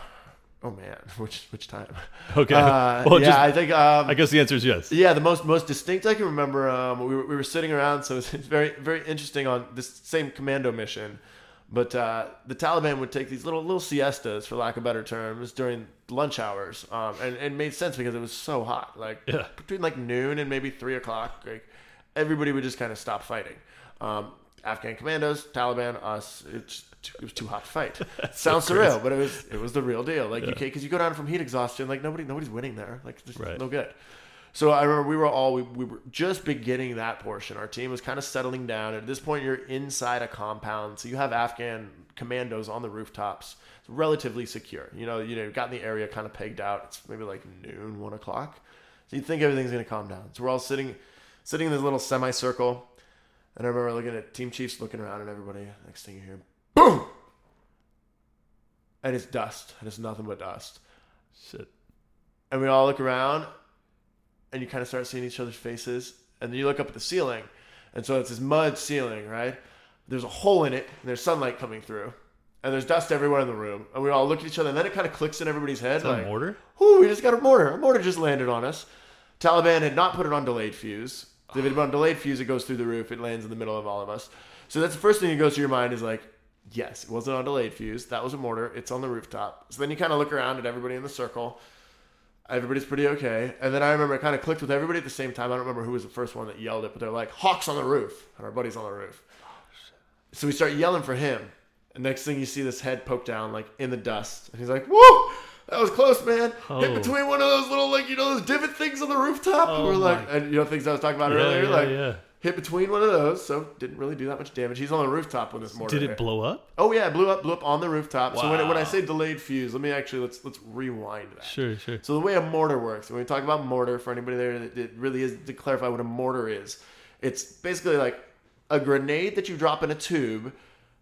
Speaker 2: oh man which which time
Speaker 1: Okay.
Speaker 2: uh,
Speaker 1: well,
Speaker 2: yeah
Speaker 1: just,
Speaker 2: I think um
Speaker 1: I guess the answer is yes.
Speaker 2: Yeah, the most most distinct I can remember. Um, we were, we were sitting around, so it's very very interesting on this same commando mission. But uh, the Taliban would take these little little siestas, for lack of better terms, during lunch hours, um, and, and it made sense because it was so hot. Like
Speaker 1: Yeah.
Speaker 2: between like noon and maybe three o'clock, like everybody would just kind of stop fighting. Um, Afghan commandos, Taliban, us. It's it was too hot to fight. Sounds
Speaker 1: so
Speaker 2: surreal, but it was it was the real deal. Like you can't because you go down from heat exhaustion. Like nobody nobody's winning there. Like
Speaker 1: Right.
Speaker 2: no good. So I remember we were all we, we were just beginning that portion. Our team was kind of settling down. At this point, you're inside a compound, so you have Afghan commandos on the rooftops. It's relatively secure. You know, you know, you've got the area kind of pegged out. It's maybe like noon, one o'clock. So you think everything's gonna calm down. So we're all sitting, sitting in this little semicircle, and I remember looking at Team Chiefs, looking around, and everybody. Next thing you hear, boom, and it's dust, and it's nothing but dust.
Speaker 1: Shit.
Speaker 2: And we all look around, and you kind of start seeing each other's faces, and then you look up at the ceiling, and so it's this mud ceiling, right? There's a hole in it, and there's sunlight coming through, and there's dust everywhere in the room, and we all look at each other, and then it kind of clicks in everybody's head,
Speaker 1: Is that
Speaker 2: like,
Speaker 1: a mortar?
Speaker 2: Ooh, we just got a mortar. A mortar just landed on us. Taliban had not put it on delayed fuse. If it had on delayed fuse, it goes through the roof. It lands in the middle of all of us. So that's the first thing that goes through your mind is like, yes, it wasn't on delayed fuse. That was a mortar. It's on the rooftop. So then you kind of look around at everybody in the circle. Everybody's pretty okay. And then I remember it kind of clicked with everybody at the same time. I don't remember who was the first one that yelled it, but they're like, Hawks on the roof. And our buddy's on the roof. So we start yelling for him. And next thing you see this head poke down, like in the dust. And he's like, whoa! That was close, man.
Speaker 1: Oh.
Speaker 2: Hit between one of those little, like, you know, those divot things on the rooftop.
Speaker 1: Oh,
Speaker 2: We're like,
Speaker 1: my-
Speaker 2: and you know, things I was talking about
Speaker 1: Yeah,
Speaker 2: earlier,
Speaker 1: yeah,
Speaker 2: like,
Speaker 1: yeah.
Speaker 2: Hit between one of those. So didn't really do that much damage. He's on the rooftop when this mortar.
Speaker 1: Did it
Speaker 2: hit.
Speaker 1: blow up?
Speaker 2: Oh yeah, it blew up, blew up on the rooftop. So when, it, when I say delayed fuse, let me actually let's let's rewind that.
Speaker 1: Sure, sure.
Speaker 2: So the way a mortar works, when we talk about mortar, for anybody there that it really is to clarify what a mortar is, it's basically like a grenade that you drop in a tube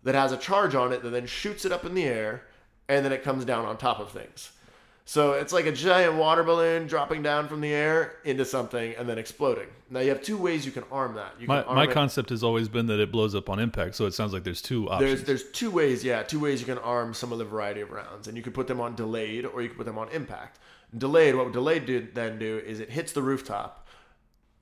Speaker 2: that has a charge on it that then shoots it up in the air and then it comes down on top of things. So it's like a giant water balloon dropping down from the air into something and then exploding. Now you have two ways you can arm that. You can
Speaker 1: My,
Speaker 2: arm
Speaker 1: my
Speaker 2: it-
Speaker 1: concept has always been that it blows up on impact, so it sounds like there's two options.
Speaker 2: There's there's two ways, yeah, two ways you can arm some of the variety of rounds, and you could put them on delayed or you could put them on impact. Delayed, what delayed do, then do is it hits the rooftop.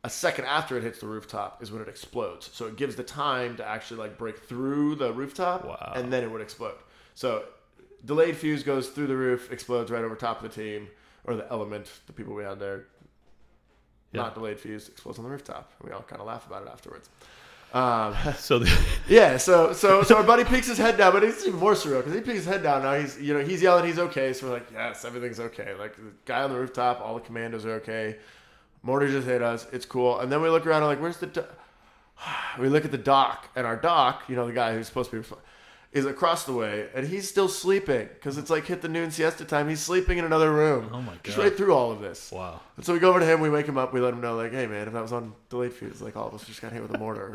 Speaker 2: A second after it hits the rooftop is when it explodes. So it gives the time to actually like break through the rooftop,
Speaker 1: Wow.
Speaker 2: and then it would explode. So delayed fuse goes through the roof, explodes right over top of the team or the element, the people we had there.
Speaker 1: Yeah.
Speaker 2: Not delayed fuse, explodes on the rooftop. We all kind of laugh about it afterwards. Um,
Speaker 1: so the,
Speaker 2: yeah, so so so our buddy peeks his head down, but it's even more surreal because he peeks his head down now. He's you know he's yelling, he's okay. So we're like, yes, everything's okay. Like the guy on the rooftop, all the commandos are okay. Mortar just hit us. It's cool. And then we look around and like, where's the? Do-? We look at the doc, and our doc, you know, the guy who's supposed to be, is across the way, and he's still sleeping because it's like hit the noon siesta time. He's sleeping in another room.
Speaker 1: Oh my
Speaker 2: Just
Speaker 1: God.
Speaker 2: right through all of this.
Speaker 1: wow.
Speaker 2: And so we go over to him, we wake him up, we let him know, like, hey man, if that was on delayed fuse, like all of us just got hit with a mortar.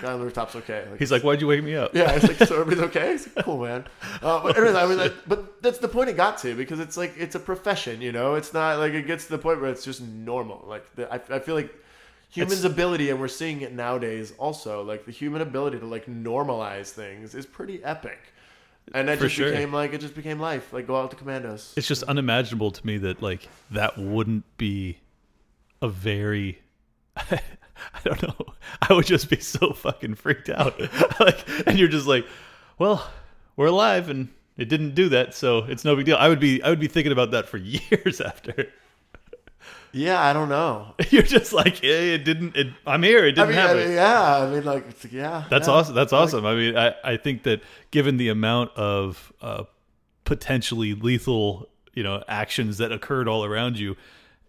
Speaker 2: Guy on the rooftop's okay. Like,
Speaker 1: He's like, why'd you wake me up?
Speaker 2: yeah, it's like, so everybody's okay. It's like, cool, man. Uh, but anyways, I mean, like, but that's the point it got to because it's like it's a profession, you know. It's not like it gets to the point where it's just normal. Like the, I, I feel like humans'
Speaker 1: It's-
Speaker 2: ability, and we're seeing it nowadays. Also, like the human ability to like normalize things is pretty epic. And that just
Speaker 1: sure.
Speaker 2: became like it just became life. Like go out to commandos.
Speaker 1: It's just unimaginable to me that like that wouldn't be a very I don't know. I would just be so fucking freaked out. like and you're just like, well, we're alive and it didn't do that, so it's no big deal. I would be I would be thinking about that for years after.
Speaker 2: Yeah, I don't know.
Speaker 1: You're just like, hey, it didn't it, I'm here, it didn't
Speaker 2: mean, I
Speaker 1: happen.
Speaker 2: mean, yeah. I mean, like, yeah.
Speaker 1: That's
Speaker 2: yeah.
Speaker 1: awesome. That's
Speaker 2: Like,
Speaker 1: awesome. I mean, I, I think that given the amount of uh, potentially lethal, you know, actions that occurred all around you,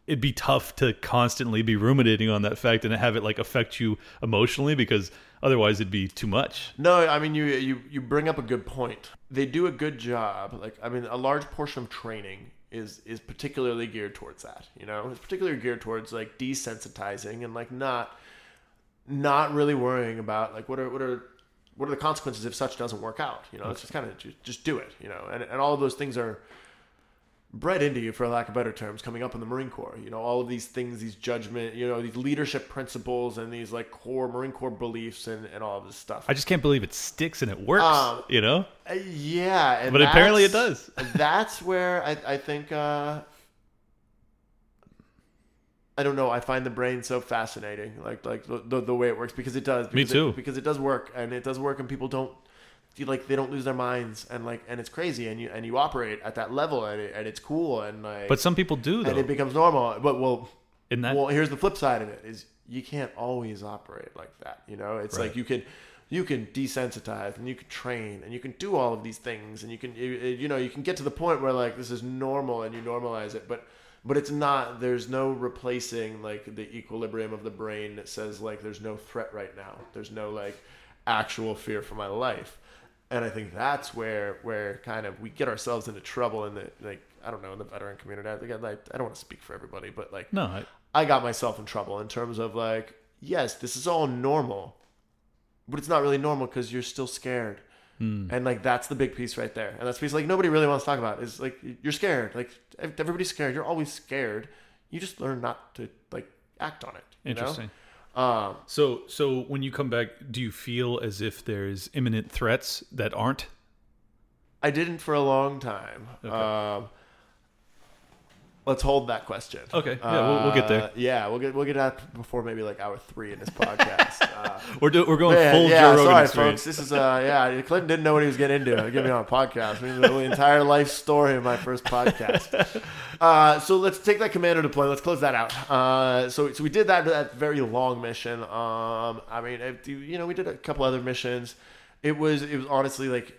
Speaker 1: it'd be tough to constantly be ruminating on that fact and have it like affect you emotionally because otherwise it'd be too much.
Speaker 2: No, I mean you you you bring up a good point. They do a good job. Like I mean, a large portion of training is is particularly geared towards that. You know, it's particularly geared towards like desensitizing and like not not really worrying about like what are what are what are the consequences if such doesn't work out. You know, it's just kind of just, just do it. You know, and and all of those things are bred into you, for lack of better terms, coming up in the Marine Corps. You know, all of these things, these judgment, you know, these leadership principles and these like core Marine Corps beliefs and, and all of this stuff.
Speaker 1: I just can't believe it sticks and it works,
Speaker 2: Um,
Speaker 1: you know?
Speaker 2: Uh, yeah, and
Speaker 1: But apparently it does.
Speaker 2: that's where I, I think uh, I don't know. I find the brain so fascinating, like like the, the, the way it works because it does.
Speaker 1: Me too.
Speaker 2: It, because it does work, and it does work, and people don't like they don't lose their minds, and like and it's crazy, and you and you operate at that level, and it, and it's cool, and like
Speaker 1: But some people do
Speaker 2: that
Speaker 1: and
Speaker 2: it becomes normal. But well,
Speaker 1: In that
Speaker 2: well, here's the flip side of it: is you can't always operate like that. You know, it's
Speaker 1: Right.
Speaker 2: like you can you can desensitize and you can train and you can do all of these things and you can you, you know you can get to the point where like this is normal and you normalize it, but but it's not. There's no replacing like the equilibrium of the brain that says like there's no threat right now. There's no like actual fear for my life, and I think that's where where kind of we get ourselves into trouble in the like I don't know in the veteran community. I think I, like, I don't want to speak for everybody, but like
Speaker 1: No, I,
Speaker 2: I got myself in trouble in terms of like, yes, this is all normal, but it's not really normal because you're still scared. Hmm. And like that's the big piece right there, and that's the piece like nobody really wants to talk about is like you're scared. Like everybody's scared. You're always scared. You just learn not to like act on it. you know? Um,
Speaker 1: So, so when you come back, do you feel as if there's imminent threats that aren't?
Speaker 2: I didn't for a long time. Um, let's hold that question.
Speaker 1: Okay, yeah, we'll- we'll get there.
Speaker 2: Uh, yeah, we'll get we'll get that before maybe like hour three in this podcast. uh,
Speaker 1: We're do, we're going
Speaker 2: Yeah,
Speaker 1: full
Speaker 2: yeah,
Speaker 1: Joe Rogan
Speaker 2: sorry,
Speaker 1: experience.
Speaker 2: folks. This is uh, yeah. Clinton didn't know what he was getting into. Get me on a podcast. I mean, the entire life story of my first podcast. Uh, so let's take that commando deployment. Let's close that out. Uh, so so we did that that very long mission. Um, I mean, it, you know, we did a couple other missions. It was it was honestly like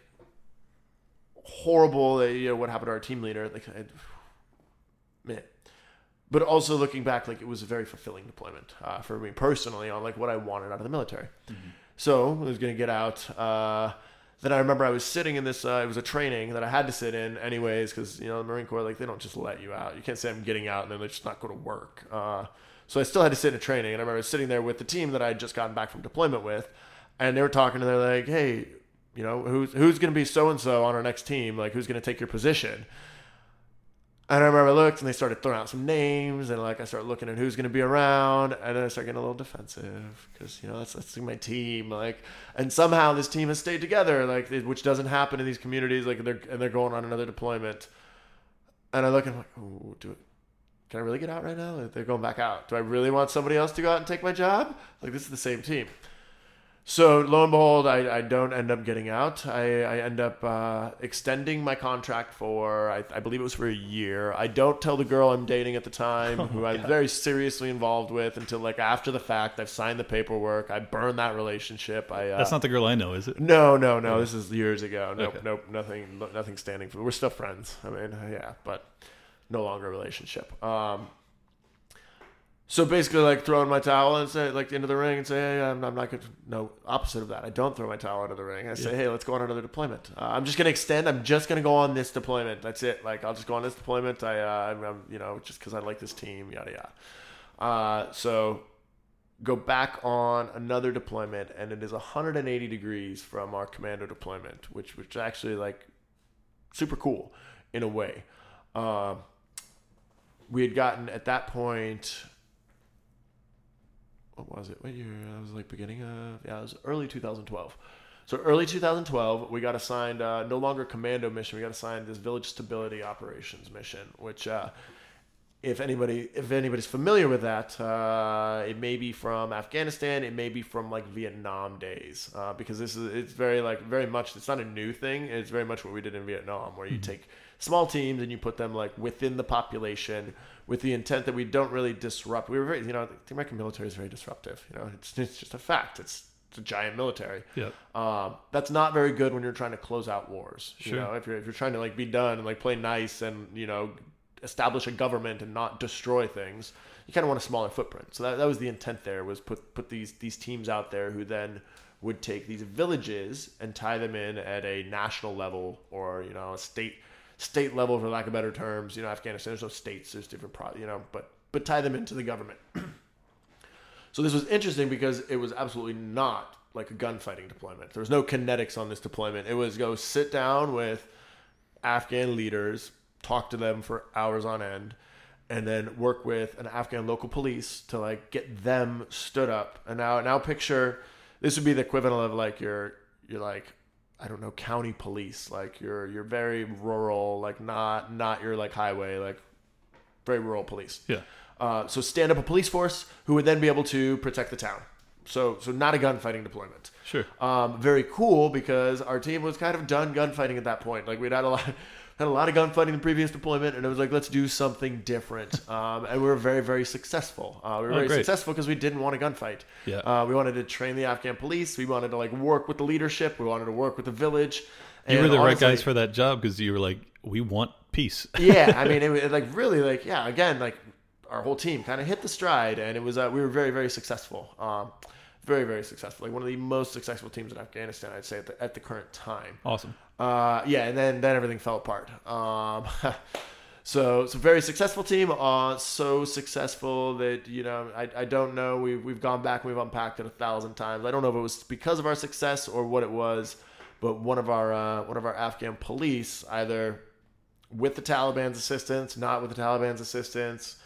Speaker 2: horrible. uh, You know what happened to our team leader? Like, I, man. But also looking back, like it was a very fulfilling deployment uh, for me personally on like what I wanted out of the military. So I was going to get out. Uh, then I remember I was sitting in this. Uh, it was a training that I had to sit in anyways because you know the Marine Corps like they don't just let you out. You can't say I'm getting out and then they're just not go to work. Uh, so I still had to sit in a training, and I remember sitting there with the team that I had just gotten back from deployment with, and they were talking and they're like, "Hey, you know who's who's going to be so and so on our next team? Like who's going to take your position?" And I remember I looked and they started throwing out some names and like I started looking at who's going to be around and then I started getting a little defensive because you know that's that's my team like and somehow this team has stayed together like which doesn't happen in these communities like they're and they're going on another deployment. And I look and I'm like do it can I really get out right now? They're going back out. Do I really want somebody else to go out and take my job? Like this is the same team so lo and behold, I, I don't end up getting out. I, I end up uh, extending my contract for I, I believe it was for a year. I don't tell the girl I'm dating at the time, who I'm very seriously involved with, until like after the fact. I've signed the paperwork. I burn that relationship. I uh,
Speaker 1: That's not the girl I know, is it?
Speaker 2: no, no, no. This is years ago. Nope,
Speaker 1: Okay.
Speaker 2: nope. Nothing, nothing standing for. We're still friends. I mean, yeah, but no longer a relationship. Um, so basically, like throwing my towel and say, like into the ring and say, hey, I'm, I'm not going to. No, opposite of that. I don't throw my towel into the ring. I say, hey, let's go on another deployment. Uh, I'm just going to extend. I'm just going to go on this deployment. That's it. Like I'll just go on this deployment. I, uh, I'm, I'm, you know, just because I like this team. Yada yada. Uh, so go back on another deployment and it is 180 degrees from our commando deployment which which actually like super cool in a way um, we had gotten at that point what was it? What year? I was like beginning of yeah it was early 2012 so early 2012 we got assigned uh, no longer commando mission we got assigned this village stability operations mission which uh, if anybody if anybody's familiar with that, uh, it may be from Afghanistan, it may be from like Vietnam days, uh, because this is it's very like very much it's not a new thing. It's very much what we did in Vietnam, where you take small teams and you put them like within the population with the intent that we don't really disrupt. We were very you know the American military is very disruptive. You know it's it's just a fact. It's it's a giant military.
Speaker 1: Yeah.
Speaker 2: Um, that's not very good when you're trying to close out wars. You
Speaker 1: Sure.
Speaker 2: know, if you're if you're trying to like be done and like play nice and you know establish a government and not destroy things, you kind of want a smaller footprint. So that, that was the intent there was put put these these teams out there who then would take these villages and tie them in at a national level or you know a state state level for lack of better terms. You know, Afghanistan there's no states, there's different pro you know, but but tie them into the government. So this was interesting because it was absolutely not like a gunfighting deployment. There was no kinetics on this deployment. It was go sit down with Afghan leaders, talk to them for hours on end, and then work with an Afghan local police to like get them stood up. And now now picture this would be the equivalent of like your you're like I don't know county police, like you're you're very rural, like not not your like highway, like very rural police.
Speaker 1: Yeah.
Speaker 2: Uh, so stand up a police force who would then be able to protect the town. So so not a gunfighting deployment.
Speaker 1: Sure.
Speaker 2: Um, very cool because our team was kind of done gunfighting at that point. Like we'd had a lot had a lot of gunfighting in the previous deployment, and it was like let's do something different. Um, and we were very very successful. Uh, we were
Speaker 1: Oh,
Speaker 2: very
Speaker 1: great.
Speaker 2: successful because we didn't want a gunfight.
Speaker 1: Yeah.
Speaker 2: Uh, we wanted to train the Afghan police. We wanted to like work with the leadership. We wanted to work with the village.
Speaker 1: You were the right guys for that job because you were like, we want peace.
Speaker 2: yeah, I mean, it, was like really, like yeah, again, like our whole team kind of hit the stride, and it was uh, we were very, very successful. Um, very, very successful. Like one of the most successful teams in Afghanistan, I'd say at the, at the current time.
Speaker 1: Awesome.
Speaker 2: Uh, yeah, and then then everything fell apart. Um, so it's a very successful team. Uh, so successful that you know I, I don't know. We've we've gone back we've unpacked it a thousand times. I don't know if it was because of our success or what it was, but one of our uh, one of our Afghan police either with the Taliban's assistance, not with the Taliban's assistance,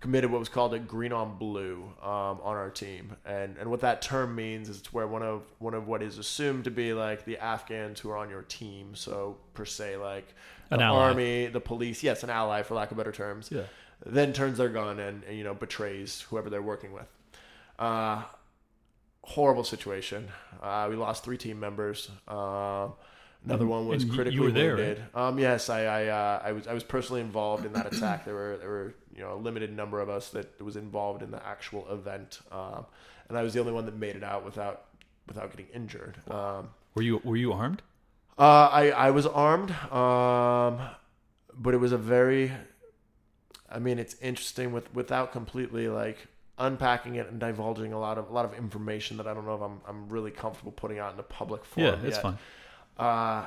Speaker 2: committed what was called a green on blue um, on our team, and and what that term means is it's where one of one of what is assumed to be like the Afghans who are on your team, so per se like the
Speaker 1: An ally.
Speaker 2: army, the police, yes, an ally for lack of better terms,
Speaker 1: Yeah.
Speaker 2: then turns their gun and, and you know betrays whoever they're working with. Uh, horrible situation. Uh, we lost three team members. Um another one was
Speaker 1: and you- you
Speaker 2: critically
Speaker 1: there,
Speaker 2: wounded. Um, yes, I I, uh, I was I was personally involved in that attack. There were there were you know a limited number of us that was involved in the actual event, um, and I was the only one that made it out without without getting injured. Um,
Speaker 1: Were you were you armed?
Speaker 2: uh, I I was armed, um, but it was a very. I mean, it's interesting with without completely like unpacking it and divulging a lot of a lot of information that I don't know if I'm I'm really comfortable putting out in a public
Speaker 1: Yeah, it's
Speaker 2: yet.
Speaker 1: fine.
Speaker 2: Uh,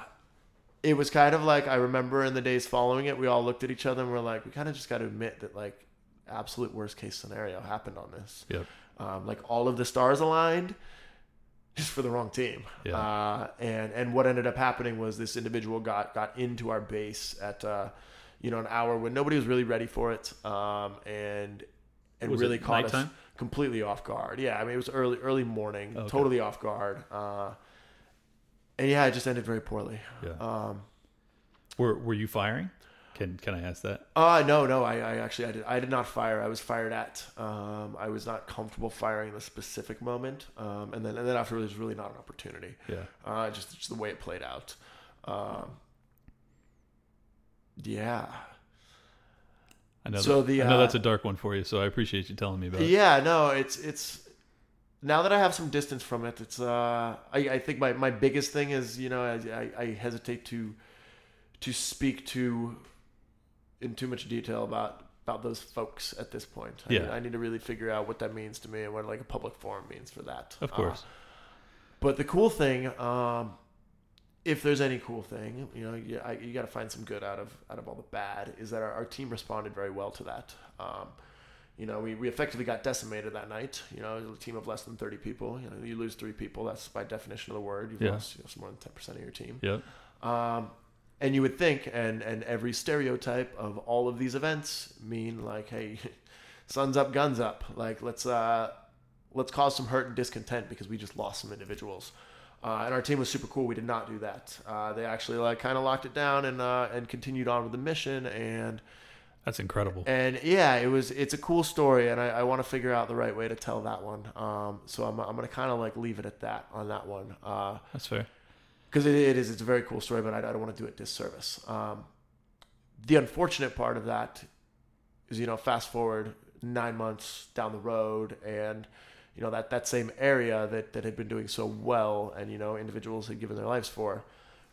Speaker 2: it was kind of like I remember in the days following it, we all looked at each other and we're like, we kind of just got to admit that like absolute worst case scenario happened on this.
Speaker 1: Yep.
Speaker 2: Um, like all of the stars aligned, just for the wrong team.
Speaker 1: Yeah.
Speaker 2: Uh, and and what ended up happening was this individual got got into our base at uh, you know an hour when nobody was really ready for it, um, and and
Speaker 1: Was
Speaker 2: really caught us completely off guard. Yeah, I mean it was early early morning,
Speaker 1: Okay.
Speaker 2: totally off guard. Uh, and yeah, it just ended very poorly.
Speaker 1: Yeah.
Speaker 2: Um,
Speaker 1: Were were you firing? Can can I ask that?
Speaker 2: uh no, no, I, I actually I did I did not fire. I was fired at. Um, I was not comfortable firing in the specific moment. Um, and then and then after it was really not an opportunity.
Speaker 1: Yeah.
Speaker 2: Uh, just just the way it played out. Um, yeah.
Speaker 1: I know.
Speaker 2: So
Speaker 1: that-
Speaker 2: the,
Speaker 1: I know
Speaker 2: uh,
Speaker 1: that's a dark one for you, so I appreciate you telling me about it.
Speaker 2: Yeah, no, it's it's now that I have some distance from it, it's uh I, I think my, my biggest thing is, you know, I, I, I hesitate to to speak to in too much detail about about those folks at this point. I,
Speaker 1: Yeah.
Speaker 2: I need to really figure out what that means to me and what like a public forum means for that.
Speaker 1: Of
Speaker 2: Uh,
Speaker 1: course.
Speaker 2: but the cool thing, um, if there's any cool thing, you know, you, I, you got to find some good out of out of all the bad. Is that our, our team responded very well to that. Um, you know, we, we effectively got decimated that night. You know, a team of less than thirty people. You know, you lose three people. That's by definition of the word. You've
Speaker 1: Yeah.
Speaker 2: lost you know, more than ten percent of your team.
Speaker 1: Yep.
Speaker 2: Um, and you would think, and and every stereotype of all of these events mean like, hey, suns up, guns up. Like let's uh, let's cause some hurt and discontent because we just lost some individuals. Uh, and our team was super cool. We did not do that. Uh, they actually like kind of locked it down and uh, and continued on with the mission. And
Speaker 1: That's incredible.
Speaker 2: and yeah, it was it's a cool story, and I, I want to figure out the right way to tell that one. Um, so I'm I'm gonna kind of like leave it at that on that one. Uh,
Speaker 1: That's fair.
Speaker 2: because it, it is it's a very cool story but i, I don't want to do it disservice um, the unfortunate part of that is you know fast forward nine months down the road and you know that that same area that that had been doing so well and you know individuals had given their lives for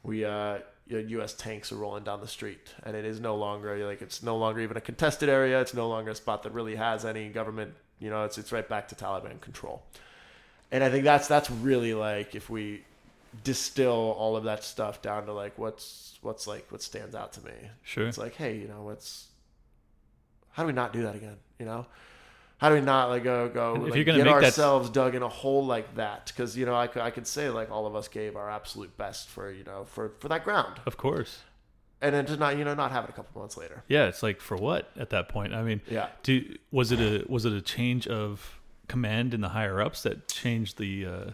Speaker 2: we uh you know, U.S. tanks are rolling down the street, and it is no longer like it's no longer even a contested area. It's no longer a spot that really has any government. You know, it's it's right back to Taliban control, and I think that's that's really like if we distill all of that stuff down to like what's what's like what stands out to me.
Speaker 1: Sure.
Speaker 2: It's like, hey, you know, what's how do we not do that again? You know, how do we not like go go
Speaker 1: if
Speaker 2: like,
Speaker 1: you're gonna
Speaker 2: get
Speaker 1: make that-
Speaker 2: ourselves dug in a hole like that? Because you know, I could I could say like all of us gave our absolute best for you know for for that ground,
Speaker 1: Of course.
Speaker 2: and then to not you know not have it a couple months later.
Speaker 1: Yeah, it's like for what at that point? I mean,
Speaker 2: Yeah.
Speaker 1: do was it a was it a change of command in the higher ups that changed the uh,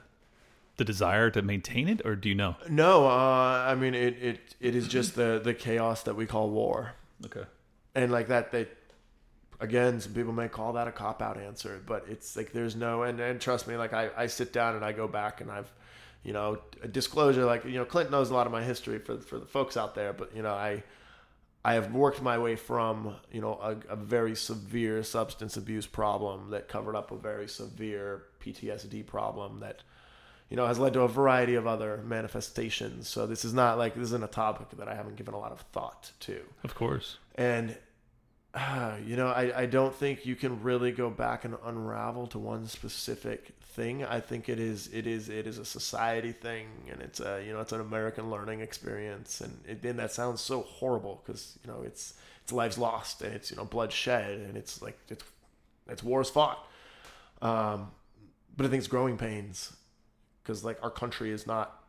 Speaker 1: the desire to maintain it, or do you know?
Speaker 2: No, uh, I mean it, it it is just the the chaos that we call war.
Speaker 1: Okay.
Speaker 2: and like that they again some people may call that a cop out answer but it's like there's no and, and trust me like I, I sit down and i go back and i've you know a disclosure like you know clint knows a lot of my history for for the folks out there but you know i i have worked my way from you know a, a very severe substance abuse problem that covered up a very severe ptsd problem that you know, has led to a variety of other manifestations. So this is not like this isn't a topic that I haven't given a lot of thought to.
Speaker 1: Of course.
Speaker 2: And uh, you know, I, I don't think you can really go back and unravel to one specific thing. I think it is it is it is a society thing, and it's a you know it's an American learning experience, and it, and that sounds so horrible because you know it's it's lives lost and it's you know blood shed and it's like it's it's wars fought. Um, but I think it's growing pains because like our country is not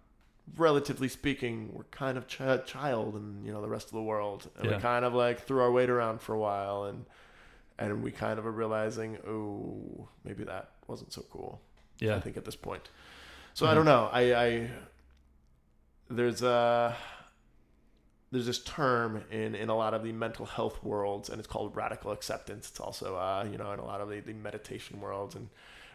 Speaker 2: relatively speaking, we're kind of ch- child and you know the rest of the world, and
Speaker 1: Yeah.
Speaker 2: we kind of like threw our weight around for a while, and and we kind of are realizing, oh, maybe that wasn't so cool.
Speaker 1: Yeah.
Speaker 2: I think at this point. So I don't know. I, I there's a there's this term in in a lot of the mental health worlds, and it's called radical acceptance. It's also uh, you know in a lot of the, the meditation worlds, and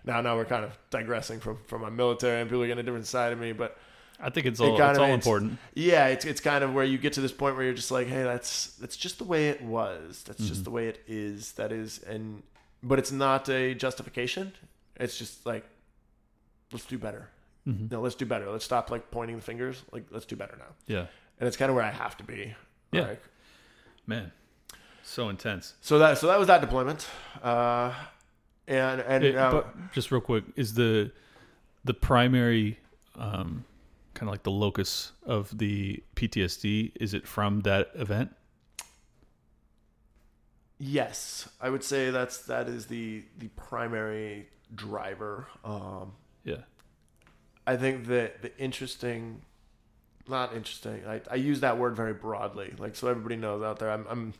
Speaker 2: now now we're kind of digressing from from my military, and people are getting a different side of me, but.
Speaker 1: I think it's
Speaker 2: It
Speaker 1: all
Speaker 2: kind
Speaker 1: it's all important.
Speaker 2: Yeah, it's it's kind of where you get to this point where you're just like, hey, that's that's just the way it was. That's
Speaker 1: Mm-hmm.
Speaker 2: just the way it is. That is, and but it's not a justification. It's just like, let's do better.
Speaker 1: Mm-hmm.
Speaker 2: No, let's do better. Let's stop like pointing the fingers. Like, let's do better now.
Speaker 1: Yeah.
Speaker 2: And it's kind of where I have to be.
Speaker 1: Yeah.
Speaker 2: Like,
Speaker 1: Man. So intense.
Speaker 2: so that so that was that deployment. Uh, and and
Speaker 1: It-
Speaker 2: uh,
Speaker 1: just real quick, is the the primary um, kind of like the locus of the PTSD? Is it from that event?
Speaker 2: yes, I would say that's that is the the primary driver. Um,
Speaker 1: Yeah.
Speaker 2: I think that the interesting, not interesting. I, I use that word very broadly, like so everybody knows out there. I'm I'm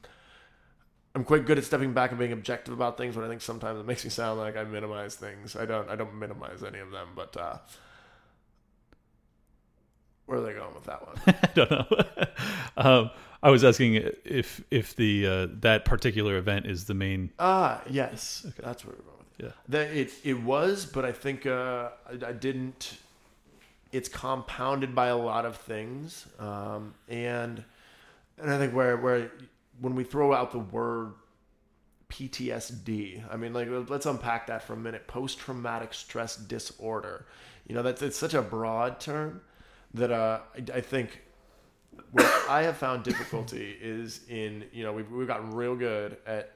Speaker 2: I'm quite good at stepping back and being objective about things, but I think sometimes it makes me sound like I minimize things. I don't I don't minimize any of them, but uh, where are they going with that one?
Speaker 1: I don't know. um, I was asking if if the uh, that particular event is the main.
Speaker 2: Ah, yes, okay. that's where we're going with.
Speaker 1: Yeah.
Speaker 2: That it it was, but I think uh, I, I didn't. It's compounded by a lot of things, um, and and I think where where when we throw out the word PTSD, I mean, like let's unpack that for a minute. Post traumatic stress disorder. You know, that's it's such a broad term that uh, I, I think what I have found difficulty is in you know we've we've gotten real good at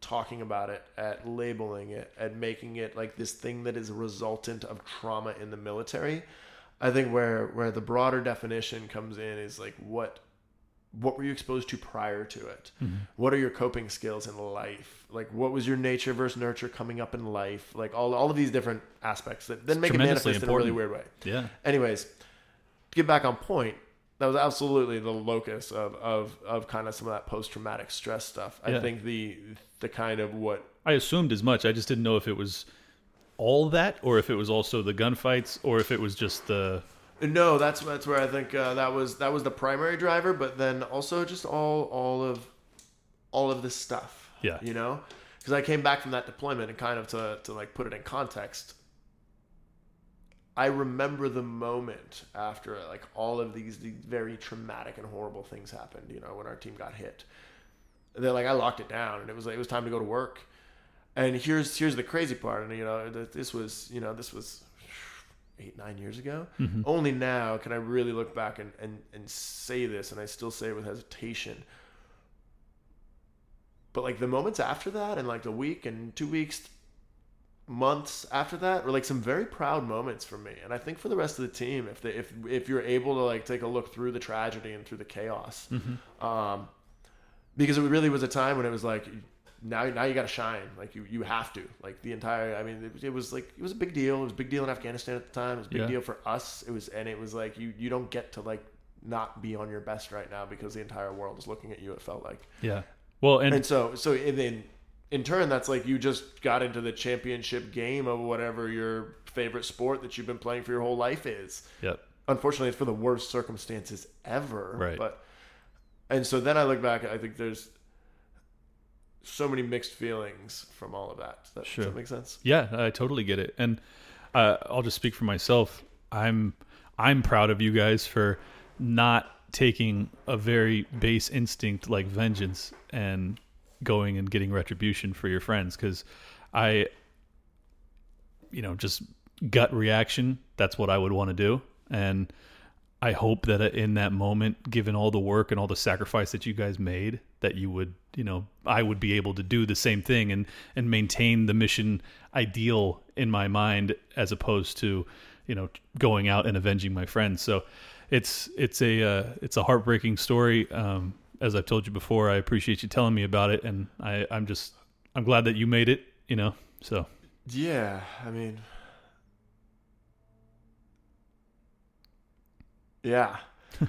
Speaker 2: talking about it, at labeling it, at making it like this thing that is a resultant of trauma in the military. I think where where the broader definition comes in is like what what were you exposed to prior to it? What are your coping skills in life? Like what was your nature versus nurture coming up in life? Like all all of these different aspects that then make it manifest in a really weird way.
Speaker 1: Yeah.
Speaker 2: Anyways, get back on point, that was absolutely the locus of, of, of kind of some of that post traumatic stress stuff. I
Speaker 1: Yeah.
Speaker 2: think the the kind of what
Speaker 1: I assumed as much. I just didn't know if it was all that, or if it was also the gunfights, or if it was just the.
Speaker 2: no, that's that's where I think uh, that was that was the primary driver, but then also just all all of all of this stuff.
Speaker 1: Yeah.
Speaker 2: you know, because I came back from that deployment and kind of to to like put it in context. I remember the moment after like all of these, these very traumatic and horrible things happened. You know, when our team got hit, They're like I locked it down, and it was like it was time to go to work. And here's here's the crazy part, and you know this was you know this was eight nine years ago. Mm-hmm. Only now can I really look back and, and and say this, and I still say it with hesitation. But like the moments after that, and like the week and two weeks, months after that were like some very proud moments for me. And i think for the rest of the team if they if if you're able to like take a look through the tragedy and through the chaos um because it really was a time when it was like now now you got to shine. Like you you have to. Like the entire i mean it, it was like it was a big deal. It was a big deal in afghanistan at the time. It was a big
Speaker 1: Yeah.
Speaker 2: deal for us. It was and it was like you you don't get to like not be on your best right now because the entire world is looking at you it felt like.
Speaker 1: Yeah. Well, and,
Speaker 2: and so, so and then in turn, that's like you just got into the championship game of whatever your favorite sport that you've been playing for your whole life is.
Speaker 1: yep.
Speaker 2: Unfortunately, it's for the worst circumstances ever.
Speaker 1: Right.
Speaker 2: But and so then I look back, I think there's so many mixed feelings from all of that. Does that,
Speaker 1: Sure.
Speaker 2: does that make sense?
Speaker 1: Yeah, I totally get it. And uh, I'll just speak for myself. I'm I'm proud of you guys for not taking a very base instinct like vengeance and going and getting retribution for your friends because I you know just gut reaction, that's what I would want to do. And I hope that in that moment, given all the work and all the sacrifice that you guys made, that you would, you know, I would be able to do the same thing and and maintain the mission ideal in my mind as opposed to, you know, going out and avenging my friends. So it's it's a uh, it's a heartbreaking story. Um, as I've told you before, I appreciate you telling me about it, and I I'm just I'm glad that you made it. You know, so
Speaker 2: Yeah, I mean, yeah.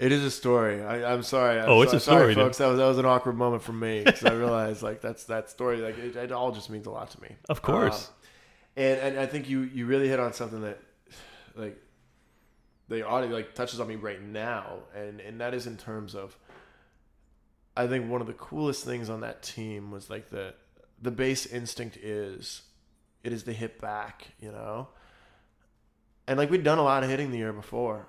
Speaker 2: It is a story. I, I'm sorry. I'm
Speaker 1: Oh, it's
Speaker 2: so-
Speaker 1: a
Speaker 2: sorry,
Speaker 1: story, dude.
Speaker 2: folks. That was that was an awkward moment for me because I realized like that's that story. Like it, it all just means a lot to me.
Speaker 1: of course,
Speaker 2: Um, and and I think you you really hit on something that like the audio like touches on me right now, and and that is in terms of. I think one of the coolest things on that team was like the the base instinct is it is the hit back, you know. And like we'd done a lot of hitting the year before,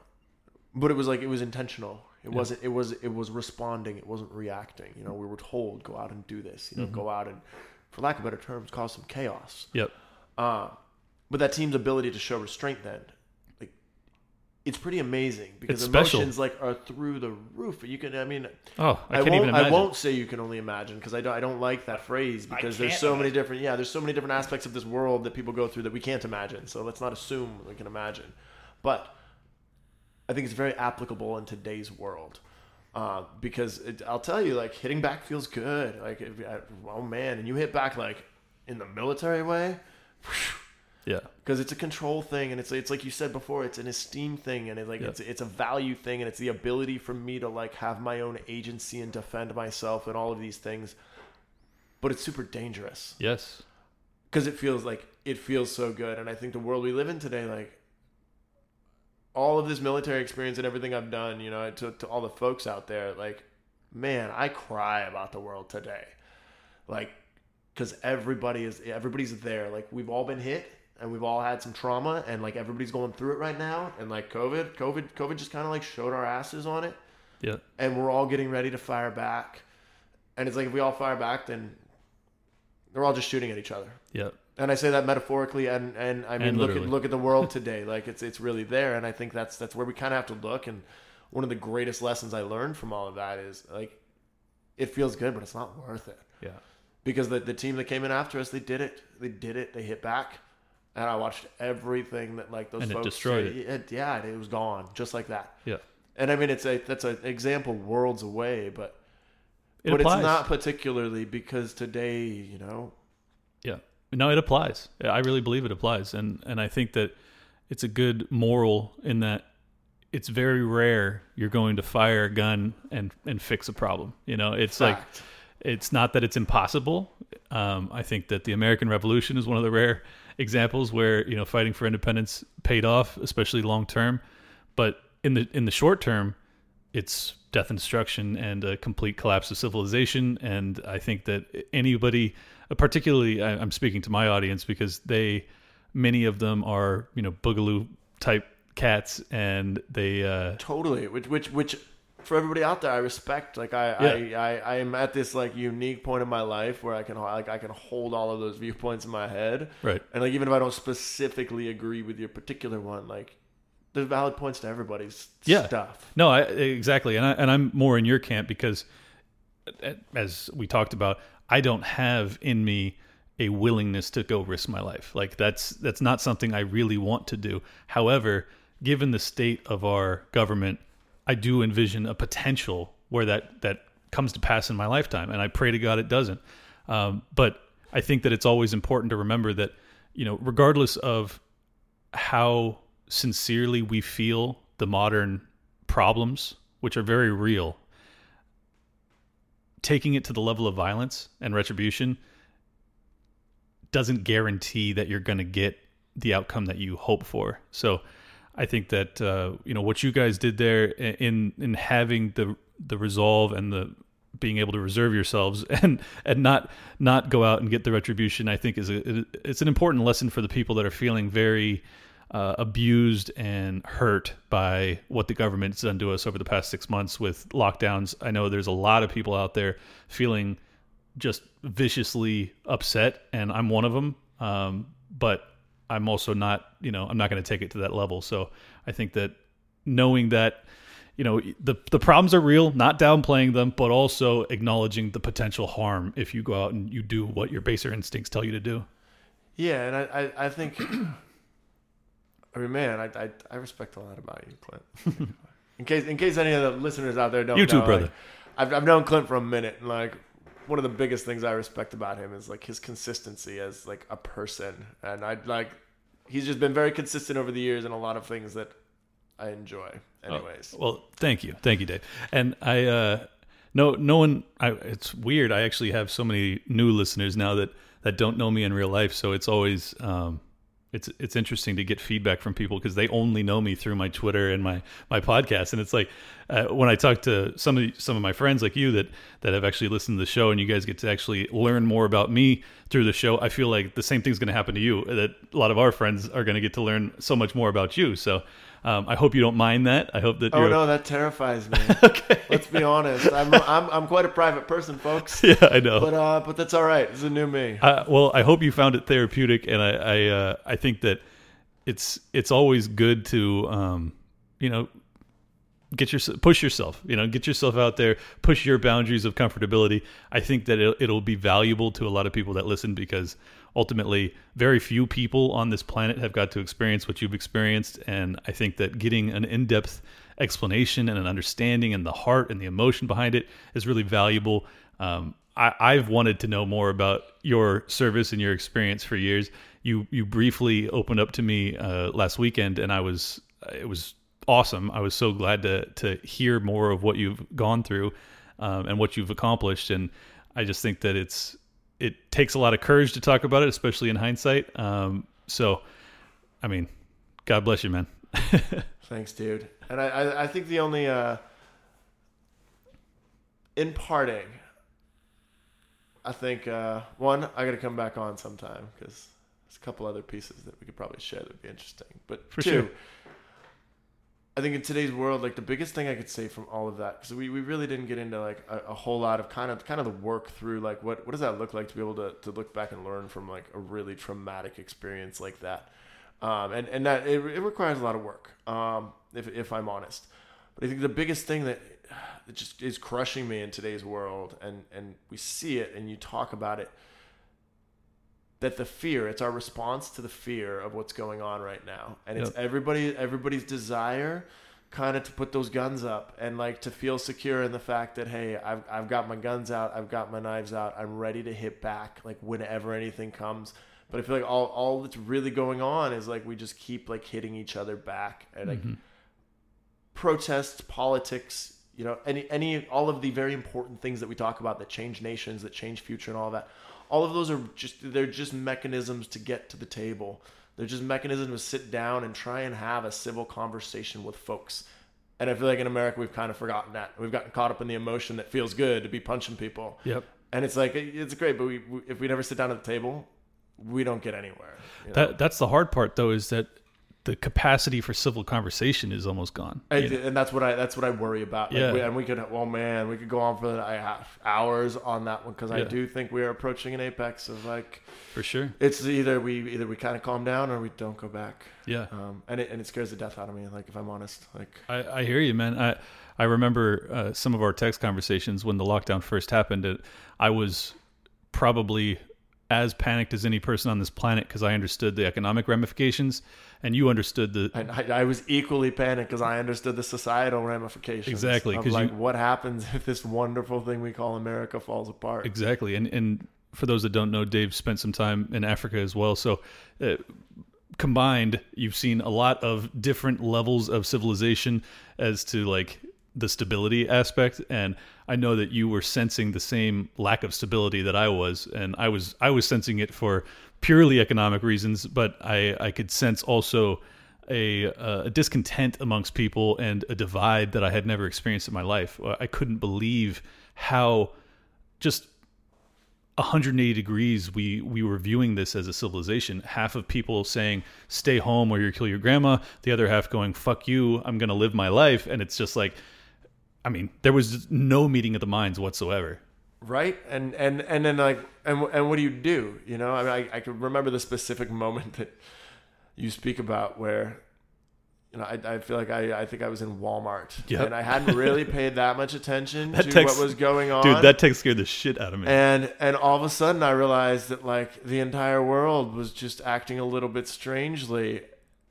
Speaker 2: but it was like it was intentional. It
Speaker 1: Yeah.
Speaker 2: wasn't. It was. It was responding. It wasn't reacting. You know, we were told go out and do this. You know,
Speaker 1: Mhm.
Speaker 2: go out and, for lack of better terms, cause some chaos.
Speaker 1: yep,
Speaker 2: Uh, but that team's ability to show restraint then, it's pretty amazing because
Speaker 1: It's special.
Speaker 2: emotions like are through the roof. You can. I mean,
Speaker 1: oh, I,
Speaker 2: I,
Speaker 1: can't
Speaker 2: won't.
Speaker 1: even imagine.
Speaker 2: I won't say you can only imagine because I don't. I don't like that phrase because there's
Speaker 3: can't
Speaker 2: so many different. Yeah, there's so many different aspects of this world that people go through that we can't imagine. So let's not assume we can imagine. But I think it's very applicable in today's world. Uh, because it, I'll tell you, like hitting back feels good. Like, if, I, oh man, and you hit back like in the military way,
Speaker 1: Yeah,
Speaker 2: because it's a control thing, and it's it's like you said before, it's an esteem thing, and it's like
Speaker 1: Yeah.
Speaker 2: it's it's a value thing, and it's the ability for me to like have my own agency and defend myself and all of these things. But it's super dangerous
Speaker 1: yes,
Speaker 2: because it feels like it feels so good, and I think the world we live in today, like all of this military experience and everything I've done, you know, to to all the folks out there, like man, I cry about the world today, like because everybody is everybody's there. Like we've all been hit and we've all had some trauma and like everybody's going through it right now. And like COVID, COVID, COVID just kind of like showed our asses on it.
Speaker 1: yeah,
Speaker 2: And we're all getting ready to fire back. And it's like if we all fire back, then they're all just shooting at each other.
Speaker 1: yeah,
Speaker 2: And I say that metaphorically, and, and I mean
Speaker 1: And
Speaker 2: look at look at the world today. like it's it's really there, and I think that's that's where we kind of have to look. And one of the greatest lessons I learned from all of that is like, it feels good, but it's not worth it
Speaker 1: yeah.
Speaker 2: because the, the team that came in after us, they did it. They did it. They hit back, and I watched everything that like those
Speaker 1: And it
Speaker 2: folks
Speaker 1: destroyed it.
Speaker 2: it. Yeah, it was gone just like that.
Speaker 1: Yeah.
Speaker 2: And I mean, it's a that's an example worlds away, but
Speaker 1: It
Speaker 2: but
Speaker 1: applies.
Speaker 2: it's not particularly because today, you know,
Speaker 1: Yeah. No, it applies. I really believe it applies. And and I think that it's a good moral in that it's very rare you're going to fire a gun and and fix a problem. You know, it's like it's not that it's impossible. Um, I think that the American Revolution is one of the rare examples where you know fighting for independence paid off, especially long term. But in the in the short term, it's death and destruction and a complete collapse of civilization. And I think that anybody, particularly, I- I'm speaking to my audience because they, many of them are you know boogaloo type cats, and they uh,
Speaker 2: totally. Which which which for everybody out there, I respect. Like I I, I I am at this like unique point in my life where I can like I can hold all of those viewpoints in my head.
Speaker 1: right.
Speaker 2: And like even if I don't specifically agree with your particular one, like there's valid points to everybody's
Speaker 1: Yeah.
Speaker 2: stuff.
Speaker 1: No, I, exactly, and I, and I'm more in your camp because, as we talked about, I don't have in me a willingness to go risk my life. Like that's that's not something I really want to do. However, given the state of our government, I do envision a potential where that that comes to pass in my lifetime, and I pray to God it doesn't. Um, but I think that it's always important to remember that you know, regardless of how sincerely we feel the modern problems, which are very real, taking it to the level of violence and retribution doesn't guarantee that you're going to get the outcome that you hope for. So I think that uh, you know what you guys did there in in having the the resolve and the being able to reserve yourselves and and not not go out and get the retribution I think is a it's an important lesson for the people that are feeling very uh, abused and hurt by what the government's done to us over the past six months with lockdowns. I know there's a lot of people out there feeling just viciously upset, and I'm one of them. Um, but I'm also not, you know, I'm not going to take it to that level. So I think that knowing that, you know, the the problems are real, not downplaying them, but also acknowledging the potential harm if you go out and you do what your baser instincts tell you to do.
Speaker 2: Yeah, and I, I, I think, I mean, man, I, I, I respect a lot about you, Clint. in case, in case any of the listeners out there don't,
Speaker 1: You too,
Speaker 2: know,
Speaker 1: brother.
Speaker 2: like, I've, I've known Clint for a minute, and like, one of the biggest things I respect about him is like his consistency as like a person, and I like, he's just been very consistent over the years in a lot of things that I enjoy. Anyways,
Speaker 1: Well, thank you, thank you, Dave. And I, uh, no, no one. I, it's weird. I actually have so many new listeners now that that don't know me in real life. So it's always, um, it's it's interesting to get feedback from people because they only know me through my Twitter and my my podcast. And it's like uh, when I talk to some of some of my friends like you that that have actually listened to the show, and you guys get to actually learn more about me through the show. I feel like the same thing's going to happen to you. That a lot of our friends are going to get to learn so much more about you. So. Um, I hope you don't mind that. I hope that
Speaker 2: oh no, that terrifies me.
Speaker 1: okay.
Speaker 2: Let's be honest. I'm, I'm, I'm quite a private person, folks.
Speaker 1: yeah, I know.
Speaker 2: But uh, but that's all right. It's a new me.
Speaker 1: Uh, well, I hope you found it therapeutic, and I I, uh, I think that it's it's always good to um, you know get your push yourself you know get yourself out there push your boundaries of comfortability i think that it'll, it'll be valuable to a lot of people that listen because ultimately very few people on this planet have got to experience what you've experienced and i think that getting an in-depth explanation and an understanding and the heart and the emotion behind it is really valuable um, I, I've wanted to know more about your service and your experience for years. You you briefly opened up to me uh, last weekend, and I was it was awesome. I was so glad to to hear more of what you've gone through um, and what you've accomplished. And I just think that it's it takes a lot of courage to talk about it, especially in hindsight. Um, so, I mean, God bless you, man.
Speaker 2: Thanks, dude. And I, I, think the only uh, in parting, I think uh, one, I got to come back on sometime because there's a couple other pieces that we could probably share that'd be interesting. But
Speaker 1: For
Speaker 2: two,
Speaker 1: sure.
Speaker 2: I think in today's world, like the biggest thing I could say from all of that, because we, we really didn't get into like a, a whole lot of kind of kind of the work through like what what does that look like to be able to, to look back and learn from like a really traumatic experience like that, um, and and that it, it requires a lot of work, um, if if I'm honest. But I think the biggest thing that that just is crushing me in today's world, and and we see it, and you talk about it, that the fear it's our response to the fear of what's going on right now. And it's
Speaker 1: Yep.
Speaker 2: everybody everybody's desire kind of to put those guns up and like to feel secure in the fact that hey I've, I've got my guns out i've got my knives out i'm ready to hit back like whenever anything comes. But i feel like all, all that's really going on is like we just keep like hitting each other back and like mm-hmm. protests politics you know any any all of the very important things that we talk about that change nations that change future and all that all of those are just they're just mechanisms to get to the table they're just mechanisms to sit down and try and have a civil conversation with folks and i feel like in america we've kind of forgotten that we've gotten caught up in the emotion that feels good to be punching people
Speaker 1: Yep.
Speaker 2: and it's like it's great but we, we if we never sit down at the table we don't get anywhere you know?
Speaker 1: That that's the hard part, though, is that the capacity for civil conversation is almost gone.
Speaker 2: I, and that's what I that's what I worry about. Like,
Speaker 1: Yeah.
Speaker 2: we, and we could, oh man, we could go on for hours on that one because I do think we are approaching an apex of like
Speaker 1: For sure.
Speaker 2: it's either we either we kind of calm down or we don't go back.
Speaker 1: Yeah.
Speaker 2: Um, and it and it scares the death out of me. Like if I'm honest, like
Speaker 1: I, I hear you, man. I I remember uh, some of our text conversations when the lockdown first happened. It, I was probably as panicked as any person on this planet because I understood the economic ramifications, and you understood the
Speaker 2: and I, I was equally panicked because I understood the societal ramifications.
Speaker 1: Exactly,
Speaker 2: of
Speaker 1: 'cause
Speaker 2: like
Speaker 1: you-
Speaker 2: what happens if this wonderful thing we call America falls apart.
Speaker 1: exactly. And and for those that don't know, Dave spent some time in Africa as well. So. Uh, combined you've seen a lot of different levels of civilization as to like the stability aspect and i know that you were sensing the same lack of stability that i was and i was i was sensing it for purely economic reasons but i i could sense also a, a discontent amongst people and a divide that i had never experienced in my life. Uh, I couldn't believe how just 180 degrees we we were viewing this as a civilization. Half of people saying stay home or you kill your grandma the other half going fuck you i'm going to live my life and it's just like i mean there was no meeting of the minds whatsoever
Speaker 2: right and and and then like and and what do you do you know i mean i, I can remember the specific moment that you speak about where you know, I, I feel like I, I think I was in Walmart
Speaker 1: Yep.
Speaker 2: and I hadn't really paid that much attention
Speaker 1: That
Speaker 2: to
Speaker 1: text-
Speaker 2: what was going on.
Speaker 1: Dude, that text scared the shit out of me.
Speaker 2: and and all of a sudden I realized that like the entire world was just acting a little bit strangely.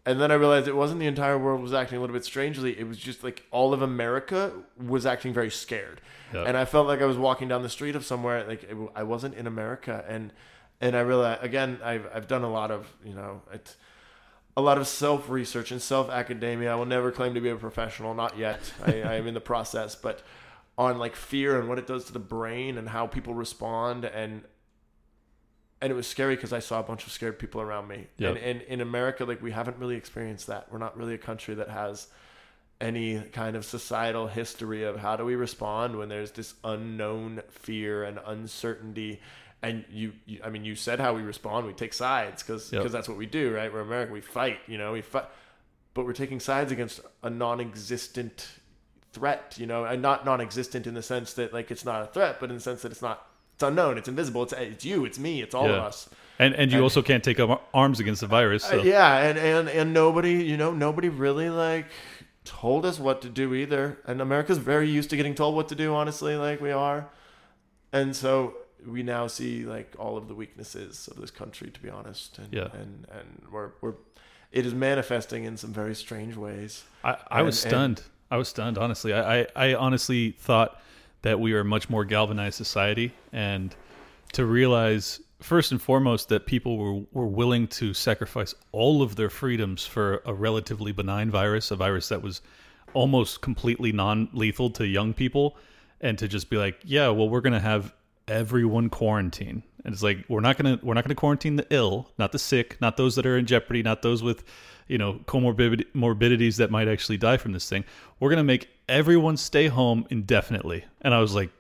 Speaker 2: And then I realized it wasn't the entire world was acting a little bit strangely. It was just like all of America was acting very scared.
Speaker 1: Yep.
Speaker 2: And I felt like I was walking down the street of somewhere like it, I wasn't in America and and I realized again I've I've done a lot of, you know, it, a lot of self research and self academia. I will never claim to be a professional, not yet. I, I am in the process, but on like fear and what it does to the brain and how people respond and and it was scary because I saw a bunch of scared people around me.
Speaker 1: Yep.
Speaker 2: And, and in America, like we haven't really experienced that. We're not really a country that has any kind of societal history of how do we respond when there's this unknown fear and uncertainty and you, you i mean you said how we respond we take sides because
Speaker 1: Yep.
Speaker 2: that's what we do right we're american we fight you know we fight but we're taking sides against a non-existent threat you know and not non-existent in the sense that like it's not a threat but in the sense that it's not it's unknown it's invisible it's it's you it's me it's all of us
Speaker 1: and and you
Speaker 2: and-
Speaker 1: also can't take up arms against the virus. So.
Speaker 2: uh, yeah, and, and and nobody, you know, nobody really like told us what to do either. And America's very used to getting told what to do, honestly, like we are. And so we now see like all of the weaknesses of this country, to be honest. And
Speaker 1: Yeah.
Speaker 2: and and we're we're it is manifesting in some very strange ways.
Speaker 1: I, I was
Speaker 2: And- and-
Speaker 1: stunned. I was stunned, honestly. I, I, I honestly thought that we are a much more galvanized society, and to realize first and foremost that people were, were willing to sacrifice all of their freedoms for a relatively benign virus, a virus that was almost completely non-lethal to young people, and to just be like, yeah, well, we're gonna have everyone quarantine, and it's like we're not gonna we're not gonna quarantine the ill, not the sick, not those that are in jeopardy, not those with you know comorbid morbidities that might actually die from this thing. We're gonna make everyone stay home indefinitely, and I was like,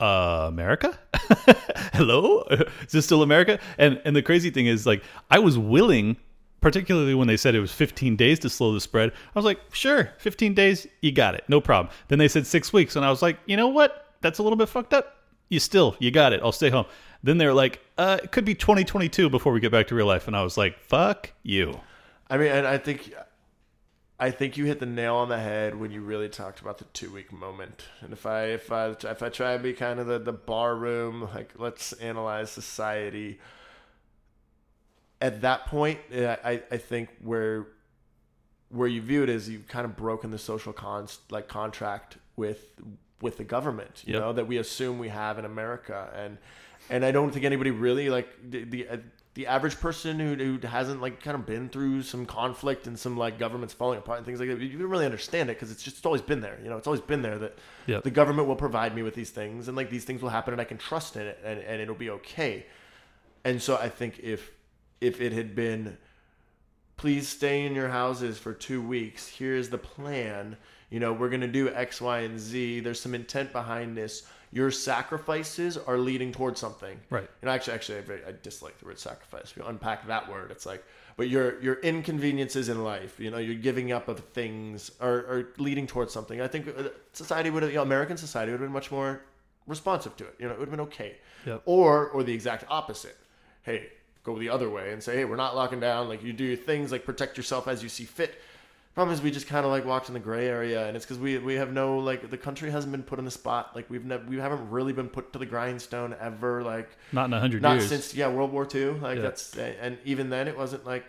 Speaker 1: uh, America? Hello? Is this still America? And and the crazy thing is like I was willing particularly when they said it was 15 days to slow the spread. I was like, "Sure, 15 days, you got it. No problem." Then they said 6 weeks and I was like, "You know what? That's a little bit fucked up. You still, you got it. I'll stay home." Then they're like, uh, it could be 2022 before we get back to real life. And I was like, fuck you.
Speaker 2: I mean, and I think, I think you hit the nail on the head when you really talked about the two week moment. And if I if I if I try and be kind of the the bar room, like let's analyze society. At that point, I I think where where you view it is you've kind of broken the social con like contract with with the government. You
Speaker 1: Yep.
Speaker 2: know that we assume we have in America and. And I don't think anybody really like the the, the average person who, who hasn't like kind of been through some conflict and some like governments falling apart and things like that. You don't really understand it because it's just it's always been there. You know, it's always been there that
Speaker 1: Yep.
Speaker 2: the government will provide me with these things and like these things will happen and I can trust in it and, and it'll be okay. And so I think if if it had been please stay in your houses for two weeks. Here's the plan. You know, we're going to do X, Y, and Z. There's some intent behind this. Your sacrifices are leading towards something.
Speaker 1: Right.
Speaker 2: And actually, actually, I, very, I dislike the word sacrifice. We unpack that word. It's like, but your your inconveniences in life, you know, you're giving up of things are, are leading towards something. I think uh, society would, have, you know, American society would have been much more responsive to it. You know, it would have been okay.
Speaker 1: Yep.
Speaker 2: Or or the exact opposite. Hey, go the other way and say, hey, we're not locking down. Like you do your things, like protect yourself as you see fit. Problem is, we just kind of like walked in the gray area, and it's because we we have no like the country hasn't been put in the spot. Like we've never we haven't really been put to the grindstone ever. Like
Speaker 1: Not in a hundred
Speaker 2: not
Speaker 1: years.
Speaker 2: since yeah World War II. Like
Speaker 1: Yeah.
Speaker 2: that's and even then it wasn't like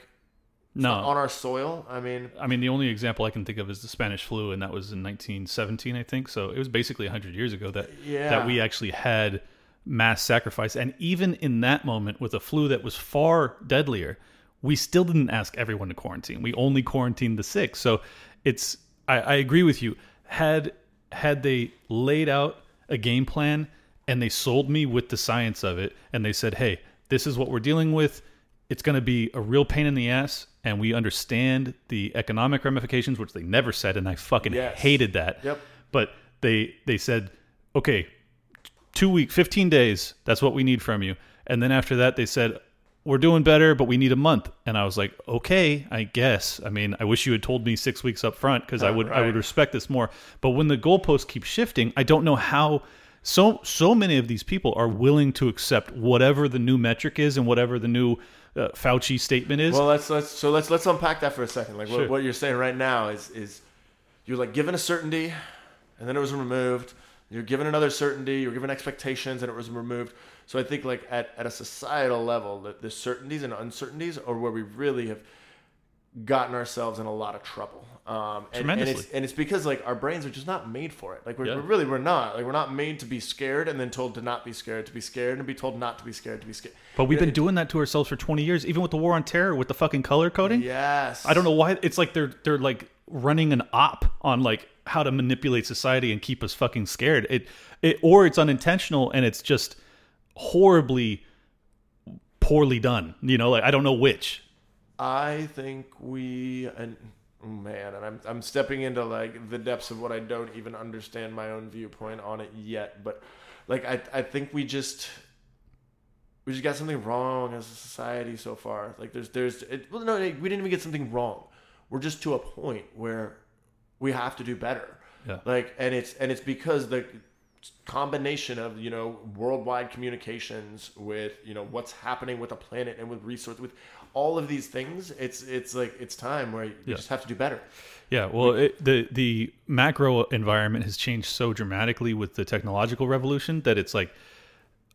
Speaker 1: no.
Speaker 2: on our soil. I mean,
Speaker 1: I mean, the only example I can think of is the Spanish flu, and that was in 1917, I think. So it was basically 100 years ago that
Speaker 2: Yeah.
Speaker 1: that we actually had mass sacrifice. And even in that moment, with a flu that was far deadlier, we still didn't ask everyone to quarantine. We only quarantined the sick. So it's I, I agree with you. Had had they laid out a game plan and they sold me with the science of it, and they said, "Hey, this is what we're dealing with." it's going to be a real pain in the ass and we understand the economic ramifications which they never said and i fucking
Speaker 2: Yes.
Speaker 1: hated that
Speaker 2: Yep.
Speaker 1: but they they said okay two week 15 days that's what we need from you and then after that they said we're doing better but we need a month and i was like okay i guess i mean i wish you had told me six weeks up front because i
Speaker 2: Oh,
Speaker 1: would i would respect this more but when the goalposts keep shifting i don't know how so so many of these people are willing to accept whatever the new metric is and whatever the new uh, Fauci statement is.
Speaker 2: Well, let's let's so let's let's unpack that for a second. Like
Speaker 1: Sure.
Speaker 2: what, what you're saying right now is is you're like given a certainty, and then it was removed. You're given another certainty. You're given expectations, and it was removed. So I think like at, at a societal level, the, the certainties and uncertainties are where we really have gotten ourselves in a lot of trouble. Um, and, and it's and it's because like our brains are just not made for it. Like we're,
Speaker 1: Yeah.
Speaker 2: we're really we're not like we're not made to be scared and then told to not be scared, to be scared and be told not to be scared, to be scared.
Speaker 1: but we've been
Speaker 2: It-
Speaker 1: doing that to ourselves for 20 years, even with the war on terror, with the fucking color coding.
Speaker 2: Yes,
Speaker 1: I don't know why. It's like they're they're like running an op on like how to manipulate society and keep us fucking scared. It it or it's unintentional and it's just horribly poorly done. You know, like I don't know which.
Speaker 2: I think we and oh man, and I'm I'm stepping into like the depths of what I don't even understand my own viewpoint on it yet. But like I I think we just we just got something wrong as a society so far. Like there's there's it, well no we didn't even get something wrong. We're just to a point where we have to do better.
Speaker 1: Yeah.
Speaker 2: Like and it's and it's because the combination of you know worldwide communications with you know what's happening with the planet and with resource with all of these things it's it's like it's time where you
Speaker 1: Yeah.
Speaker 2: just have to do better
Speaker 1: Yeah, well, it, the the macro environment has changed so dramatically with the technological revolution that it's like,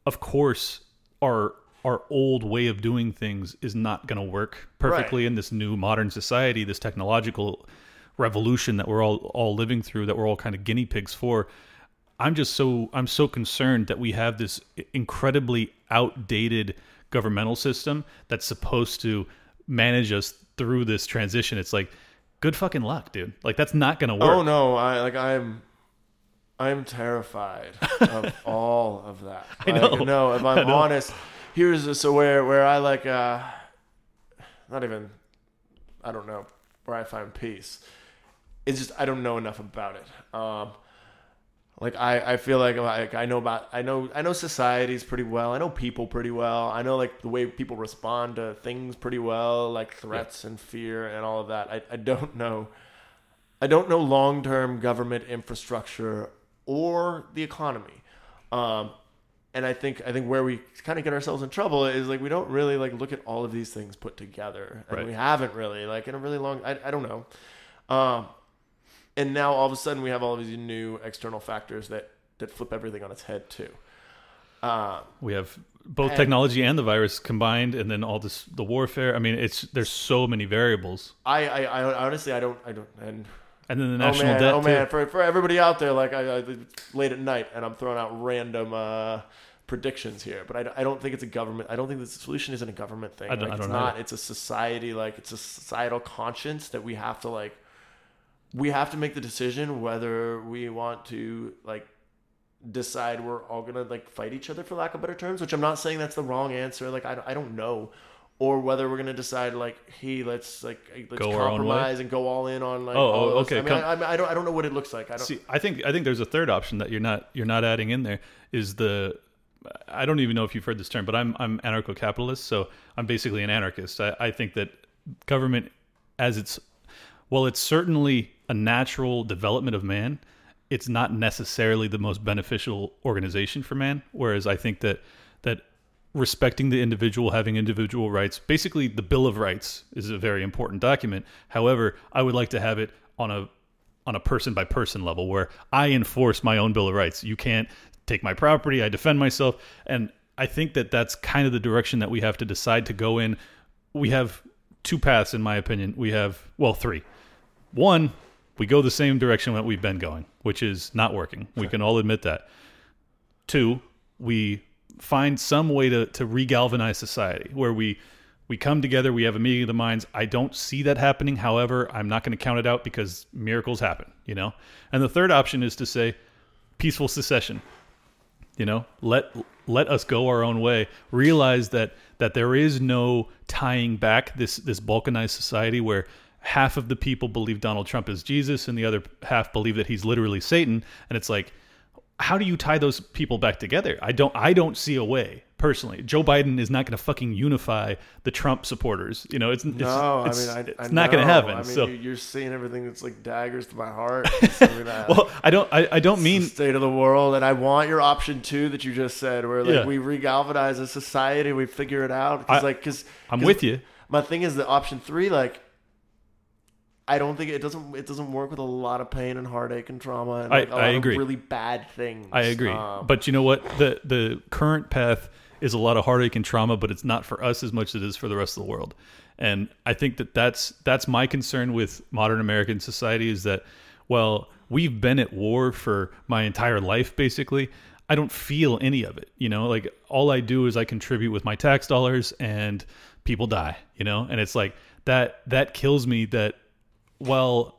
Speaker 1: of course, our our old way of doing things is not going to work perfectly
Speaker 2: Right.
Speaker 1: in this new modern society, this technological revolution that we're all all living through, that we're all kind of guinea pigs for. I'm just so I'm so concerned that we have this incredibly outdated governmental system that's supposed to manage us through this transition. It's like good fucking luck, dude. Like that's not going to work.
Speaker 2: oh no i like i'm i'm terrified of all of that
Speaker 1: I know.
Speaker 2: Like, no if i'm honest here's so where where i like uh not even i don't know where i find peace it's just i don't know enough about it um like I, I feel like like I know about I know I know societies pretty well. I know people pretty well. I know like the way people respond to things pretty well, like threats and fear and all of that. I, I don't know I don't know long term government infrastructure or the economy. Um and I think I think where we kind of get ourselves in trouble is like we don't really like look at all of these things put together, and
Speaker 1: Right.
Speaker 2: we haven't really like in a really long. I, I don't know, um, and now all of a sudden we have all of these new external factors that that flip everything on its head too. Uh,
Speaker 1: We have both
Speaker 2: And-
Speaker 1: technology and the virus combined, and then all this the warfare. I mean, it's there's so many variables,
Speaker 2: I, I I honestly I don't I don't and
Speaker 1: and then the
Speaker 2: oh
Speaker 1: national
Speaker 2: man
Speaker 1: debt.
Speaker 2: oh
Speaker 1: too.
Speaker 2: man for for everybody out there like I, I late at night and I'm throwing out random. Uh, predictions here but I, I don't think it's a government i don't think the solution isn't a government thing
Speaker 1: I don't-
Speaker 2: like,
Speaker 1: I
Speaker 2: it's
Speaker 1: don't
Speaker 2: not it's a society like it's a societal conscience that we have to like we have to make the decision whether we want to like decide we're all gonna like fight each other for lack of better terms which i'm not saying that's the wrong answer like i, I don't know or whether we're gonna decide like hey let's like let's
Speaker 1: Go our own way?
Speaker 2: compromise and go all in on like
Speaker 1: Oh, oh, okay,
Speaker 2: I mean I, I don't i don't know what it looks like i don't
Speaker 1: See, I think I think there's a third option that you're not you're not adding in there is the I don't even know if you've heard this term, but I'm I'm anarcho-capitalist, so I'm basically an anarchist. I, I think that government, as it's well, it's certainly a natural development of man. It's not necessarily the most beneficial organization for man. Whereas I think that that respecting the individual, having individual rights, basically the Bill of Rights is a very important document. However, I would like to have it on a on a person by person level where I enforce my own Bill of Rights. You can't take my property. I defend myself, and I think that that's kind of the direction that we have to decide to go in. We have two paths, in my opinion. We have well, three. One, we go the same direction that we've been going, which is not working. We can all admit that. Two, we find some way to, to regalvanize society where we we come together, we have a meeting of the minds. I don't see that happening. However, I'm not going to count it out because miracles happen, you know? And the third option is to say peaceful secession. You know, let let us go our own way. Realize that that there is no tying back this this balkanized society where half of the people believe Donald Trump is Jesus and the other half believe that he's literally Satan. And it's like, how do you tie those people back together? I don't I don't see a way personally. Joe Biden is not going to fucking unify the Trump supporters. You know, it's, it's
Speaker 2: No,
Speaker 1: it's,
Speaker 2: I mean, I,
Speaker 1: it's
Speaker 2: I
Speaker 1: not going to happen.
Speaker 2: I mean,
Speaker 1: so,
Speaker 2: you- you're seeing everything that's like daggers to my heart. It's, I mean, I-
Speaker 1: well, I don't, I, I don't mean,
Speaker 2: state of the world, and I want your option two that you just said, where like
Speaker 1: Yeah.
Speaker 2: we regalvanize a society, we figure it out. Cause, like, cause
Speaker 1: I'm with you.
Speaker 2: My thing is the option three, like. I don't think it doesn't. It doesn't work with a lot of pain and heartache and trauma and
Speaker 1: I-
Speaker 2: like, a
Speaker 1: I
Speaker 2: lot
Speaker 1: agree.
Speaker 2: of really bad things.
Speaker 1: I agree.
Speaker 2: Um,
Speaker 1: but you know what? The the current path is a lot of heartache and trauma, but it's not for us as much as it is for the rest of the world. And I think that that's that's my concern with modern American society is that well, we've been at war for my entire life basically. I don't feel any of it, you know? Like all I do is I contribute with my tax dollars and people die, you know? And it's like that that kills me that well,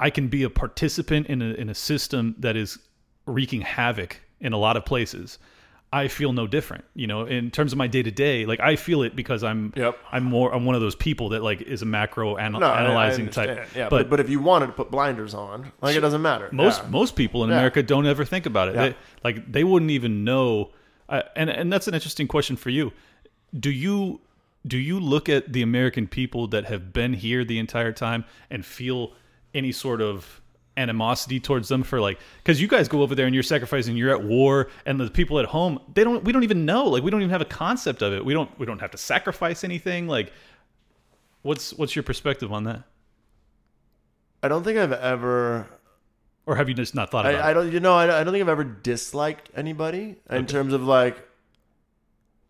Speaker 1: I can be a participant in a in a system that is wreaking havoc in a lot of places. I feel no different, you know, in terms of my day to day. Like I feel it because I'm,
Speaker 2: Yep.
Speaker 1: I'm more, I'm one of those people that like is a macro anal-
Speaker 2: no,
Speaker 1: analyzing type.
Speaker 2: Yeah,
Speaker 1: but,
Speaker 2: but, but if you wanted to put blinders on, like it doesn't matter.
Speaker 1: most
Speaker 2: Yeah.
Speaker 1: most people in
Speaker 2: Yeah.
Speaker 1: America don't ever think about it.
Speaker 2: Yeah.
Speaker 1: They, like they wouldn't even know. Uh, and and that's an interesting question for you. Do you do you look at the American people that have been here the entire time and feel any sort of animosity towards them for like because you guys go over there and you're sacrificing you're at war and the people at home they don't we don't even know like we don't even have a concept of it. We don't we don't have to sacrifice anything like what's what's your perspective on that?
Speaker 2: I don't think I've ever
Speaker 1: or have you just not thought about
Speaker 2: I, I don't, you know, I, I don't think I've ever disliked anybody in terms of like,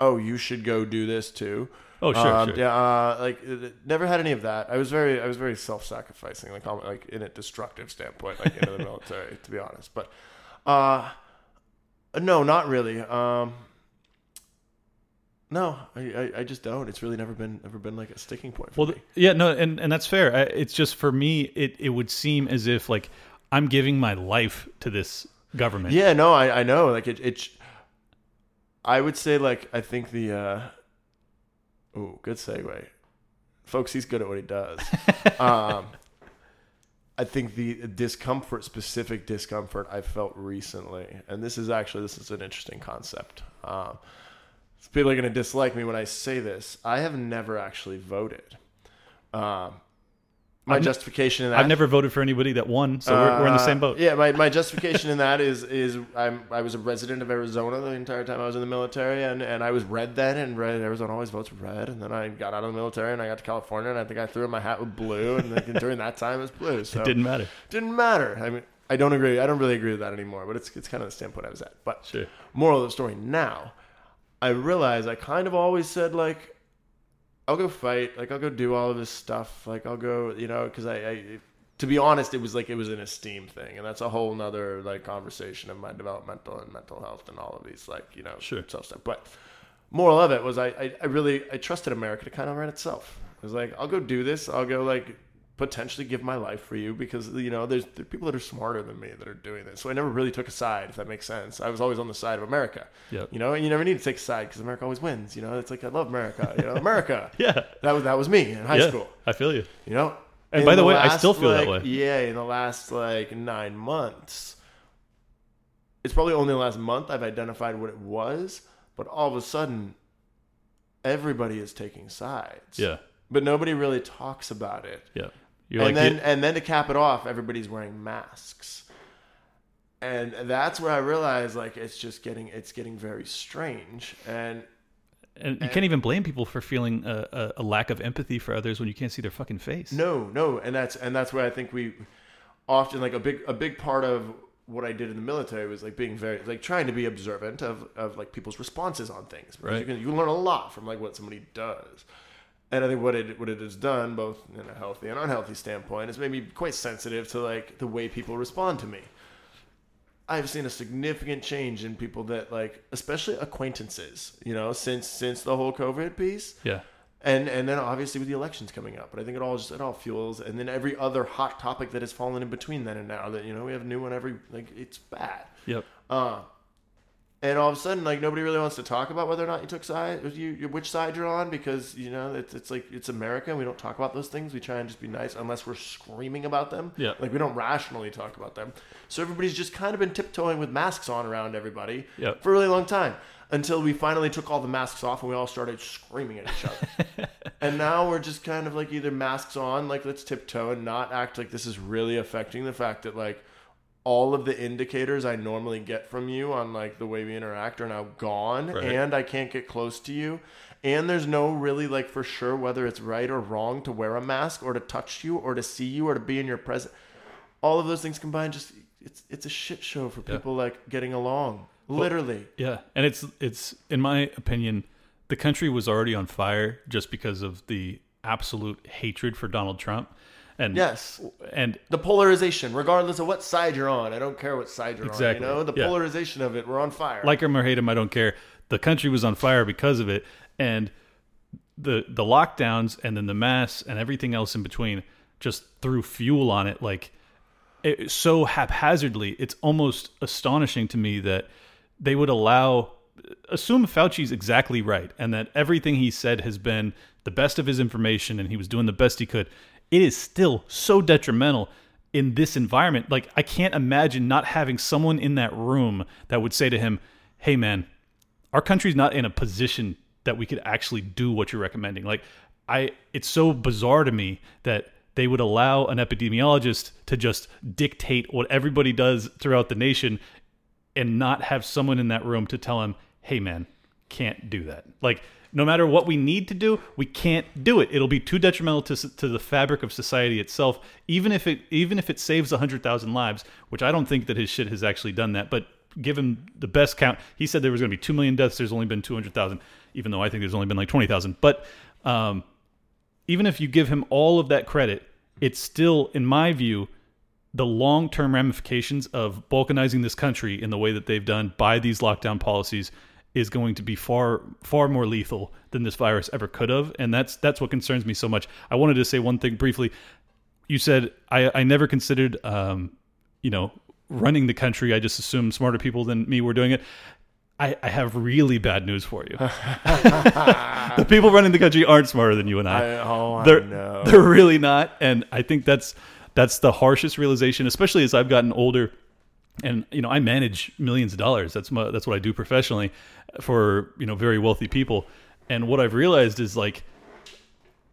Speaker 2: oh, you should go do this too.
Speaker 1: Oh sure,
Speaker 2: Um,
Speaker 1: sure.
Speaker 2: Yeah, uh, like never had any of that. I was very, I was very self-sacrificing, like, like in a destructive standpoint, like into the military, to be honest. But, uh, no, not really. Um, no, I, I, I just don't. It's really never been, ever been like a sticking point for
Speaker 1: Well,
Speaker 2: me.
Speaker 1: yeah, no, and and that's fair. I, it's just for me, it it would seem as if like I'm giving my life to this government.
Speaker 2: Yeah, no, I, I know. Like it, it. I would say like I think the. uh Oh, good segue, folks. He's good at what he does. um, I think the discomfort, specific discomfort, I felt recently, and this is actually this is an interesting concept. Um, people are going to dislike me when I say this. I have never actually voted. Um, my
Speaker 1: I've
Speaker 2: justification in that
Speaker 1: I've never voted for anybody that won, so we're, we're in the same
Speaker 2: uh,
Speaker 1: boat.
Speaker 2: Yeah, my, my justification in that is is I'm I was a resident of Arizona the entire time I was in the military, and, and I was red then, and red Arizona always votes red, and then I got out of the military and I got to California, and I think I threw in my hat with blue, and like, during that time it was blue, so
Speaker 1: It didn't matter.
Speaker 2: didn't matter. I mean, I don't agree. I don't really agree with that anymore, but it's it's kind of the standpoint I was at. But
Speaker 1: Sure.
Speaker 2: moral of the story now, I realize I kind of always said like, I'll go fight, like I'll go do all of this stuff, like I'll go, you know, because I, I, to be honest, it was like it was an esteem thing, and that's a whole nother like conversation of my developmental and mental health and all of these like you know
Speaker 1: Sure.
Speaker 2: self stuff. But moral of it was I, I, I really I trusted America to kind of run itself. I was like, I'll go do this. I'll go like potentially give my life for you because you know there's there people that are smarter than me that are doing this. So I never really took a side, if that makes sense. I was always on the side of America.
Speaker 1: Yep.
Speaker 2: You know, and you never need to take a side because America always wins. You know, it's like I love America. You know, America.
Speaker 1: Yeah.
Speaker 2: That was that was me in high
Speaker 1: yeah,
Speaker 2: school.
Speaker 1: I feel you.
Speaker 2: You know.
Speaker 1: And
Speaker 2: In
Speaker 1: by the way, I still
Speaker 2: last,
Speaker 1: feel that way.
Speaker 2: Yeah, in the last like nine months, it's probably only the last month I've identified what it was. But all of a sudden, everybody is taking sides.
Speaker 1: Yeah.
Speaker 2: But nobody really talks about it.
Speaker 1: Yeah. You're
Speaker 2: and
Speaker 1: like
Speaker 2: then
Speaker 1: the-
Speaker 2: and then to cap it off, everybody's wearing masks. And that's where I realized like it's just getting it's getting very strange. And
Speaker 1: and you can't even blame people for feeling a, a, a lack of empathy for others when you can't see their fucking face.
Speaker 2: No, no, and that's and that's where I think we often like a big a big part of what I did in the military was like being very like trying to be observant of of like people's responses on things.
Speaker 1: Right.
Speaker 2: You can you learn a lot from like what somebody does. And I think what it what it has done, both in a healthy and unhealthy standpoint, is made me quite sensitive to like the way people respond to me. I've seen a significant change in people that like, especially acquaintances, you know, since since the whole COVID piece
Speaker 1: Yeah.
Speaker 2: and and then obviously with the elections coming up but i think it all just it all fuels and then every other hot topic that has fallen in between then and now that you know we have a new one every like it's bad
Speaker 1: Yep.
Speaker 2: uh and all of a sudden, like nobody really wants to talk about whether or not you took side, you, you- which side you're on, because you know it's it's like it's America. and We don't talk about those things. We try and just be nice, unless we're screaming about them.
Speaker 1: Yeah.
Speaker 2: like we don't rationally talk about them. So everybody's just kind of been tiptoeing with masks on around everybody
Speaker 1: Yeah.
Speaker 2: for a really long time until we finally took all the masks off and we all started screaming at each other. and now we're just kind of like either masks on, like let's tiptoe and not act like this is really affecting the fact that like all of the indicators I normally get from you on like the way we interact are now gone
Speaker 1: Right.
Speaker 2: and I can't get close to you. And there's no really like for sure whether it's right or wrong to wear a mask or to touch you or to see you or to be in your presence. All of those things combined just it's it's a shit show for
Speaker 1: Yeah.
Speaker 2: people like getting along. Literally.
Speaker 1: Yeah, and it's it's in my opinion, the country was already on fire just because of the absolute hatred for Donald Trump. And
Speaker 2: Yes.
Speaker 1: and
Speaker 2: the polarization, regardless of what side you're on. I don't care what side you're
Speaker 1: Exactly.
Speaker 2: on. You know, the
Speaker 1: Yeah.
Speaker 2: polarization of it. We're on fire.
Speaker 1: like him or hate him, I don't care. The country was on fire because of it, and the the lockdowns and then the mass and everything else in between just threw fuel on it like it, so haphazardly. It's almost astonishing to me that they would allow assume Fauci's exactly right and that everything he said has been the best of his information and he was doing the best he could. It is still so detrimental in this environment. Like I can't imagine not having someone in that room that would say to him, "Hey man, our country's not in a position that we could actually do what you're recommending." Like I it's so bizarre to me that they would allow an epidemiologist to just dictate what everybody does throughout the nation and not have someone in that room to tell him, "Hey, man, can't do that." Like, no matter what we need to do, we can't do it. It'll be too detrimental to to the fabric of society itself. Even if it even if it saves hundred thousand lives, which I don't think that his shit has actually done that, but give him the best count. He said there was going to be two million deaths. There's only been two hundred thousand, even though I think there's only been like twenty thousand. But um, even if you give him all of that credit, it's still, in my view, the long term ramifications of balkanizing this country in the way that they've done by these lockdown policies is going to be far far more lethal than this virus ever could have and that's that's what concerns me so much i wanted to say one thing briefly you said i i never considered um you know running the country i just assumed smarter people than me were doing it I, I have really bad news for you. the people running the country aren't smarter than you and I.
Speaker 2: I, oh, I
Speaker 1: they're
Speaker 2: know.
Speaker 1: they're really not, and I think that's that's the harshest realization, especially as I've gotten older. And you know, I manage millions of dollars. That's my that's what I do professionally for you know very wealthy people. And what I've realized is like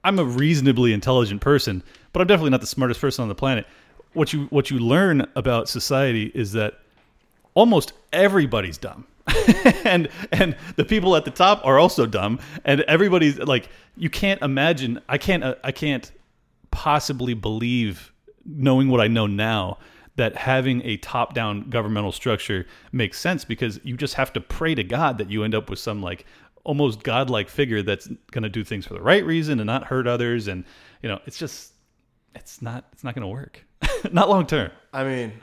Speaker 1: I'm a reasonably intelligent person, but I'm definitely not the smartest person on the planet. What you what you learn about society is that almost everybody's dumb. and and the people at the top are also dumb and everybody's like you can't imagine I can't uh, I can't possibly believe knowing what I know now that having a top down governmental structure makes sense because you just have to pray to God that you end up with some like almost godlike figure that's going to do things for the right reason and not hurt others. And you know it's just it's not it's not going to work. Not long term
Speaker 2: I mean,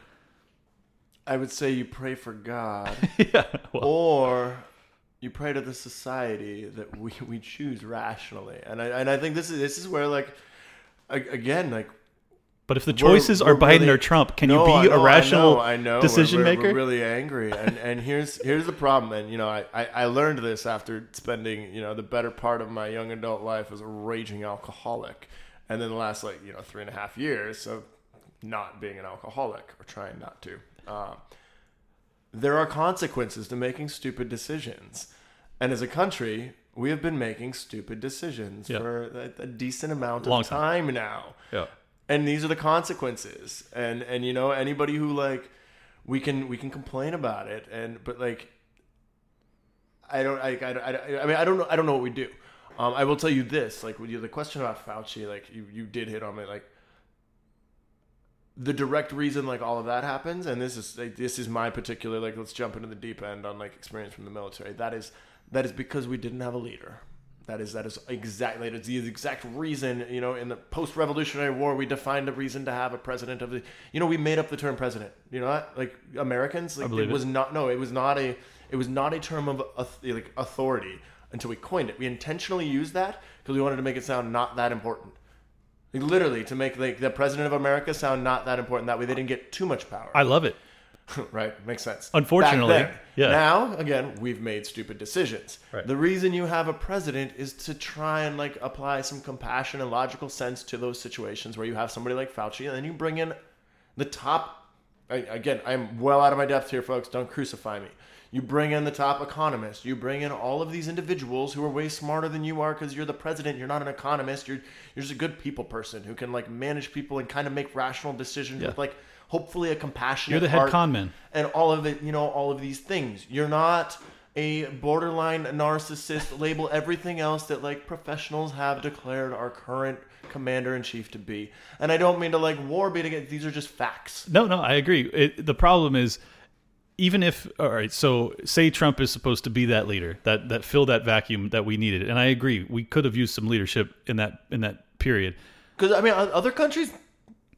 Speaker 2: I would say you pray for God,
Speaker 1: yeah well,
Speaker 2: or you pray to the society that we, we choose rationally. And I and I think this is this is where like again like
Speaker 1: but if the
Speaker 2: we're-
Speaker 1: choices are
Speaker 2: we're
Speaker 1: Biden
Speaker 2: really-
Speaker 1: or Trump can
Speaker 2: No,
Speaker 1: you be
Speaker 2: know,
Speaker 1: a rational
Speaker 2: I know, I know. We're-
Speaker 1: decision
Speaker 2: we're,
Speaker 1: maker
Speaker 2: We're really angry, and and here's here's the problem. And you know, I, I I learned this after spending you know the better part of my young adult life as a raging alcoholic, and then the last like you know three and a half years of not being an alcoholic or trying not to. Uh, there are consequences to making stupid decisions, and as a country. We have been making stupid decisions
Speaker 1: Yeah.
Speaker 2: for a, a decent amount of time.
Speaker 1: time.
Speaker 2: now
Speaker 1: yeah
Speaker 2: and these are the consequences. And and you know anybody who like we can we can complain about it. And but like i don't i i, I, I mean i don't know i don't know what we do. Um i will tell you this like with you the question about fauci like you you did hit on it like the direct reason like all of that happens and this is like, this is my particular like let's jump into the deep end on like experience from the military. That is that is because we didn't have a leader that is that is exactly that is the exact reason you know in the post-revolutionary war we defined a reason to have a president of the you know we made up the term president. You know what? Like Americans like it
Speaker 1: it.
Speaker 2: was not no it was not a it was not a term of like authority until we coined it. We intentionally used that because we wanted to make it sound not that important. Like literally to make like the president of America sound not that important that way they didn't get too much power.
Speaker 1: I love it
Speaker 2: right? Makes sense.
Speaker 1: Unfortunately,
Speaker 2: then.
Speaker 1: yeah.
Speaker 2: Now, again, we've made stupid decisions.
Speaker 1: Right.
Speaker 2: The reason you have a president is to try and like apply some compassion and logical sense to those situations where you have somebody like Fauci, and then you bring in the top. I, again, I'm well out of my depth here, folks. Don't crucify me. You bring in the top economist. You bring in all of these individuals who are way smarter than you are because you're the president. You're not an economist. You're you're just a good people person who can like manage people and kind of make rational decisions
Speaker 1: Yeah.
Speaker 2: with like hopefully a compassionate.
Speaker 1: You're the head con man.
Speaker 2: and all of it. You know all of these things. You're not a borderline narcissist. label everything else that like professionals have declared our current commander in chief to be. And I don't mean to like war bait against. These are just facts.
Speaker 1: No, no, I agree. It, the problem is, even if all right, so say Trump is supposed to be that leader that that fill that vacuum that we needed, and I agree, we could have used some leadership in that in that period.
Speaker 2: Because I mean, other countries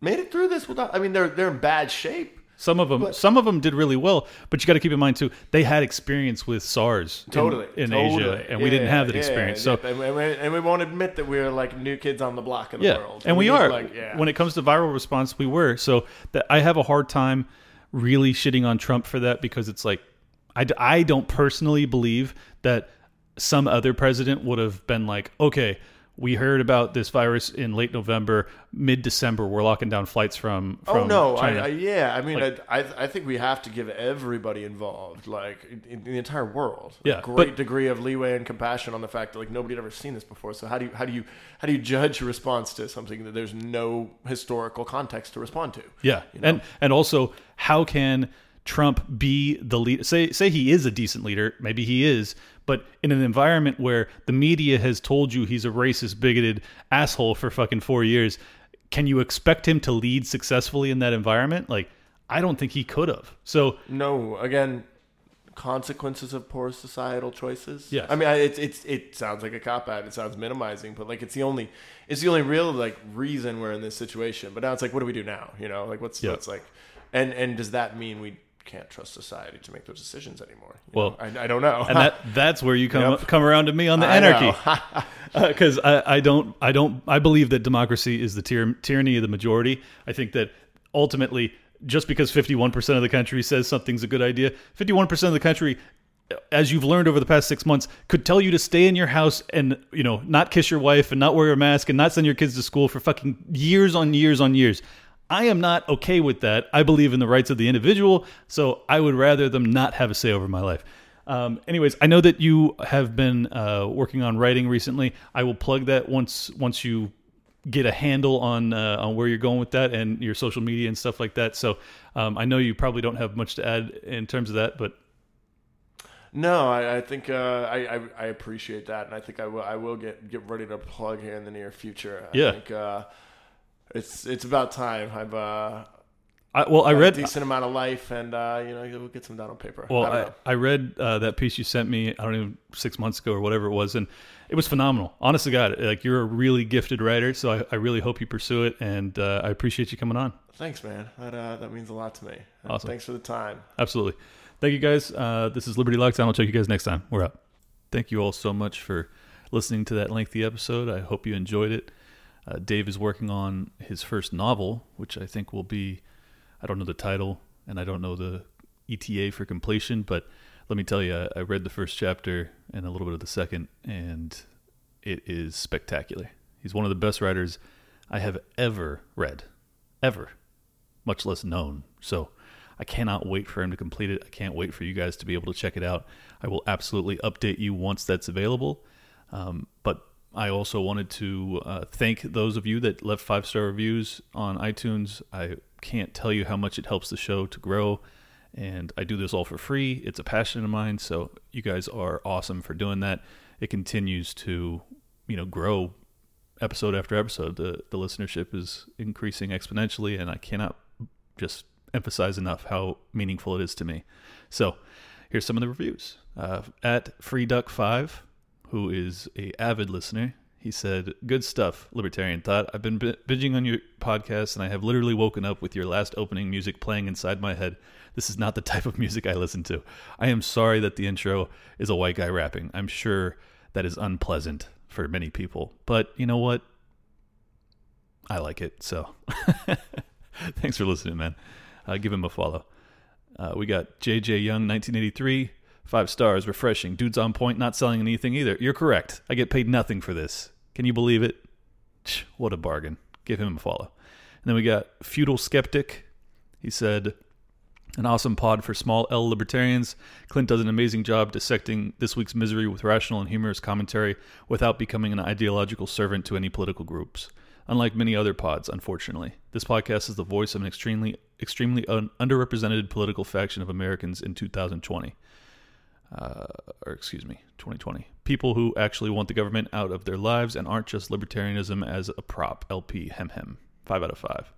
Speaker 2: made it through this without. I mean, they're they're in bad shape.
Speaker 1: Some of them, some of them did really well, but you got to keep in mind too, they had experience with SARS
Speaker 2: Totally
Speaker 1: in,
Speaker 2: totally.
Speaker 1: Asia, and we didn't have that
Speaker 2: yeah,
Speaker 1: experience.
Speaker 2: yeah.
Speaker 1: So
Speaker 2: and we, and we- we won't admit that we're like new kids on the block in the
Speaker 1: yeah,
Speaker 2: world.
Speaker 1: and we,
Speaker 2: need,
Speaker 1: are.
Speaker 2: Like, yeah.
Speaker 1: When it comes to viral response, we were. So that I have a hard time really shitting on Trump for that because it's like I, I don't personally believe that some other president would have been like, okay, we heard about this virus in late November, mid December, we're locking down flights from. Oh, from
Speaker 2: Oh no! I,
Speaker 1: China.
Speaker 2: I, yeah, I mean,
Speaker 1: Like-
Speaker 2: I, I, think we have to give everybody involved, like in, in the entire world, a
Speaker 1: Yeah,
Speaker 2: great
Speaker 1: but-
Speaker 2: degree of leeway and compassion on the fact that like nobody had ever seen this before. So how do you how do you how do you judge a response to something that there's no historical context to respond to?
Speaker 1: Yeah, and and also, how can Trump be the leader? Say say he is a decent leader, maybe he is, but in an environment where the media has told you he's a racist, bigoted asshole for fucking four years, can you expect him to lead successfully in that environment? Like, I don't think he could have. So
Speaker 2: No, again, consequences of poor societal choices.
Speaker 1: Yeah,
Speaker 2: I mean, it's it's it sounds like a cop out. It sounds minimizing, but like it's the only it's the only real like reason we're in this situation. But now it's like, what do we do now? You know, like what's
Speaker 1: Yeah.
Speaker 2: what's like, and and does that mean we can't trust society to make those decisions anymore? You
Speaker 1: Well,
Speaker 2: know? I, I don't know.
Speaker 1: and that that's where you come
Speaker 2: Yep.
Speaker 1: come around to me on the
Speaker 2: I
Speaker 1: anarchy. because uh, I, I don't I don't I believe that democracy is the tyr- tyranny of the majority. I think that ultimately, just because fifty one percent of the country says something's a good idea, fifty one percent of the country, as you've learned over the past six months, could tell you to stay in your house and you know not kiss your wife and not wear a mask and not send your kids to school for fucking years on years on years. I am not okay with that. I believe in the rights of the individual, so I would rather them not have a say over my life. Um, anyways, I know that you have been uh, working on writing recently. I will plug that once once you get a handle on uh, on where you're going with that and your social media and stuff like that. So um, I know you probably don't have much to add in terms of that, but
Speaker 2: No, I, I think uh, I, I I appreciate that, and I think I will I will get get ready to plug here in the near future. I
Speaker 1: Yeah.
Speaker 2: think uh, it's it's about time. I've uh,
Speaker 1: I, well, I read
Speaker 2: a decent amount of life, and uh, you know we'll get some down on paper.
Speaker 1: Well,
Speaker 2: I
Speaker 1: I. I, read uh, that piece you sent me. I don't know six months ago or whatever it was, and it was phenomenal. Honest to God, like you're a really gifted writer, so I, I really hope you pursue it, and uh, I appreciate you coming on.
Speaker 2: Thanks, man. That uh, that means a lot to me.
Speaker 1: Awesome.
Speaker 2: Thanks for the time.
Speaker 1: Absolutely. Thank you guys. Uh, this is Liberty Lockdown. I'll check you guys next time. We're out. Thank you all so much for listening to that lengthy episode. I hope you enjoyed it. Uh, Dave is working on his first novel, which I think will be, I don't know the title and I don't know the ETA for completion, but let me tell you, I, I read the first chapter and a little bit of the second, and it is spectacular. He's one of the best writers I have ever read, ever, much less known. So I cannot wait for him to complete it. I can't wait for you guys to be able to check it out. I will absolutely update you once that's available. Um, but I also wanted to uh, thank those of you that left five star reviews on iTunes. I can't tell you how much it helps the show to grow. And I do this all for free. It's a passion of mine. So you guys are awesome for doing that. It continues to, you know, grow episode after episode. The the listenership is increasing exponentially, and I cannot just emphasize enough how meaningful it is to me. So here's some of the reviews. Uh, at FreeDuck5, who is a avid listener, he said, "Good stuff, Libertarian Thought. I've been bi- binging on your podcast, and I have literally woken up with your last opening music playing inside my head. This is not the type of music I listen to. I am sorry that the intro is a white guy rapping. I'm sure that is unpleasant for many people, but you know what? I like it. So, thanks for listening, man. Uh, give him a follow." Uh, we got JJ Young, 1983, five stars, refreshing. Dude's on point, not selling anything either. You're correct. I get paid nothing for this. Can you believe it? What a bargain. Give him a follow. And then we got Feudal Skeptic. He said, an awesome pod for small L libertarians. Clint does an amazing job dissecting this week's misery with rational and humorous commentary without becoming an ideological servant to any political groups. Unlike many other pods, unfortunately, this podcast is the voice of an extremely, extremely un- underrepresented political faction of Americans in 2020. Uh, or excuse me, 2020. People who actually want the government out of their lives and aren't just libertarianism as a prop. LP, hem hem. Five out of five.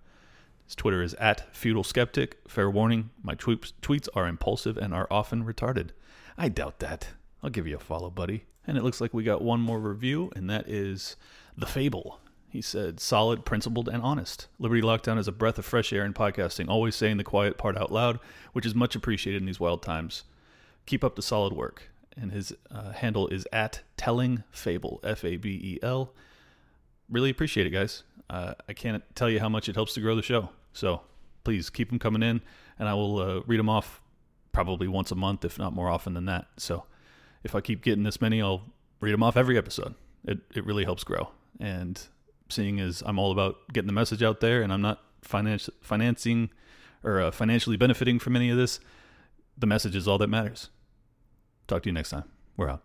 Speaker 1: His Twitter is at feudal skeptic. Fair warning, my tweets, tweets are impulsive and are often retarded. I doubt that. I'll give you a follow, buddy. And it looks like we got one more review, and that is The Fable. He said, solid, principled, and honest. Liberty Lockdown is a breath of fresh air in podcasting, always saying the quiet part out loud, which is much appreciated in these wild times. Keep up the solid work. And his uh, handle is at Telling Fable, F A B E L. Really appreciate it, guys. Uh, I can't tell you how much it helps to grow the show. So please keep them coming in, and I will uh, read them off probably once a month, if not more often than that. So if I keep getting this many, I'll read them off every episode. It it really helps grow. And seeing as I'm all about getting the message out there, and I'm not finance, financing or uh, financially benefiting from any of this, the message is all that matters. Talk to you next time. We're out.